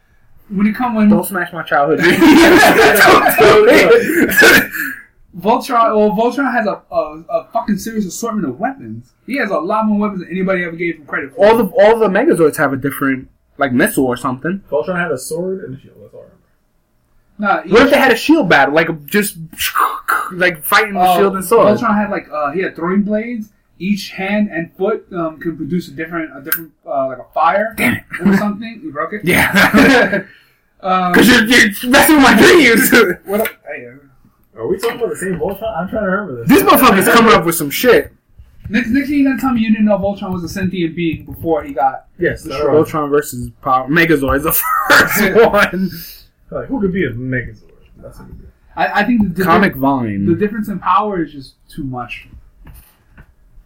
When it come when don't smash my childhood. dreams. Don't do it. Voltron, well, Voltron has a, a a fucking serious assortment of weapons. He has a lot more weapons than anybody ever gave him credit for. all the all the Megazords have a different like missile or something. Voltron had a sword and a shield. That's all I remember. Nah, What if they had a shield battle, like just like fighting with uh, shield and sword? Voltron had like uh, he had throwing blades. Each hand and foot um, can produce a different a different uh, like a fire or something. You broke it. Yeah, Um, because you're, you're messing with my dreams. what up? Hey, uh, Are we talking about the same Voltron? I'm trying to remember this. this motherfucker's coming up with some shit. Next, next thing you're gonna tell me you didn't know Voltron was a sentient being before he got. Yes, that's right. Voltron versus Power Megazord is the first one. Like, who could be a Megazord? That's a. I, I think the difference, Comic the difference in power is just too much.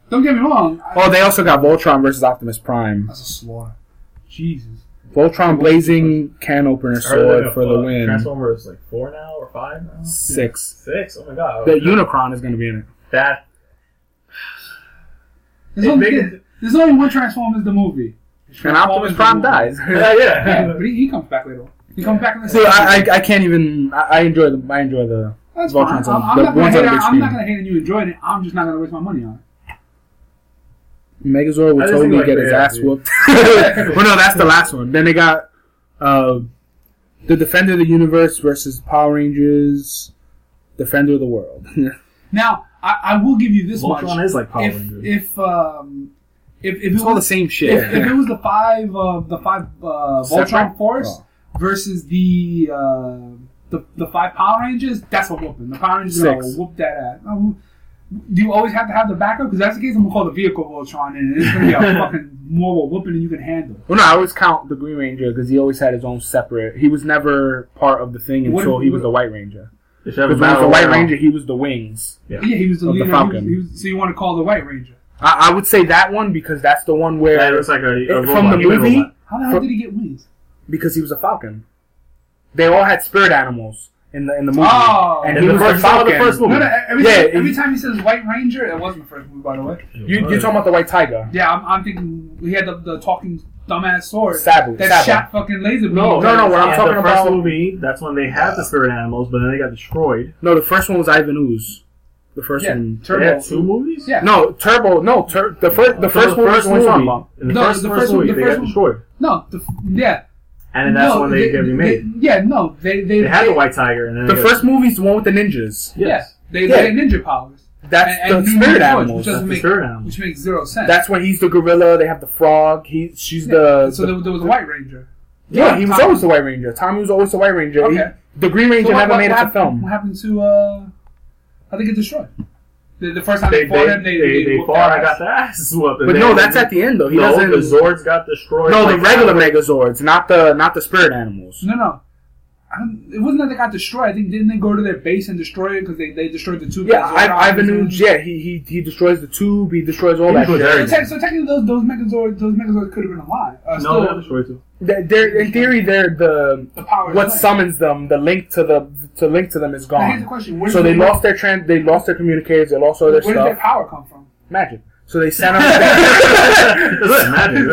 Don't get me wrong. I, Oh, they also got Voltron versus Optimus Prime. that's a slaughter. Jesus. Voltron blazing can opener sword that, for uh, the win. Transformers like four now or five now? Six. Six. Oh my god. The Unicron is going to be in it. that There's It only, make it- there's only one Transformers the movie. And Optimus Transformers the Prime dies. yeah, yeah. Yeah, but he, he comes back later. on. He comes back in the So second I. I, I can't even. I, I enjoy the. I enjoy the. That's Voltron's fine. on- I'm, I'm the not gonna ones hate on the on, big I'm not screen. gonna hate on you enjoying it. I'm just not gonna waste my money on it. Megazord would I just totally think, like, get his yeah, ass dude. whooped. well, no, that's the last one. Then they got uh, the Defender of the Universe versus Power Rangers, Defender of the World. Now, I, I will give you this Voltron much. is like Power if Rangers. if um if if it it's all the was same shit. if, if it was the five uh, the five uh, Voltron Force Oh. versus the uh, the the five Power Rangers, that's a whooping. The Power Rangers are Six. gonna whoop that ass. Oh, Do you always have to have the backup? Because that's the case. I'm gonna call the vehicle Voltron, and it's gonna be a fucking more of a whooping than you can handle. Well, no, I always count the Green Ranger because he always had his own separate. He was never part of the thing What- until he was what- the White Ranger. They should have a Because when he was battle the White. Ranger, he was the wings. Yeah, he was the Of the leader. he was- Falcon. he was- so you want to call the White Ranger? I, I would say that one because that's the one where That looks like a, a It- robot, from the movie? How the hell For- did he get wings? because he was a Falcon. They all had spirit animals in the in the movie, Oh. and In he the was first- the some the first movie. No, no, every, Yeah, time, every time he says White Ranger, it wasn't the first movie, by the way. You, you're talking about the White Tiger. Yeah, I'm, I'm thinking he had the, the talking dumbass sword Saba. that Saba. shot fucking laser beams. No, No, no, what I'm in talking the first about- movie, that's when they had the spirit animals, but then they got destroyed. No, the first one was Ivan Ooze. The first Yeah, one. Turbo. They had two movies. Yeah. No, Turbo. No, tur- the first. The So first one was the one you're talking about. In the No, first, the first, first one- movie, the they first got one- destroyed, No, the, yeah. and then that's no, when they, get remade. they- yeah, no, they they, They had they, the White Tiger, and then The first movie is the one with the ninjas. Yes. Yeah, they, Yeah. they had ninja powers. That's And- and the spirit was animals. Which That's the make spirit animals. which makes zero sense. That's when he's the gorilla. They have the frog. He, she's the. so the- there, there was a White Ranger. yeah, he was Tommy- always the White Ranger. Tommy was always the White Ranger. He- Okay. the Green Ranger So what- never what- made what it to film. What happened to? uh I think it destroyed. The, the first time They, they, fought they, him, they they, they, they fought. their I got their asses whooped. But no, that's at the end though. He no, doesn't. the Zords got destroyed. no, the like regular that. Megazords, not the not the spirit animals. No, no. I don't, it wasn't that they got destroyed. I think didn't they go to their base and destroy it because they, they destroyed the two. Yeah, Megazord I, Ivan arms Yeah, he, he he destroys the tube. He destroys all He that shit. So, te- so technically, those those Megazords those Megazords could have been alive. Uh, No, still, they got destroyed too. They're, they're in theory they're the the power. what there. summons them. The link to the to link to them is Now, here's the gone. question: Where So they lost their trans. They lost their communicators. They lost all their stuff. Where did their stuff. power come from? Magic. So they sent them.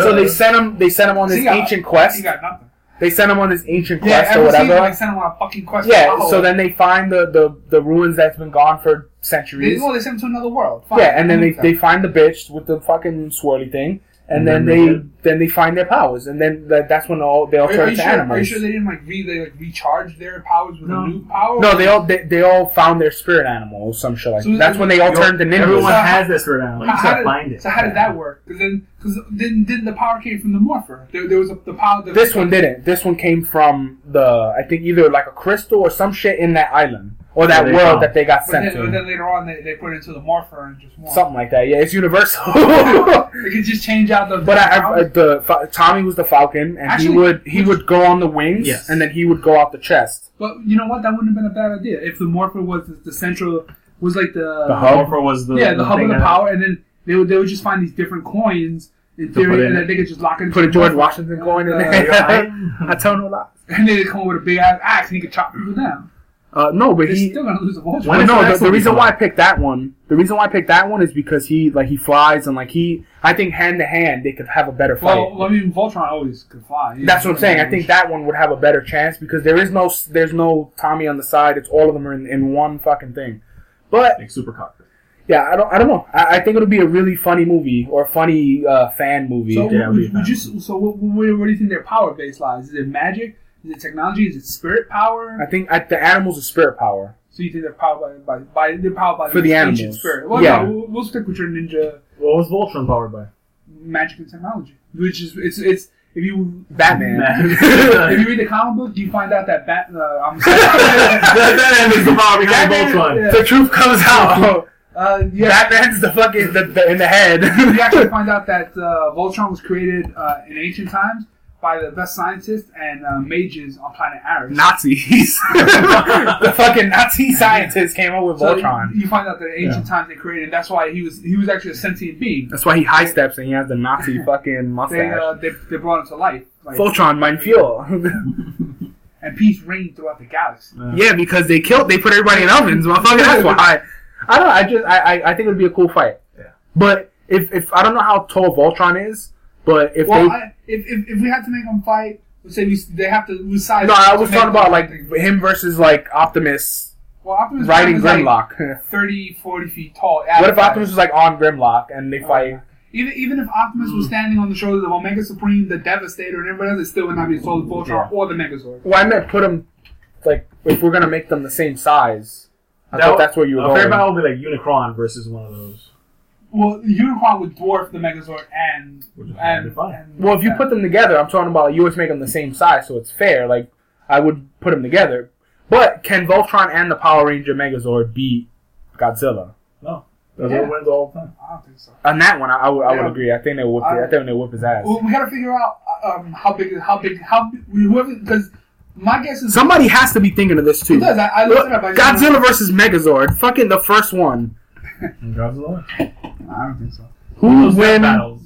So they sent him. They sent him on So this you got- ancient quest. You got nothing. They sent him on this ancient Yeah, quest or every season whatever. they send them on a fucking quest. Yeah. Oh, So then they find the, the, the ruins that's been gone for they, centuries. well, they send them to another world. Fine, Yeah, and then they, they find the bitch with the fucking swirly thing, and, And then, then they they- then they find their powers, and then that, that's when all they all Are, are turn you to sure, are you sure they didn't like re they like recharge their powers with No. a new power? no, they all they, they all found their spirit animal or some shit like So that. That's when they all turned to ninjas. Everyone So- has this spirit animal. You How, just how did, find it. So how did that work? Because then, because then, didn't the power came from the morpher? There, there was a, the power. The, This one didn't. This one came from the I think either like a crystal or some shit in that island or that That world found. that they got But sent then, but then later on, they, they put it into the morpher and just morph. Something like that. Yeah, it's universal. They could just change out the. But I, I, the Tommy was the Falcon, and Actually, he would he which- would go on the wings, Yes. and then he would go out the chest. But you know what? That wouldn't have been a bad idea if the morpher was the, the central was like the, The hub? Morpher was the yeah the hub of the power, and then they would they would just find these different coins in theory, in and then they could just lock it. into Put a George. Washington coin in Uh, there. yeah. I tell no lies. And then they come up with a big ass axe, and he could chop people down. Uh, no, but They're he. still gonna lose the Voltron. When Well, no, the the, next the movie reason why I picked that one, the reason why I picked that one is because he like he flies and like he, I think hand to hand they could have a better fight. Well, I mean, Voltron always could fly. That's what I'm saying. I think that one would have a better chance because there is no, there's no Tommy on the side. It's all of them are in, in one fucking thing. But Like super cockpit. yeah, I don't, I don't know. I, I think it'll be a really funny movie or a funny uh, fan movie. So, Yeah, would, would you, so what, what, what do you think their power base lies? Is it magic? Is it technology? Is it spirit power? I think I, the animals are spirit power. So you think they're powered by, by, by they're powered by For the ancient animals. spirit? Well, Yeah. no, we'll, we'll stick with your ninja What was Voltron powered by? magic and technology, which is it's it's if you Batman. if you read the comic book, you find out that Bat. Uh, I'm sorry. Batman is the power behind Voltron. yeah. the truth comes out. uh, yeah, Batman's the fucking the, the, in the head. you actually find out that uh, Voltron was created uh, in ancient times by the best scientists and uh, mages on planet Arus. Nazis. the fucking Nazi scientists came up with So Voltron. You find out that in ancient times they created. That's why he was he was actually a sentient being. That's why he high steps and he has the Nazi fucking They mustache. uh, they, they brought him to life. Like, Voltron, mein fuel. and peace reigned throughout the galaxy. yeah, because they killed, they put everybody in ovens, motherfucker. That's why. I don't know. I just, I, I, I think it would be a cool fight. Yeah. But if, if I don't know how tall Voltron is, but if Well, they, I, if, if if we had to make them fight, let's say we they have to we size. no, I was talking about them- like him versus like Optimus well, Optimus riding Prime is like Grimlock. 30, 40 feet tall. what if Optimus was like on Grimlock and they oh, fight? Even even if Optimus was mm. standing on the shoulders of Omega Supreme, the Devastator, and everybody else, it still would not be as tall as Voltron Yeah. or the Megazord. Well, I meant put them like if we're gonna make them the same size. I That thought would- that's where you were A fair going. battle would be like Unicron versus one of those. Well, Unicron would dwarf the Megazord and Which is and, fine. and Well, if you yeah. put them together, I'm talking about you always make them the same size, so it's fair. Like I would put them together. But can Voltron and the Power Ranger Megazord beat Godzilla? No. That's Yeah. what wins all the time. I don't think so. On that one, I, I would, I would Yeah. agree. I think they would. Whip I- I think they would whip his ass. Well, we gotta figure out uh, um, how big, how big, how big- whoever because My guess is Somebody has to be thinking of this too. It does. I, I looked it up. I just- Godzilla versus Megazord, fucking the first one. Godzilla. I don't think so. Who Those would win? battles.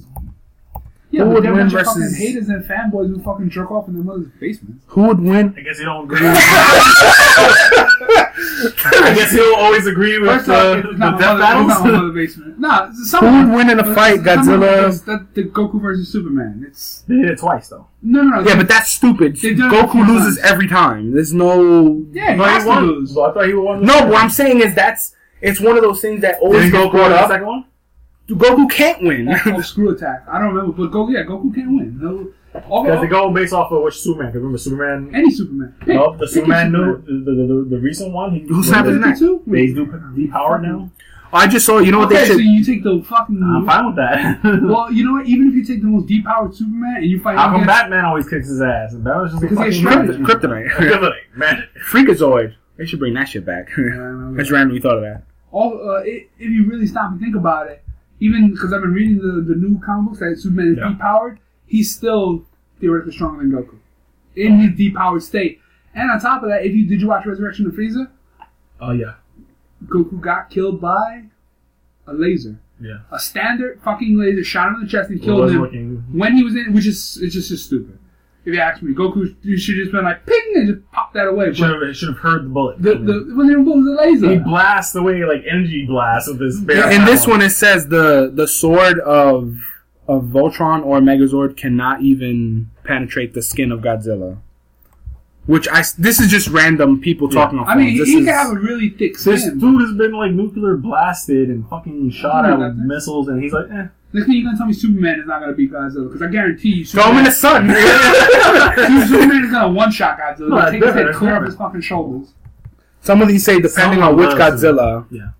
Yeah, Who would a win bunch of fucking versus- haters and fanboys who fucking jerk off in their mother's basements. Who would win? I guess you don't agree. With I guess he'll always agree with First uh, off, the it's not death mother- it's not my basement. Nah, it's Who would win in a fight? Someone- Godzilla. it's the, the Goku versus Superman. It's They did it twice though. no, no, no. Yeah, but that's stupid. They done it a few Goku loses times. every time. There's no. yeah, he But has he to lose. So I thought he won. No, what I'm saying is that's it's one of those things that always Did gets brought the up. second one? Goku can't win. oh, screw attack. I don't remember, but Goku, yeah, Goku can't win. No, all, Because they go based off of which Superman. remember Superman? any Superman. Pick- Oh, the pick a Superman new, the, the, the, the recent one. He, Who snapped his neck? Two? He's depowered now. I just saw. You know what okay, they so should. you take the fucking. I'm fine with that. Well, you know what? Even if you take the most depowered Superman and you fight How come against, Batman always kicks his ass? And Batman's just a Because he fucking has magic. strategy. Kryptonite. Kryptonite. Magic. Freakazoid. They should bring that shit back. I just randomly thought of that. All, uh, i if you really stop and think about it, even because I've been reading the, the new comic books that Superman is Yeah. depowered, he's still theoretically stronger than Goku in his depowered state. And on top of that, if you did you watch Resurrection of Frieza, Oh yeah. Goku got killed by a laser, Yeah. a standard fucking laser shot him in the chest and killed him looking. when he was in, which is it's just, just stupid. If you ask me, Goku you should have just been like ping and just pop that away. Should have, should have heard the bullet. the, the when they removed the laser, he blasts away like energy blast with his bare. In this one, it says the the sword of of Voltron or Megazord cannot even penetrate the skin of Godzilla. Which I this is just random people Yeah. talking on I mean, phones. he, This he can is- have a really thick This dude has been like nuclear blasted and fucking shot I at with missiles, and he's like, eh. Next thing you're gonna tell me Superman is not gonna beat Godzilla because I guarantee you throw him in the Superman, sun. Superman is gonna one shot Godzilla, No, take his head clear that's of his fucking shoulders. Some of these say depending Some on which Godzilla. it. Godzilla.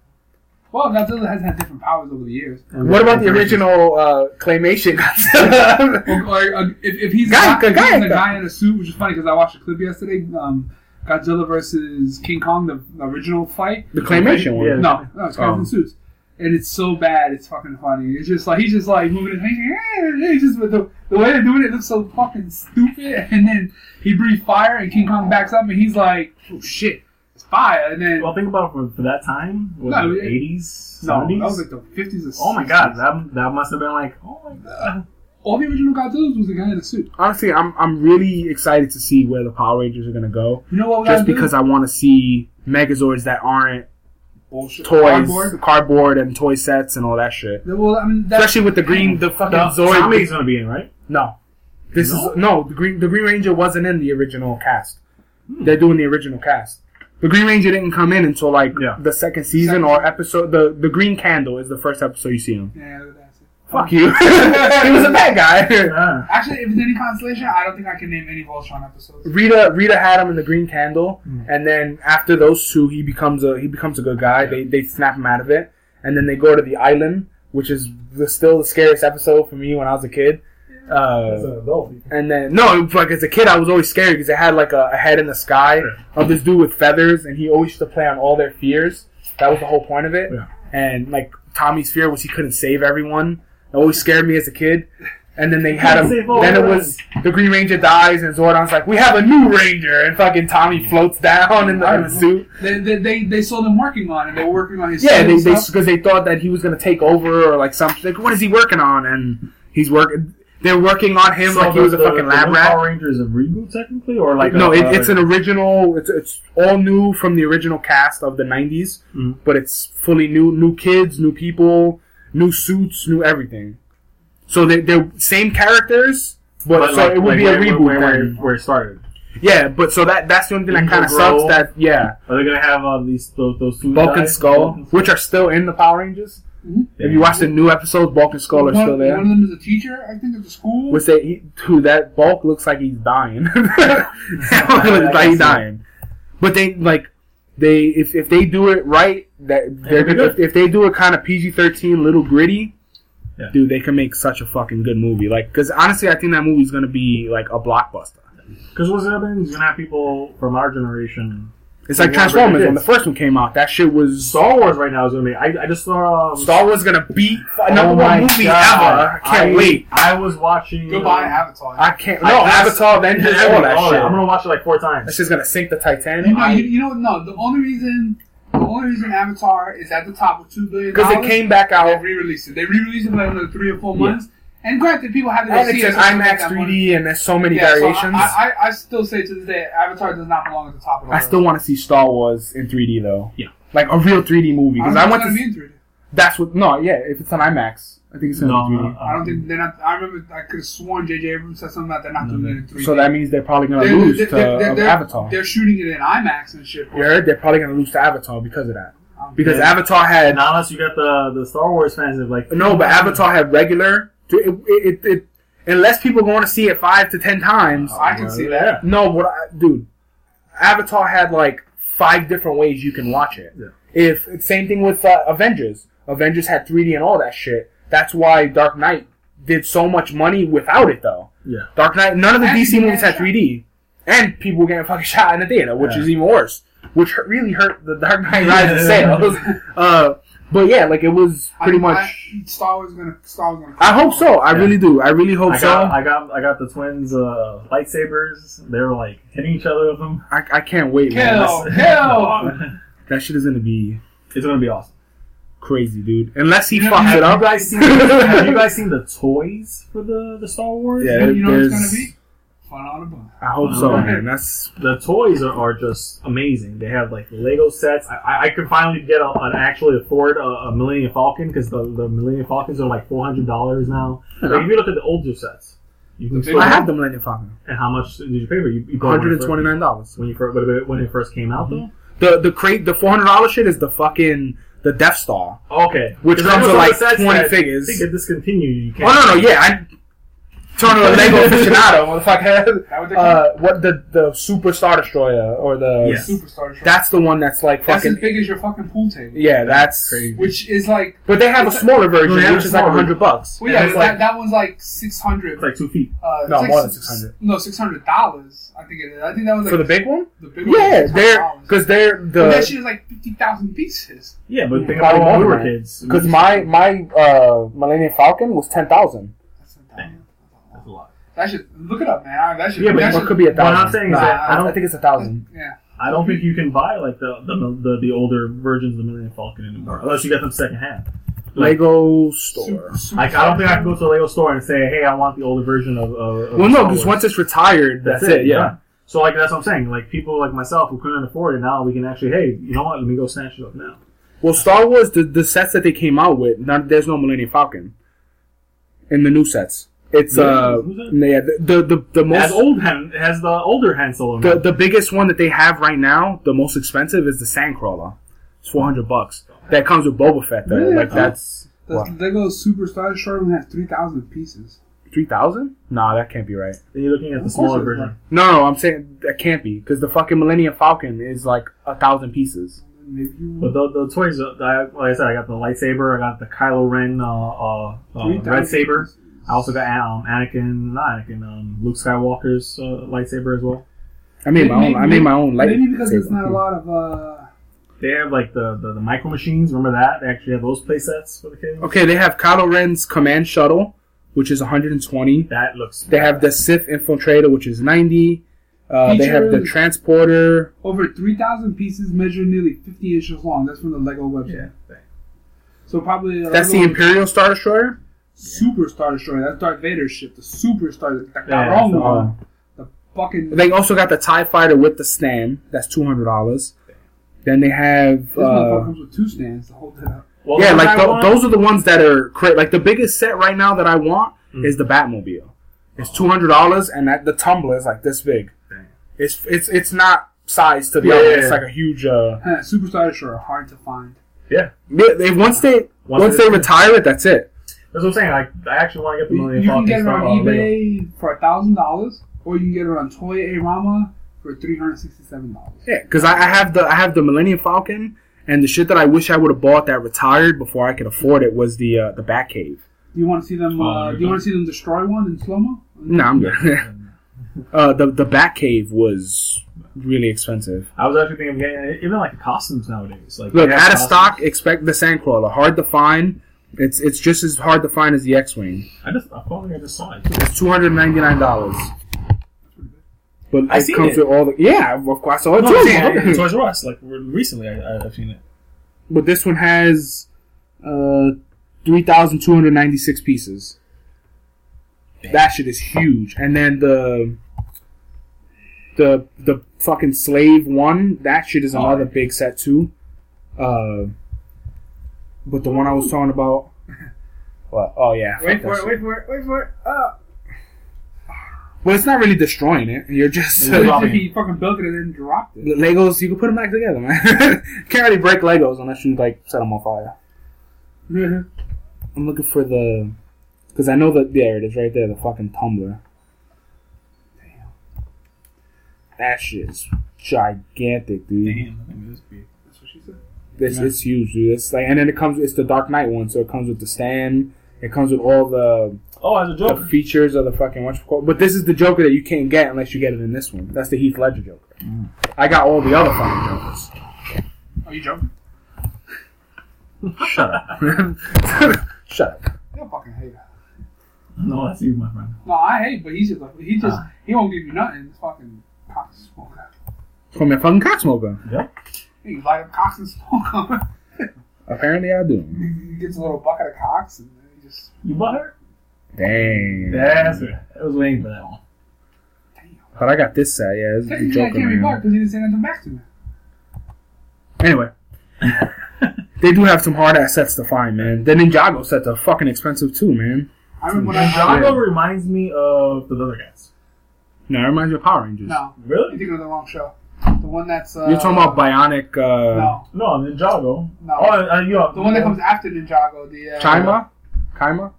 Well, Godzilla has had different powers over the years. What about the original uh, claymation Godzilla? Or, or uh, if, if he's Guy- a guy, if guy- he's a guy in a suit, which is funny because I watched a clip yesterday. Um, Godzilla versus King Kong, the, the original fight. the claymation one. Yeah. No, no, it's guys Oh. in suits, and it's so bad. It's fucking funny. It's just like he's just like moving his hands. He's just with the the way they're doing it looks so fucking stupid. And then he breathes fire, and King Kong backs up, and he's like, "Oh shit, it's fire!" And then Well, think about it for, for that time. Was No, it it- eighties, no, seventies? that was like the fifties or oh my god, that that must have been like, oh my god. Uh, all the original Godzillas was the guy in the suit. Honestly, I'm I'm really excited to see where the Power Rangers are gonna go. You know what? we Just gotta do? because I want to see Megazords that aren't bullshit toys, Cardboard. cardboard. and toy sets and all that shit. Well, I mean, that's, Especially with the green, the fucking No, Zord. Tommy's gonna be in, right? No, this No? is no the green. The Green Ranger wasn't in the original cast. Hmm. They're doing the original cast. The Green Ranger didn't come in until like Yeah. the second season Second or episode. The the Green Candle is the first episode you see him. Yeah, that's it. Fuck you. he was a bad guy. Yeah. Actually, if it's any consolation, I don't think I can name any Voltron episodes. Rita Rita had him in the Green Candle, Mm. and then after those two, he becomes a he becomes a good guy. They they snap him out of it, and then they go to the island, which is the, still the scariest episode for me when I was a kid. Uh, As an adult. and then no, like as a kid, I was always scared because it had like a, a head in the sky Yeah. of this dude with feathers, and he always used to play on all their fears. That was the whole point of it. Yeah. And like Tommy's fear was he couldn't save everyone. It always scared me as a kid. And then they had him. Then it was the Green Ranger dies, and Zordon's like, "We have a new Ranger," and fucking Tommy floats down in the, in the suit. They, they, they, they saw them working on it. They were working on his Yeah, suit they and they because they thought that he was gonna take over or like something. Like, what is he working on? And he's working. They're working on him like he was a the, fucking the lab new rat. Power Ranger is a reboot technically, or like no, a, it, uh, it's an original. It's it's all new from the original cast of the '90s, Mhm. but it's fully new. New kids, new people, new suits, new everything. So they they're same characters, but, but so like- it would like be a where, reboot. where, where, then. where it started. yeah, but so that that's the only thing that kind of sucks. That yeah, Are they gonna have uh, these those those two Bulk and? Skull, Skull? which are still in the Power Rangers. Mhm. If you watch the new episodes, Bulk and Skull are one, still there. One of them is a teacher, I think, at the school. Which they, he, dude, that Bulk looks like he's dying. looks like he's dying. But they like they if, if they do it right, that they're It'll be gonna, good. if, if they do a kind of PG thirteen, little gritty, Yeah. dude, they can make such a fucking good movie. Like, because honestly, I think that movie's gonna be like a blockbuster. Because what's happening? He's gonna have people from our generation. It's like They wanna bring Transformers the when the first one came out. That shit was Star Wars right now is gonna be. I, I just saw um, Star Wars gonna beat oh number my one movie God. ever. I can't I- wait. I was watching. Goodbye, um, Avatar. I can't. I- No, that's- Avatar, Avengers, all that all shit. I'm gonna watch it like four times. That shit's gonna sink the Titanic. you know, you, you know, no. The only reason, the only reason Avatar is at the top with two billion Because it came back They out re-released it. They re-released it for another three or four Yeah. months. And granted, people have to and see it's it. in so IMAX 3D, money. and there's so many Yeah, so variations. I, I, I still say to this day, Avatar does not belong at the top of the I still want to see Star Wars in 3D though. Yeah. like a real 3D movie. I Because don't I, think went it's to. gonna be in 3D. That's what. No, yeah. If it's on IMAX, I think it's gonna No, be no, 3D. no. I don't think they're not. I remember I could have sworn J.J. Abrams said something about they're not doing it in 3D. So that means they're probably gonna They're- lose they're- to they're- they're- Avatar. They're shooting it in IMAX and shit. You heard? They're probably gonna lose to Avatar because of that. Um, Because Yeah. Avatar had And unless you got the the Star Wars fans that like no, but Avatar had regular. It, it, it, it unless people going to see it five to ten times. I can see that. No, what, I, dude? Avatar had like five different ways you can watch it. Yeah. If same thing with uh, Avengers. Avengers had 3D and all that shit. That's why Dark Knight did so much money without it, though. Yeah. Dark Knight. None of the And DC people movies had getting 3D, and people were getting fucking shot in the theater, which Yeah. is even worse. Which hurt, really hurt the Dark Knight Rises sales. uh, but yeah, like it was pretty I- much. I, Star Wars gonna. Star Wars gonna. I hope so. I Yeah. really do. I really hope I so. I got I got the twins uh, lightsabers. They were like hitting each other with them. I, I can't wait, man. Kill, That's- kill. That shit is gonna be It's gonna be awesome. Crazy, dude. Unless he You know, fucks Have it you up. guys seen? have you guys seen the toys for the the Star Wars? Yeah. you know what it's gonna be? Fun on a bun. I hope so, Okay. man. That's The toys are, are just amazing. They have like Lego sets. I, I, I could finally get a, an actually afford a, a Millennium Falcon because the, the Millennium Falcons are like four hundred dollars now. Like, if you look at the older sets, you can still I have the Millennium Falcon. And how much did you pay for? it? You, you bought One it hundred and twenty nine dollars. when you first when it, when it first came out though. The the crate the four hundred dollars shit is the fucking the Death Star. Okay, Which comes with, like, some sets 20 that figures. They get discontinued. You Oh can't. no no yeah I turn to a Lego aficionado motherfucker. What Uh, what the the Super Star Destroyer or the Yes. Superstar. Destroyer? that's the one that's like That's as fucking big as your fucking pool table. yeah that's Crazy. Which is like, But they have a It's- smaller version they which is like smaller hundred bucks. well, yeah, it's that, like- that one's like six hundred. It's like two feet. Uh, No, like more than 600. No, six hundred dollars. I think it is. I think that was like For the big one? the big one. Yeah, was they're because they're But that the shit is like fifty thousand pieces. Yeah, but think about when we were kids. because my my uh Millennium Falcon was ten thousand. That's a Damn. That's a lot. That should look it up, man. That should. Yeah, but that should, it could be a What I'm thousand. saying is Nah, that I I, don't- I think it's a thousand. Yeah. I don't think you can buy like the the the, the older versions of the Millennium Falcon anymore, unless you get them secondhand. Like, Lego store. Super, super like I don't think I can go to a Lego store and say, "Hey, I want the older version of." of of Well, no, because once it's retired, that's, it. Yeah. So like that's what I'm saying. Like people like myself who couldn't afford it now, we can actually, hey, you know what? Let me go snatch it up now. Well, Star Wars, the, the sets that they came out with, none, there's no Millennium Falcon in the new sets. It's Really? uh, Who's yeah, the the the, the It has most old Han, has the older Han Solo. the the biggest one that they have right now, the most expensive is the Sandcrawler. It's four hundred bucks. That comes with Boba Fett though. Really? Like that's The what Lego Superstar Short one has three thousand pieces. three thousand? Nah, that can't be right. Then you're looking at the smaller version. No, no, I'm saying that can't be because the fucking Millennium Falcon is like a thousand pieces. But the, the toys, uh, I, like I said, I got the lightsaber. I got the Kylo Ren uh, uh, uh, red saber. Pieces. I also got um, Anakin, not Anakin, um, Luke Skywalker's uh, lightsaber as well. I made my Maybe- own. I made my own light. Maybe because there's not a lot of. uh They have like the, the, the micro machines. Remember that? They actually have those play sets for the kids. Okay, they have Kylo Ren's command shuttle, which is 120. That looks. They have the Sith infiltrator, which is 90. Uh, they have the transporter. Over 3,000 pieces measure nearly 50 inches long. That's from the Lego website. Yeah. So probably. That's the Imperial Star Destroyer. Super Star Destroyer. That's Darth Vader's ship. The Super Star. The Yeah, wrong so, one. The fucking. They also got the Tie Fighter with the stand. That's two hundred dollars. Then they have. This Uh, comes with two stands to hold it up. Well, yeah, like one th- those are the ones that are cra- like the biggest set right now that I want Mm. is the Batmobile. It's two hundred dollars, and that the tumbler is like this big. Dang. It's it's it's not sized to the Yeah, other. yeah, It's yeah. like a huge. uh Huh, Super Star Destroyer hard to find. yeah, they, once they Once once they- they retire it, that's it. That's what I'm saying. Like, I actually want to get the You, Millennium you can get it on out of Lego. eBay for a thousand dollars, or you can get it on Toy A Rama for three hundred sixty-seven dollars. Yeah, because I, I have the I have the Millennium Falcon, and the shit that I wish I would have bought that retired before I could afford it was the uh, the Batcave. Do you want to see them? Oh, Uh, do you you want to see them destroy one in slow mo? No, I'm good. Uh, the the Batcave was really expensive. I was actually thinking of getting even like costumes nowadays. Like Look, out of costumes. stock, expect the Sandcrawler. Hard to find. It's it's just as hard to find as the X-wing. I just I thought I just saw it. It's two hundred ninety nine dollars. But I it seen comes it. with all the yeah. Of course, I saw it No, too. I'm saying, uh. Toys R Us. Like recently, I, I, I've seen it. But this one has uh, 3,296 pieces. That shit is huge. And then the the the fucking slave one, that shit is another big set too. Uh, but the one I was talking about, what? Oh yeah. Wait for it, wait for it, wait for it. Uh, Well, it's not really destroying it. You're just It's so dropping. he fucking built it and then dropped it. Legos. You can put them back together, man. Can't really break Legos unless you like set them on fire. I'm looking for the because I know that there it is right there, the fucking tumbler. Damn, that shit is gigantic, dude. Damn, I think this big. That's what she said. This Yeah. it's huge, dude. It's like, and then it comes. It's the Dark Knight one, so it comes with the stand. It comes with all the, Oh, as a the Joker. features of the fucking what's called. But this is the Joker that you can't get unless you get it in this one. That's the Heath Ledger Joker. Mm. I got all the other fucking Jokers. Are you joking? Shut up. Shut up. You're a fucking hater. No, that's you, my friend. No, I hate, but he's just like, he just, Ah. he won't give you nothing. It's fucking cock and smoke. Call me a fucking cocksmoker. Yep. He light up cocks and smoke. Apparently, I do. he gets a little bucket of cocks and then he just, You bought her? Dang. That's it. I was waiting for that one. damn. But I got this set. Yeah, this is the Technically, I Joker. can't be man. because he didn't say nothing back to me. Anyway, they do have some hard ass sets to find, man. The Ninjago sets are fucking expensive too, man. I remember when Ninjago Yeah. reminds me of the other guys. No, it reminds me of Power Rangers. No, Really? you're Really? thinking of the wrong show. The one that's. Uh, You're talking about Bionic uh, No, No, Ninjago. no. Oh, uh, you know, the one that comes after Ninjago, the. Uh, Chima? Kaima?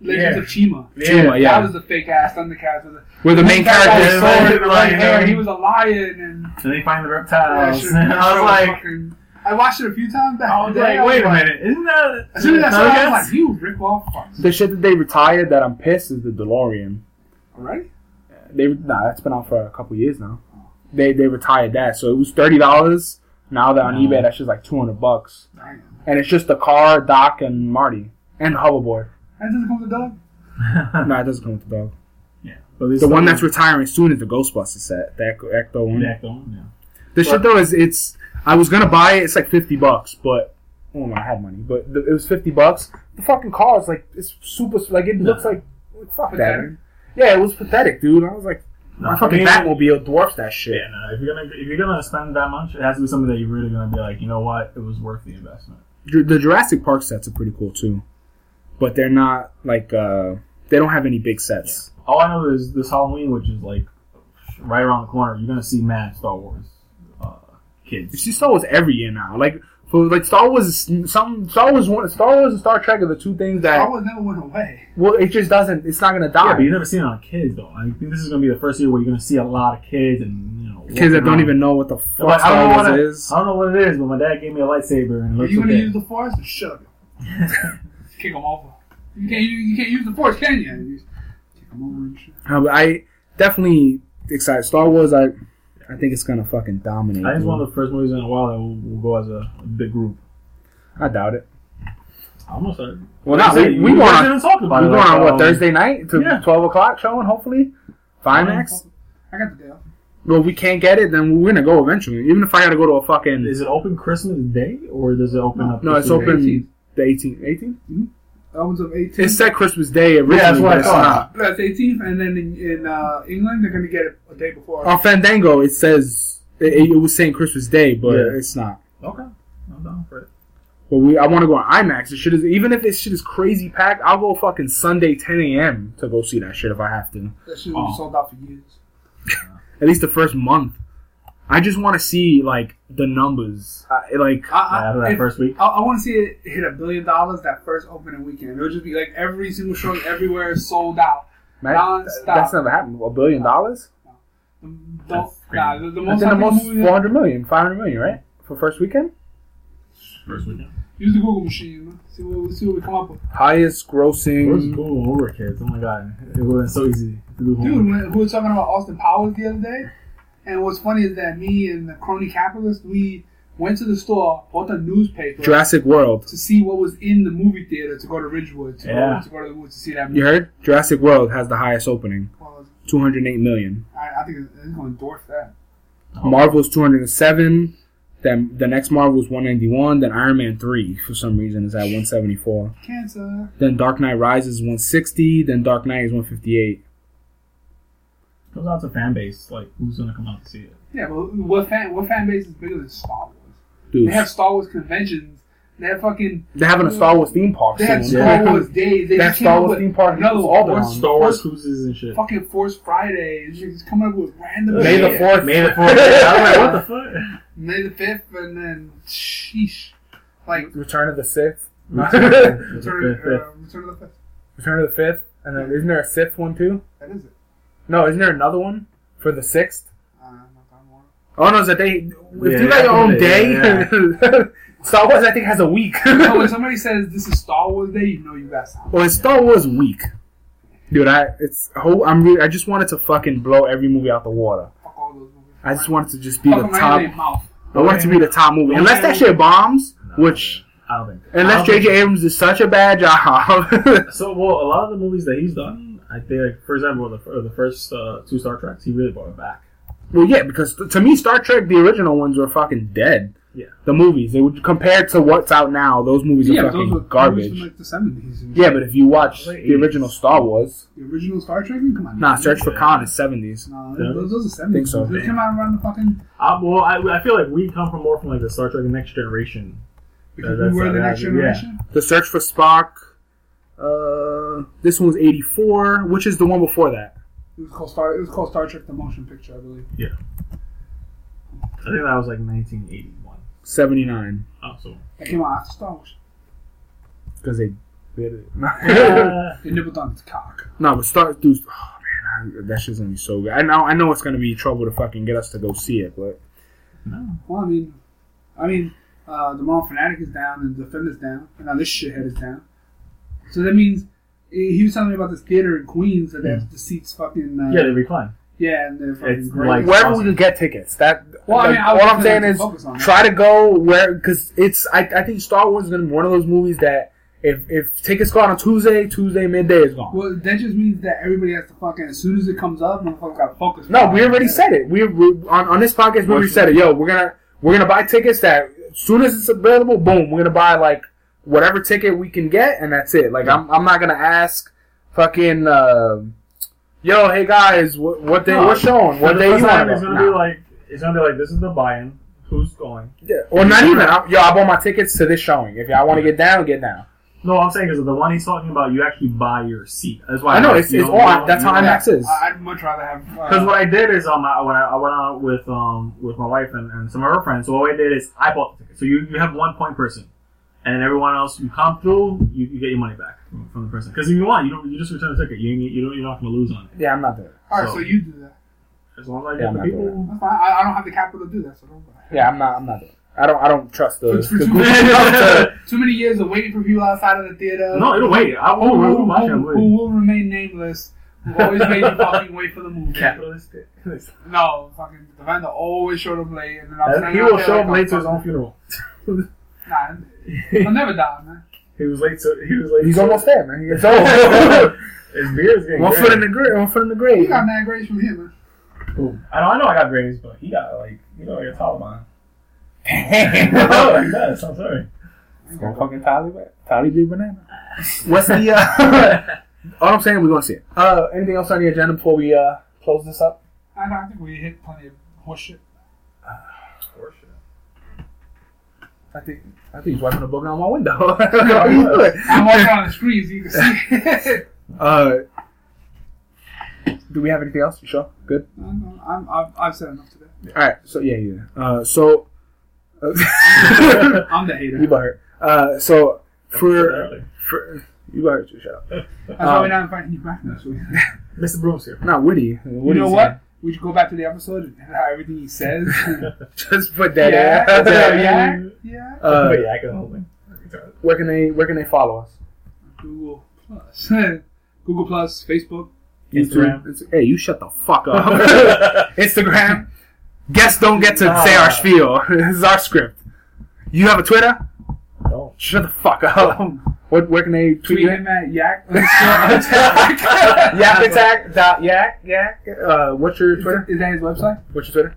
Legends Yeah. of Chima. Chima, yeah. That was the fake ass Thundercats. With the Where the main character with Yeah, sword yeah, and red hair, He was a lion and. And they find the Yeah, reptiles. shit, and I was was like, fucking- I watched it a few times back. I was day. like, wait a minute, isn't that? As soon as I saw it, I was like, you rip off fucks. The shit that they retired that I'm pissed is the DeLorean. Alright? They nah, that's been out for a couple years now. They they retired that, so it was thirty dollars. Now that on No. eBay, that's just like two hundred bucks, Damn. and it's just the car, Doc, and Marty, and the hoverboard. That doesn't come with the dog? no, it doesn't come with the dog. yeah, but The one that's retiring soon is the Ghostbusters set, the Ecto, Ecto one. Yeah, go on, yeah. The shit though is it's. I was gonna buy it. It's like fifty bucks, but oh my, I had money, but the, it was fifty bucks. The fucking car is like it's super. Like it looks like fuck that. Yeah, it was pathetic, dude. I was like, No, my fucking me- Batmobile dwarfs that shit. Yeah, no, if you're gonna if you're gonna spend that much, it has to be something that you're really gonna be like, you know what, it was worth the investment. The Jurassic Park sets are pretty cool too, but they're not like uh they don't have any big sets. All I know is this Halloween, which is like right around the corner, you're gonna see mad Star Wars uh, You kids. see Star Wars every year now. Like for like Star Wars, is some Star Wars one, Star Wars and Star Trek are the two things that Star Wars never went away. well, it just doesn't. It's not gonna die. Yeah, but you've never seen it on kids though. I think this is gonna be the first year where you're gonna see a lot of kids and you know Kids that walking don't even know what the fuck But I don't Star know what Wars it is. I don't know what it is, but my dad gave me a lightsaber and it Are looks you gonna okay. use the Force? Then shut up. Kick them over. You can't, you, you can't use the Force, can you? you kick them over and shit. Uh, but I definitely excited. Star Wars, I I think it's gonna fucking dominate. I think it's one of the first movies in a while that will, will go as a, a big group. I doubt it. I almost said. Well, Like no, I said, we, we you going guys didn't talk about we it. going like, on what um, Thursday night to yeah. twelve o'clock showing. Hopefully, Fimax. I got the deal. Well, we can't get it, then we're gonna go eventually. Even if I gotta go to a fucking Is it open Christmas Day or does it open No. up? no, it's open 18th. the 18th. 18th? That one's of 18. It said Christmas Day originally, Yeah, that's what I it's thought. not. That's 18th, and then in, in uh, England, they're going to get it a day before. On Fandango, it says it, it was saying Christmas Day, but Yeah. it's not. Okay, I'm down for it. But we, I want to go on IMAX. It shit is even if this shit is crazy packed, I'll go fucking Sunday 10 a.m. to go see that shit if I have to. That shit was Oh. sold out for years. At least the first month. I just want to see like the numbers, uh, like I, I, that if- first week. I, I want to see it hit a billion dollars that first opening weekend. It'll just be like every single show everywhere is sold out. man, Non-stop. that's never happened. A billion dollars? Don't, nah, the, the most think the most movie- 400 million, 500 million, right? For first weekend? First weekend. Use the Google machine. See what see what we come up with. Highest Where's grossing. Google when we were kids? Oh my god, it was so easy to do Dude, homework. when, we were talking about Austin Powers the other day, and what's funny is that me and the crony capitalist, we went to the store, bought a newspaper Jurassic World. to see what was in the movie theater to go to Ridgewood to, Yeah. go, to go to the woods to see that movie. You heard? Jurassic World has the highest opening. Well, 208 million. I, I think it's, it's going to dwarf that. Oh. Marvel's 207. Then the next Marvel is 191. Then Iron Man 3 for some reason is at 174. Cancer. Then Dark Knight Rises is 160. Then Dark Knight is 158. Comes out to fan base. Like, who's gonna come out to see it? Yeah, but what fan what fan base is bigger than Star Wars? Dude, They have Star Wars conventions. They have fucking. they're having a Star Wars theme park They had soon. Star Wars days. They That Star Wars theme park another is all the Force, Star Wars Force, cruises and shit. fucking Force Friday. It's just coming up with random. May the 4th. May the fourth. I was like, what the fuck? May the fifth, and then sheesh, like Return of the Sixth. Return, Fifth, uh. Return of the Fifth. Return of the Fifth. And then isn't there a Sixth one too? That is it. No, isn't there another one for the Sixth? Uh, not that one. Oh no, is that they? If Yeah, you got your own yeah, day, Star Wars I think has a week. So when somebody says this is Star Wars Day, you know you got something. well, it's Star Wars week, dude. I it's whole. I'm really. I just wanted to fucking blow every movie out the water. Fuck all those movies. I just wanted to just be Fuck the 'em right top. in their. I want it to be the top movie, unless that shit bombs, which I don't think. unless I don't J.J. Abrams did such a bad job. So, well, a lot of the movies that he's done, I think, like, for example, the, the first uh, two Star Treks, he really brought it back. well, yeah, because to me, Star Trek, the original ones were fucking dead. Yeah. The movies, they would compared to what's out now, those movies are Yeah, but fucking those were garbage. movies from like the seventies. Yeah, but if you watch Like the original Star Wars, the original Star Trek. Come on. nah, Search for Yeah. Khan is seventies. No, Yeah. those, those are seventies. so. They came out around the fucking. Uh, well, I, I feel like we come from more from like the Star Trek Next Generation. Because that's we were the next is, yeah. generation. The Search for Spock. Uh, this one was eighty four. Which is the one before that? It was called Star. It was called Star Trek: The Motion Picture, I believe. Yeah. I think that was like 1981. Seventy nine. Oh, so. That came out after Star Wars. Because they did it. They nibbled on its cock. no, but Star dude. Oh man, I, that shit's gonna be so good. I know. I know it's gonna be trouble to fucking get us to go see it, but no. Well, I mean, I mean, uh, the Marvel Fanatic is down and the Defender's down, and now this shithead is down. So that means he he was telling me about this theater in Queens that has the seats fucking uh, Yeah, they recline. yeah, and they're fucking It's great. like- wherever we can get tickets. That. Well, I like, mean, I was all I'm saying is to focus on that. try to go where because it's. I, I think Star Wars is gonna be one of those movies that if if tickets go out on Tuesday, Tuesday midday is gone. Well, that just means that everybody has to fucking as soon as it comes up, motherfuckers got to focus. No, we already said it. We, we on, on this podcast we already said it. Yo, we're gonna we're gonna buy tickets that as soon as it's available, boom, we're gonna buy like whatever ticket we can get, and that's it. Like I'm I'm not gonna ask fucking uh, yo, hey guys, what what day No, what's showing? What For day you first want? time, It's gonna be like it's gonna be like this is the buy-in. Who's going? yeah. or not even. I, yo, I bought my tickets to this showing. If y'all want to get down, get down. No, I'm saying is the one he's talking about. You actually buy your seat. That's why I know, like, it's- you it's don't- on. you don't- That's how IMAX is. I- I'd much rather have. Because Uh, what I did is um I, when I, I went out with um with my wife and, and some of her friends. So what I did is I bought the ticket. So you, you have one point person, and everyone else you come through, you, you get your money back from, from the person. Because if you want, you don't you just return the ticket. You you don't you're not going to lose on it. Yeah, I'm not there. all right, so- so you do that. As long as I Yeah, get I'm the people. That's fine. I, I don't have the capital to do that, so don't worry. Yeah, I'm not. I'm not there. I don't. I don't trust the. For, for the too, many, too many years of waiting for people outside of the theater. No, it'll wait. I who, will. who, Who, watch who, who will remain nameless. Who always made you fucking wait for the movie. Capitalistic. No, fucking the vendor always showed up late, and then I'm he will show up a late to his own funeral. Nah, he'll never die, man. he was late to. He was late. He's to- almost there, man. It's over. His beard's getting one gray. foot in the grave. One foot in the He grave. got mad grades from him, man. Ooh. I know. I know. I got grades, but he got like you know like a Taliban. no, Damn. he does. I'm sorry. Go fucking Taliban. Taliban banana. What's the? Uh, all I'm saying, we're gonna see it. Uh, anything else on the agenda before we uh close this up? I, I think we hit plenty of horseshit. Uh I think I think he's wiping a booger on my window. How you doing? I'm watching on the screen so you can see. Uh, do we have anything else? You sure? Good. I'm, I'm, I've, I've said enough today. All right. So yeah, yeah. Uh, so. Uh, I'm the hater. you butthurt. Uh, so for for you butthurt, you shut up. That's why we're um, not inviting you back next week. Mr. Broom's here. Not Woody. You Woody's know here. What? we should go back to the episode and how everything he says. Just put that yeah, in. yeah, yeah. Uh, Wait, I can hold me. where can they Where can they follow us? Google Plus, Google Plus, Facebook. Instagram. It's- Hey, you shut the fuck up. Instagram. Guests don't get to say our spiel. this is our script. You have a Twitter? No. Shut the fuck up. What? Where can they tweet Tweet him at Yak. Yak attack dot yak yak. Uh, what's your Twitter? Is that his website? What's your Twitter?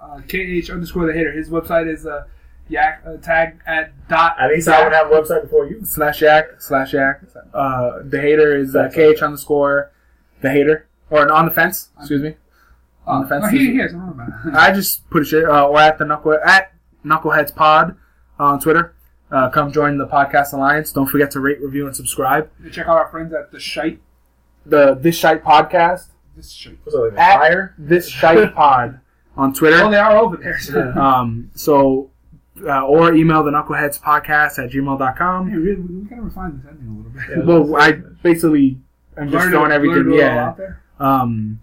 Uh, KH underscore the hater. His website is uh, Yak uh, tag at dot. At least I would have a website before you. Slash yak slash yak. Uh, the hater is uh, kh underscore the hater or on the fence. Excuse me. on the Uh, fence oh, here, is- here. Something about. I just put a shit uh, or at the knuckle at knuckleheads pod on Twitter. Uh, come join the podcast alliance. Don't forget to rate, review, and subscribe. Check out our friends at the Shite. The this shite podcast This Shite. What's up, like, at fire? this shite pod on Oh, Twitter. they are over there. So. Um, so uh, or email the knuckleheads podcast at gmail.com. Hey, we, we gotta refine this ending a little bit. Yeah. Well, I basically am just Blurred throwing everything. blurred it all Yeah. out there. Um,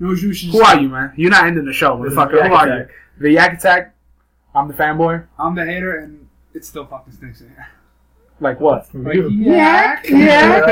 No, you who are you, man? You're not ending the show, This is motherfucker. Yak Who are you? The Yak Attack. I'm the fanboy. I'm the hater, and it still fucking stinks in here. Like what? Like, You. yak, yak.